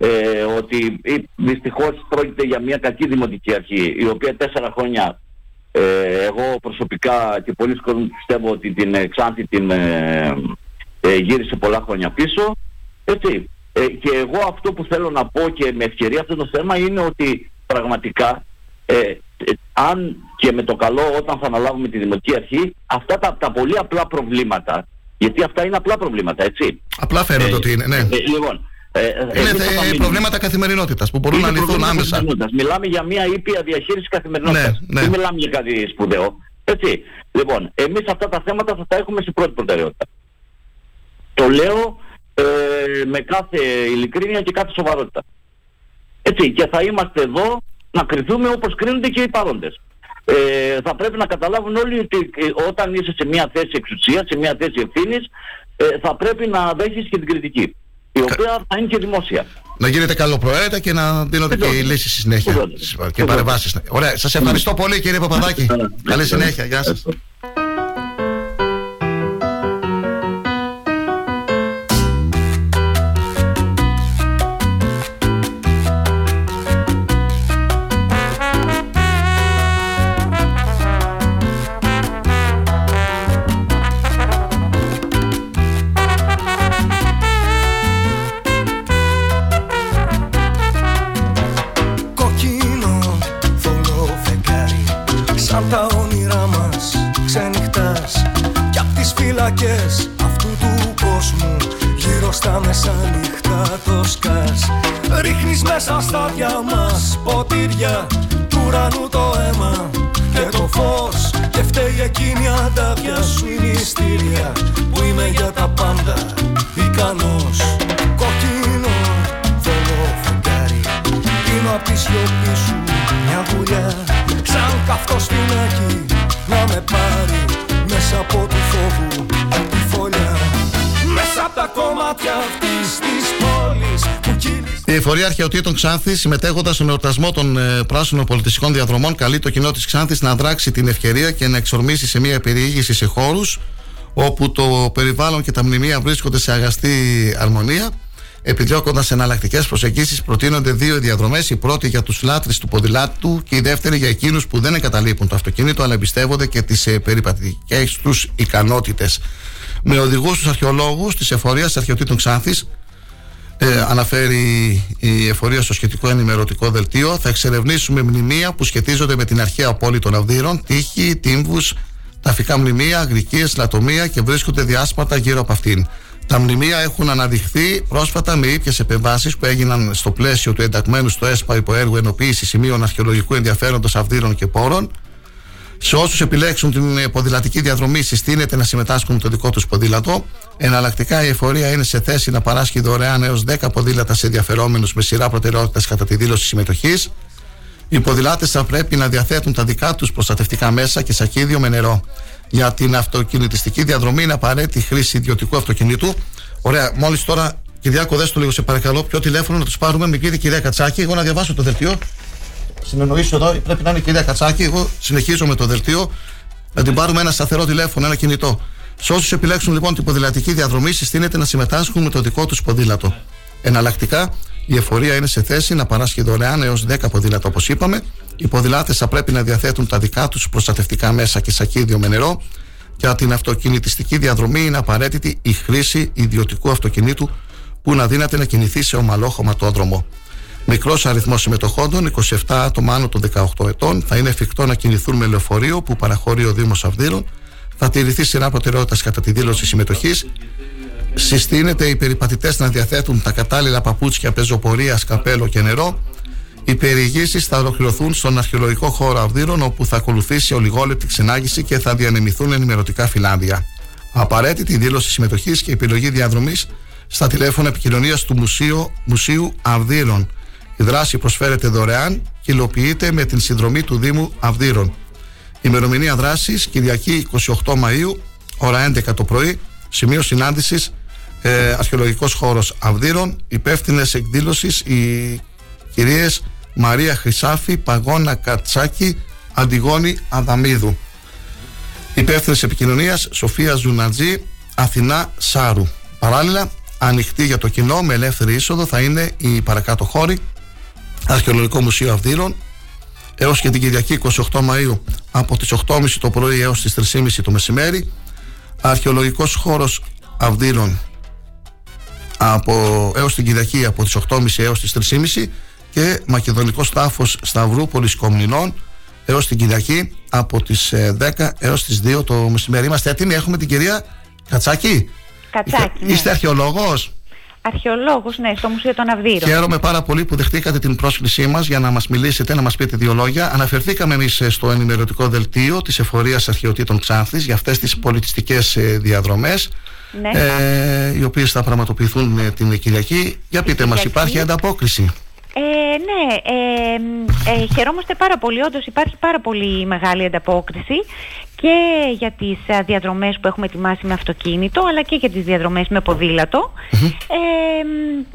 Ε, ότι ε, δυστυχώς πρόκειται για μια κακή δημοτική αρχή η οποία τέσσερα χρόνια ε, εγώ προσωπικά και πολλοί κόσμοι πιστεύω ότι την ε, Ξάνθη την ε, ε, γύρισε πολλά χρόνια πίσω. Έτσι. Ε, και εγώ αυτό που θέλω να πω και με ευκαιρία αυτό το θέμα είναι ότι πραγματικά ε, ε, αν και με το καλό όταν θα αναλάβουμε τη Δημοτική Αρχή αυτά τα, τα πολύ απλά προβλήματα γιατί αυτά είναι απλά προβλήματα έτσι Απλά φαίνεται ότι είναι, ναι. ε, λοιπόν ε, ε, Είναι εμείς θε- θα τα μείνουμε. προβλήματα καθημερινότητας που μπορούν Είναι να λυθούν προβλήματα άμεσα. καθημερινότητας. Μιλάμε για μια ήπια διαχείριση καθημερινότητας. Ναι, ναι. Δεν μιλάμε για κάτι σπουδαίο. Έτσι. Λοιπόν, εμείς αυτά τα θέματα θα τα έχουμε στην πρώτη προτεραιότητα. Το λέω ε, με κάθε ειλικρίνεια και κάθε σοβαρότητα. Έτσι. Και θα είμαστε εδώ να κριθούμε όπως κρίνονται και οι παρόντες. Ε, θα πρέπει να καταλάβουν όλοι ότι ε, όταν είσαι σε μια θέση εξουσίας, σε μια θέση ευθύνης, ε, θα πρέπει να δέχεις και την κριτική. Η οποία θα είναι και δημόσια. Να γίνετε καλοπροαίρετα και να δίνονται και οι λύσεις στη συνέχεια. Και παρεμβάσεις. Ωραία. Σας ευχαριστώ πολύ κύριε Παπαδάκη. Καλή συνέχεια. Γεια σας. Το σκάς Ρίχνεις μέσα στα μας ποτήρια Του ουρανού το αίμα και το φως. Και φταίει εκείνη η αντάβια σου η μυστήρια Που είμαι για τα πάντα ικανός. Κοκκίνο θολό φεγγάρι Πίνω απ' τη σιωπή σου μια γουλιά. Σαν καυτό σπινάκι να με πάρει Μέσα από του φόβου τη φωλιά. Μέσα από τα κομμάτια αυτής Η Εφορία Αρχαιοτήτων Ξάνθης, συμμετέχοντας στον εορτασμό των ε, πράσινων πολιτιστικών διαδρομών, καλεί το κοινό της Ξάνθης να δράξει την ευκαιρία και να εξορμήσει σε μια περιήγηση σε χώρους όπου το περιβάλλον και τα μνημεία βρίσκονται σε αγαστή αρμονία. Επιδιώκοντας εναλλακτικές προσεγγίσεις, προτείνονται δύο διαδρομές. Η πρώτη για τους λάτρε του ποδηλάτου και η δεύτερη για εκείνους που δεν εγκαταλείπουν το αυτοκίνητο αλλά εμπιστεύονται και τις ε, περιπατικέ τους ικανότητες. Με οδηγούς τους αρχαιολόγους της εφορίας αρχαιοτήτων Ξάνθης, ε, αναφέρει η εφορία στο σχετικό ενημερωτικό δελτίο, θα εξερευνήσουμε μνημεία που σχετίζονται με την αρχαία πόλη των Αυδείρων, τείχη, τύμβους, ταφικά μνημεία, αγρικίε, λατομεία και βρίσκονται διάσπατα γύρω από αυτήν. Τα μνημεία έχουν αναδειχθεί πρόσφατα με ήπιες επεμβάσεις που έγιναν στο πλαίσιο του ενταγμένου στο ΕΣΠΑ υπό έργο ενοποίησης σημείων αρχαιολογικού ενδιαφέροντος Αυδείρων και Πόρων. Σε όσους επιλέξουν την ποδηλατική διαδρομή, συστήνεται να συμμετάσχουν με το δικό τους ποδήλατο. Εναλλακτικά, η εφορία είναι σε θέση να παράσχει δωρεάν έως 10 ποδήλατα σε ενδιαφερόμενους με σειρά προτεραιότητας κατά τη δήλωση συμμετοχής. Οι ποδηλάτες θα πρέπει να διαθέτουν τα δικά τους προστατευτικά μέσα και σακίδιο με νερό. Για την αυτοκινητιστική διαδρομή είναι απαραίτητη χρήση ιδιωτικού αυτοκινήτου. Ωραία, μόλις τώρα, Κυριάκο, δες το λίγο σε παρακαλώ, ποιο τηλέφωνο να τους πάρουμε. Με κύριε κυρία Κατσάκη, εγώ να διαβάσω το δελτίο. Συνεννοήσω εδώ, πρέπει να είναι η κυρία Κατσάκη. Εγώ συνεχίζω με το δελτίο. Να την πάρουμε ένα σταθερό τηλέφωνο, ένα κινητό. Σε όσους επιλέξουν λοιπόν την ποδηλατική διαδρομή, συστήνεται να συμμετάσχουν με το δικό τους ποδήλατο. Εναλλακτικά, η εφορία είναι σε θέση να παράσχει δωρεάν έως 10 ποδήλατα, όπως είπαμε. Οι ποδηλάτες θα πρέπει να διαθέτουν τα δικά τους προστατευτικά μέσα και σακίδιο με νερό. Για την αυτοκινητιστική διαδρομή είναι απαραίτητη η χρήση ιδιωτικού αυτοκινήτου που να δύναται να κινηθεί σε ομαλό χωματόδρομο. Μικρός αριθμός συμμετοχόντων, 27 άτομα άνω των 18 ετών, θα είναι εφικτό να κινηθούν με λεωφορείο που παραχωρεί ο Δήμος Αυδείρων. Θα τηρηθεί σειρά προτεραιότητας κατά τη δήλωση συμμετοχής. Συστήνεται οι περιπατητές να διαθέτουν τα κατάλληλα παπούτσια πεζοπορία, καπέλο και νερό. Οι περιηγήσεις θα ολοκληρωθούν στον αρχαιολογικό χώρο Αυδείρων, όπου θα ακολουθήσει ολιγόλεπτη ξενάγηση και θα διανεμηθούν ενημερωτικά φυλάδια. Απαραίτητη δήλωση συμμετοχής και επιλογή διαδρομής στα τηλέφωνα επικοινωνίας του Μουσείου, Μουσείου Αυδείρων. Η δράση προσφέρεται δωρεάν και υλοποιείται με την συνδρομή του Δήμου Αυδείρων. Ημερομηνία δράσης Κυριακή 28 Μαου, ώρα 11 το πρωί, σημείο συνάντησης ε, Αρχαιολογικός Χώρος Αυδείρων. Υπεύθυνες εκδήλωσης οι κυρίες Μαρία Χρυσάφη, Παγώνα Κατσάκη, Αντιγόνη Αδαμίδου. Υπεύθυνες επικοινωνίας Σοφία Ζουνατζή, Αθηνά Σάρου. Παράλληλα, ανοιχτή για το κοινό με ελεύθερη είσοδο θα είναι η παρακάτω χώρη Αρχαιολογικό Μουσείο Αυδείρων έως και την Κυριακή 28 Μαου από τις 8.30 το πρωί έως τις 3.30 το μεσημέρι. Αρχαιολογικός χώρος Αυδείρων από, έως την Κυριακή από τις 8.30 έως τις 3.30 και Μακεδονικός Τάφος Σταυρούπολης Κομνηνών έως την Κυριακή από τις 10 έως τις 2 το μεσημέρι. Είμαστε έτοιμοι, έχουμε την κυρία Κατσάκη. Κατσάκη, ναι. Είστε αρχαιολόγος; Αρχαιολόγος, ναι, στο Μουσείο των Αυδείρων. Χαίρομαι πάρα πολύ που δεχτήκατε την πρόσκλησή μας για να μας μιλήσετε, να μας πείτε δύο λόγια. Αναφερθήκαμε εμείς στο ενημερωτικό δελτίο της Εφορίας Αρχαιοτήτων Ξάνθη για αυτές τις πολιτιστικές διαδρομές. Ναι. Ε, οι οποίες θα πραγματοποιηθούν ε, την Κυριακή. Για πείτε μας, υπάρχει ανταπόκριση; Ε, ναι, ε, ε, χαιρόμαστε πάρα πολύ. Όντως υπάρχει πάρα πολύ μεγάλη ανταπόκριση και για τις α, διαδρομές που έχουμε ετοιμάσει με αυτοκίνητο αλλά και για τις διαδρομές με ποδήλατο. Ε,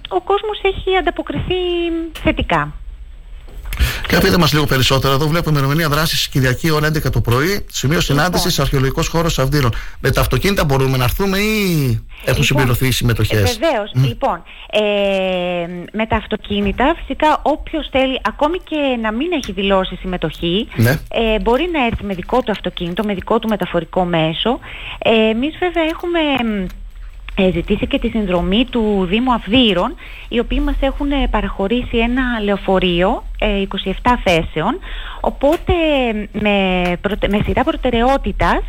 ο κόσμος έχει ανταποκριθεί θετικά. Για πείτε μας λίγο περισσότερο. Εδώ βλέπω ημερομηνία δράσης Κυριακή ώρα 11 το πρωί. Σημείο συνάντησης Λοιπόν. Αρχαιολογικός χώρος Αυδείρων. Με τα αυτοκίνητα μπορούμε να έρθουμε ή έχουν συμπληρωθεί οι συμμετοχές; Βεβαίως. Λοιπόν, ε, με τα αυτοκίνητα, φυσικά όποιος θέλει, ακόμη και να μην έχει δηλώσει συμμετοχή, Ναι. ε, μπορεί να έρθει με δικό του αυτοκίνητο, με δικό του μεταφορικό μέσο. Ε, Εμείς βέβαια έχουμε μ, ε, ζητήσει και τη συνδρομή του Δήμου Αυδείρων, οι οποίοι μας έχουν ε, παραχωρήσει ένα λεωφορείο ε, 27 θέσεων, οπότε με, προτε- με σειρά προτεραιότητας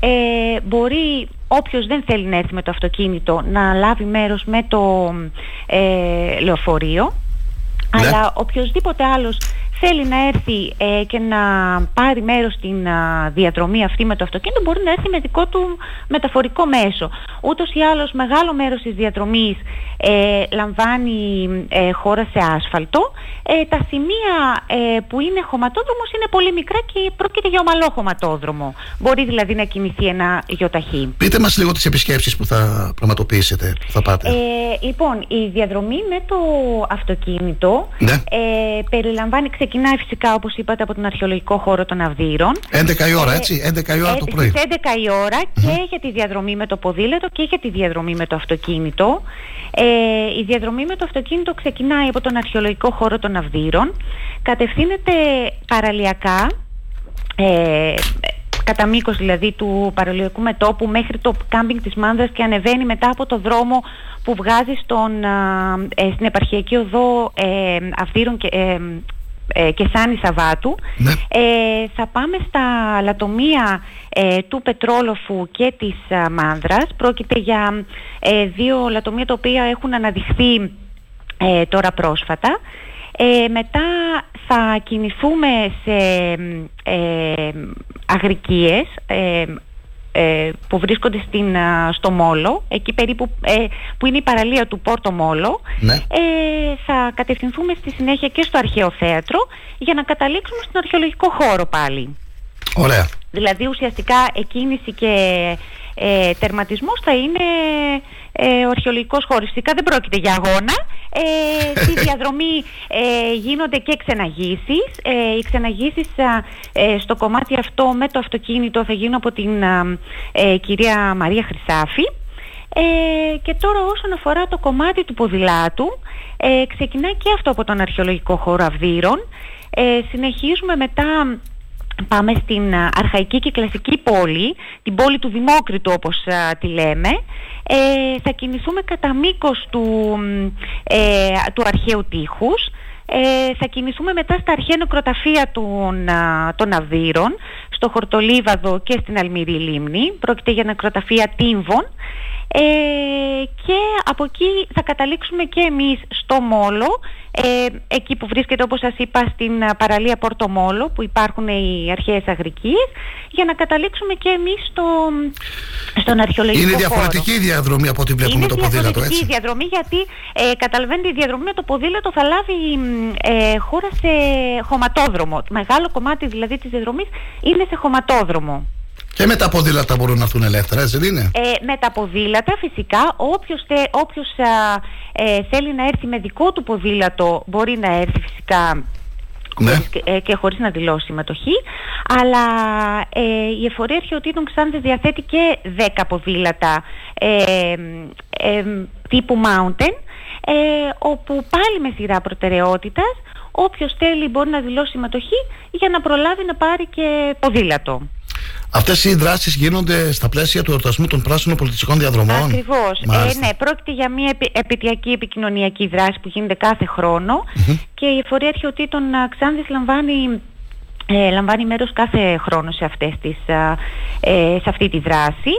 ε, μπορεί όποιος δεν θέλει να έρθει με το αυτοκίνητο να λάβει μέρος με το ε, λεωφορείο. Αλλά οποιοδήποτε άλλος θέλει να έρθει ε, και να πάρει μέρος στην α, διαδρομή αυτή με το αυτοκίνητο μπορεί να έρθει με δικό του μεταφορικό μέσο. Ούτως ή άλλως μεγάλο μέρος της διαδρομής ε, λαμβάνει ε, χώρα σε άσφαλτο. Ε, τα σημεία ε, που είναι χωματόδρομος είναι πολύ μικρά και πρόκειται για ομαλό χωματόδρομο. Μπορεί δηλαδή να κινηθεί ένα γιοταχή. Πείτε μας λίγο τις επισκέψεις που θα πραγματοποιήσετε, που θα πάτε. Ε, λοιπόν, η διαδρομή με το αυτοκίνητο Ναι. ε, περιλαμβάνει, ξεκινάει ξεκινάει φυσικά όπως είπατε από τον αρχαιολογικό χώρο των Αυδείρων 11 η ώρα, έτσι, 11 η ώρα το πρωί. Στις 11 η ωρα και για τη διαδρομή με το ποδήλατο και για τη διαδρομή με το αυτοκίνητο. Ε, η διαδρομή με το αυτοκίνητο ξεκινάει από τον αρχαιολογικό χώρο των Αυδείρων, κατευθύνεται παραλιακά, ε, κατά μήκος δηλαδή του παραλιακού μετόπου μέχρι το κάμπινγκ της Μάνδρας και ανεβαίνει μετά από το δρόμο που βγάζει στον, α, ε, στην επαρχιακή οδό ε, Αυδείρων και, ε, ε, και Σάνη Σαββάτου. Ε, θα πάμε στα λατομεία ε, του Πετρόλοφου και της α, Μάνδρας. Πρόκειται για ε, δύο λατομεία τα οποία έχουν αναδειχθεί ε, τώρα πρόσφατα. Ε, μετά θα κινηθούμε σε ε, αγρικίες ε, ε, που βρίσκονται στην, α, στο Μόλο, εκεί περίπου ε, που είναι η παραλία του Πόρτο Μόλο. Ναι. Ε, θα κατευθυνθούμε στη συνέχεια και στο αρχαίο θέατρο για να καταλήξουμε στον αρχαιολογικό χώρο πάλι. Ωραία. Δηλαδή ουσιαστικά εκκίνηση και ε, τερματισμός θα είναι ε, ο αρχαιολογικός χώρος. Φυσικά δεν πρόκειται για αγώνα. Ε, στη διαδρομή ε, γίνονται και ξεναγήσεις. Ε, οι ξεναγήσεις α, ε, στο κομμάτι αυτό με το αυτοκίνητο θα γίνουν από την α, ε, κυρία Μαρία Χρυσάφη. Ε, και τώρα όσον αφορά το κομμάτι του ποδηλάτου, ε, ξεκινάει και αυτό από τον αρχαιολογικό χώρο Αυδείρων. Ε, συνεχίζουμε μετά Πάμε στην α, αρχαϊκή και κλασική πόλη, την πόλη του Δημόκριτου όπως α, τη λέμε. Ε, θα κινηθούμε κατά μήκος του, μ, ε, του αρχαίου τείχους. Ε, θα κινηθούμε μετά στα αρχαία νεκροταφεία των, α, των Αυδείρων, στο Χορτολίβαδο και στην Αλμυρή Λίμνη. Πρόκειται για νεκροταφεία τύμβων. Ε, και από εκεί θα καταλήξουμε και εμείς στο Μόλο, ε, εκεί που βρίσκεται όπως σας είπα στην α, παραλία Πόρτο Μόλο που υπάρχουν οι αρχαίες αγρικίες για να καταλήξουμε και εμείς στο, στον αρχαιολογικό Είναι χώρο. διαφορετική η διαδρομή από ό,τι βλέπουμε Είναι το ποδήλατο, διαφορετική έτσι; η διαδρομή γιατί ε, καταλαβαίνετε η διαδρομή με το ποδήλατο θα λάβει μ, ε, χώρα σε χωματόδρομο. Μεγάλο κομμάτι δηλαδή της διαδρομής είναι σε χωματόδρομο. Και με τα ποδήλατα μπορούν να έρθουν ελεύθερα, έτσι δεν είναι; Ε, με τα ποδήλατα φυσικά όποιος, θε- όποιος α, ε, θέλει να έρθει με δικό του ποδήλατο μπορεί να έρθει φυσικά Ναι. χωρίς, και- ε, και χωρίς να δηλώσει συμμετοχή αλλά ε, η εφορία αρχαιοτήτων Ξάνθης διαθέτει και 10 ποδήλατα ε, ε, τύπου mountain ε, όπου πάλι με σειρά προτεραιότητας όποιος θέλει μπορεί να δηλώσει συμμετοχή για να προλάβει να πάρει και ποδήλατο. Αυτές οι δράσεις γίνονται στα πλαίσια του εορτασμού των πράσινων πολιτιστικών διαδρομών. Ακριβώς. Ε, Μάλιστα. ναι, πρόκειται για μια επι, επαιτειακή επικοινωνιακή δράση που γίνεται κάθε χρόνο και η Εφορία Αρχαιοτήτων α, Ξάνθης λαμβάνει, ε, λαμβάνει μέρος κάθε χρόνο σε, αυτές τις, α, ε, σε αυτή τη δράση.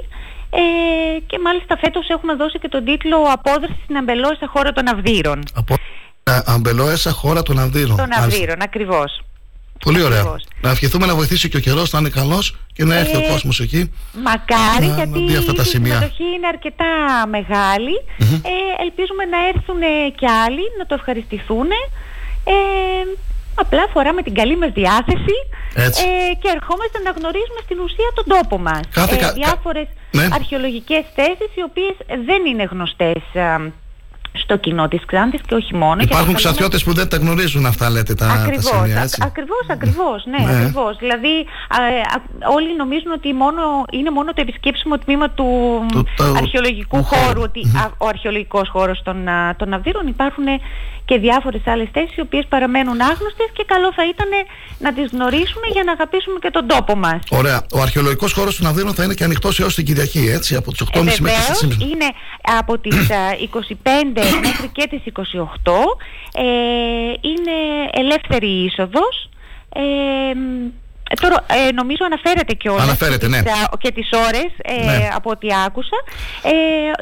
Ε, και μάλιστα φέτος έχουμε δώσει και τον τίτλο «Απόδραση στην αμπελόησα χώρα των Αυδείρων». Από ε, αμπελόεσα χώρα των Αυδείρων. Των Μάλιστα. Αυδείρων, ακριβώς. Πολύ ωραία. Ακριβώς. Να ευχηθούμε να βοηθήσει και ο καιρός να είναι καλός και να έρθει Ε, ο κόσμος εκεί. Μακάρι, Να- να γιατί δει αυτά τα η σημεία. συμμετοχή είναι αρκετά μεγάλη. Ε, ελπίζουμε να έρθουν κι άλλοι, να το ευχαριστηθούν. Ε, απλά φοράμε την καλή μας διάθεση Έτσι. ε, και ερχόμαστε να γνωρίζουμε στην ουσία τον τόπο μας. Κάθε κα- κα- διάφορες Ναι. αρχαιολογικές θέσεις οι οποίες δεν είναι γνωστές α, στο κοινό της Ξάνθης και όχι μόνο. και Υπάρχουν καλούμε- ξαθιώτες που δεν τα γνωρίζουν αυτά, λέτε τα, τα Ακριβώς, σημεία, α- έτσι. ακριβώς, ακριβώς, ναι, Ναι. ακριβώς. Δηλαδή α, α, όλοι νομίζουν ότι μόνο, είναι μόνο το επισκέψιμο τμήμα του, Του- του- αρχαιολογικού του χώρου. χώρου, ότι α, ο αρχαιολογικός χώρος των, α, των Αυδείρων υπάρχουν και διάφορες άλλες θέσεις οι οποίες παραμένουν άγνωστες και καλό θα ήταν να τις γνωρίσουμε για να αγαπήσουμε και τον τόπο μας. Ωραία. Ο αρχαιολογικός χώρος του Ναδίνου θα είναι και ανοιχτός έως την Κυριακή, έτσι, από τις 8.30 μέχρι Βεβαίως, τι 6.30. είναι από τις α, 25 μέχρι και τις 28. Ε, είναι ελεύθερη η είσοδος. Ε, μ, Τώρα, ε, νομίζω αναφέρεται και όλες Αναφέρεται, τις, ναι. α, και τις ώρες ε, Ναι. από ό,τι άκουσα ε,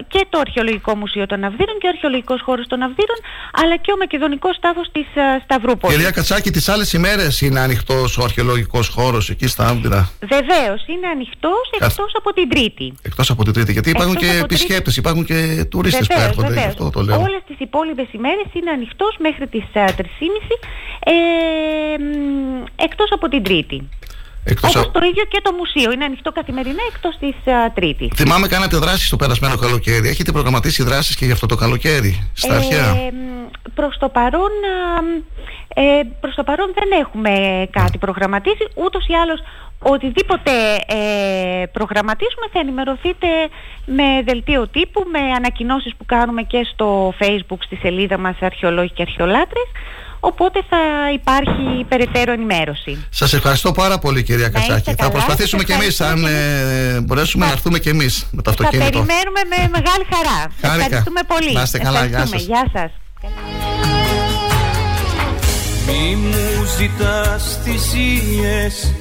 και το Αρχαιολογικό Μουσείο των Αυδείρων και ο Αρχαιολογικός Χώρος των Αυδείρων αλλά και ο Μακεδονικός Τάφος της α, Σταυρούπολης. Κυρία Κατσάκη, τις άλλες ημέρες είναι ανοιχτός ο αρχαιολογικός χώρος εκεί στα Άμβυρα. Βεβαίως, είναι ανοιχτός εκτός από την Τρίτη. Εκτός από την Τρίτη. Γιατί υπάρχουν Εκτός και από Τρίτη. επισκέπτες, υπάρχουν και τουρίστες που Βεβαίως, έρχονται. Γι' βεβαίως. αυτό το λέω. Όλες τις υπόλοιπες ημέρες είναι ανοιχτός μέχρι τις α, 3.30 ε, μ, εκτός από την Τρίτη. Εκτός Όπως α- το ίδιο και το μουσείο. Είναι ανοιχτό καθημερινά εκτός της α, Τρίτης. Θυμάμαι κάνατε δράσεις στο περασμένο καλοκαίρι. Έχετε προγραμματίσει δράσεις και για αυτό το καλοκαίρι στα αρχαία; Ε, μ, προς το παρόν, α, μ, ε, προς το παρόν δεν έχουμε κάτι προγραμματίσει. Ούτως ή άλλως οτιδήποτε ε, προγραμματίσουμε θα ενημερωθείτε με δελτίο τύπου, με ανακοινώσεις που κάνουμε και στο facebook στη σελίδα μας Αρχαιολόγοι και Αρχαιολάτρες. Οπότε θα υπάρχει περαιτέρω ενημέρωση. Σας ευχαριστώ πάρα πολύ, κυρία Να είστε Κατσάκη. Θα καλά, προσπαθήσουμε κι σας εμεί, αν ε, μπορέσουμε να έρθουμε κι εμείς με το Θα αυτοκίνητο. περιμένουμε με μεγάλη χαρά. Χάρηκα. Ευχαριστούμε πολύ. Να είστε καλά, γεια Ευχαριστούμε. σας. Γεια σας. Μη μου ζητάς θυσίες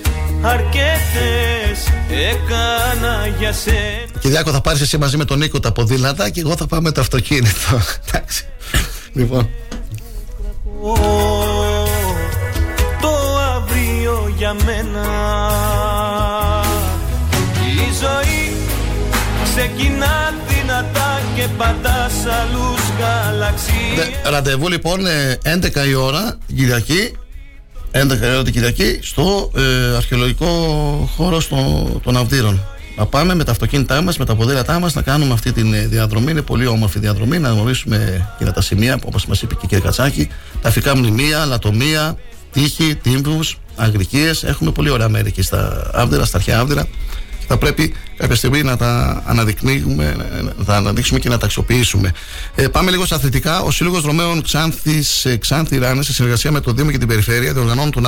αρκετές έκανα για σένα Κυριάκο, θα πάρεις εσύ μαζί με τον Νίκο τα ποδήλατα και εγώ θα πάω με το αυτοκίνητο. Εντάξει. Λοιπόν. Το αύριο για μένα. Η ζωή ξεκινά δυνατά και πατάς άλλους γαλαξίες. Δε- Ραντεβού λοιπόν ε, 11 η ώρα την Κυριακή. 11 η ώρα την Κυριακή στο ε, αρχαιολογικό χώρο στο, των Αυδείρων. Να πάμε με τα αυτοκίνητά μας, με τα ποδήλατά μας, να κάνουμε αυτή τη διαδρομή. Είναι πολύ όμορφη διαδρομή. Να γνωρίσουμε και τα σημεία, όπως μας είπε και η κυρία Κατσάκη, τα φυκά μνημεία, λατομεία, τείχη, τύμβους, αγρικίες. Έχουμε πολύ ωραία μέρη εκεί στα Άβδηρα, στα αρχαία Άβδηρα. Και θα πρέπει κάποια στιγμή να τα αναδεικνύουμε, να τα αναδείξουμε και να τα αξιοποιήσουμε. Ε, πάμε λίγο στα αθλητικά. Ο Σύλλογος Ρωμαίων Ξάνθης, Ξάνθη Ράνες, σε συνεργασία με το Δήμο και την Περιφέρεια, διοργανώνουν τον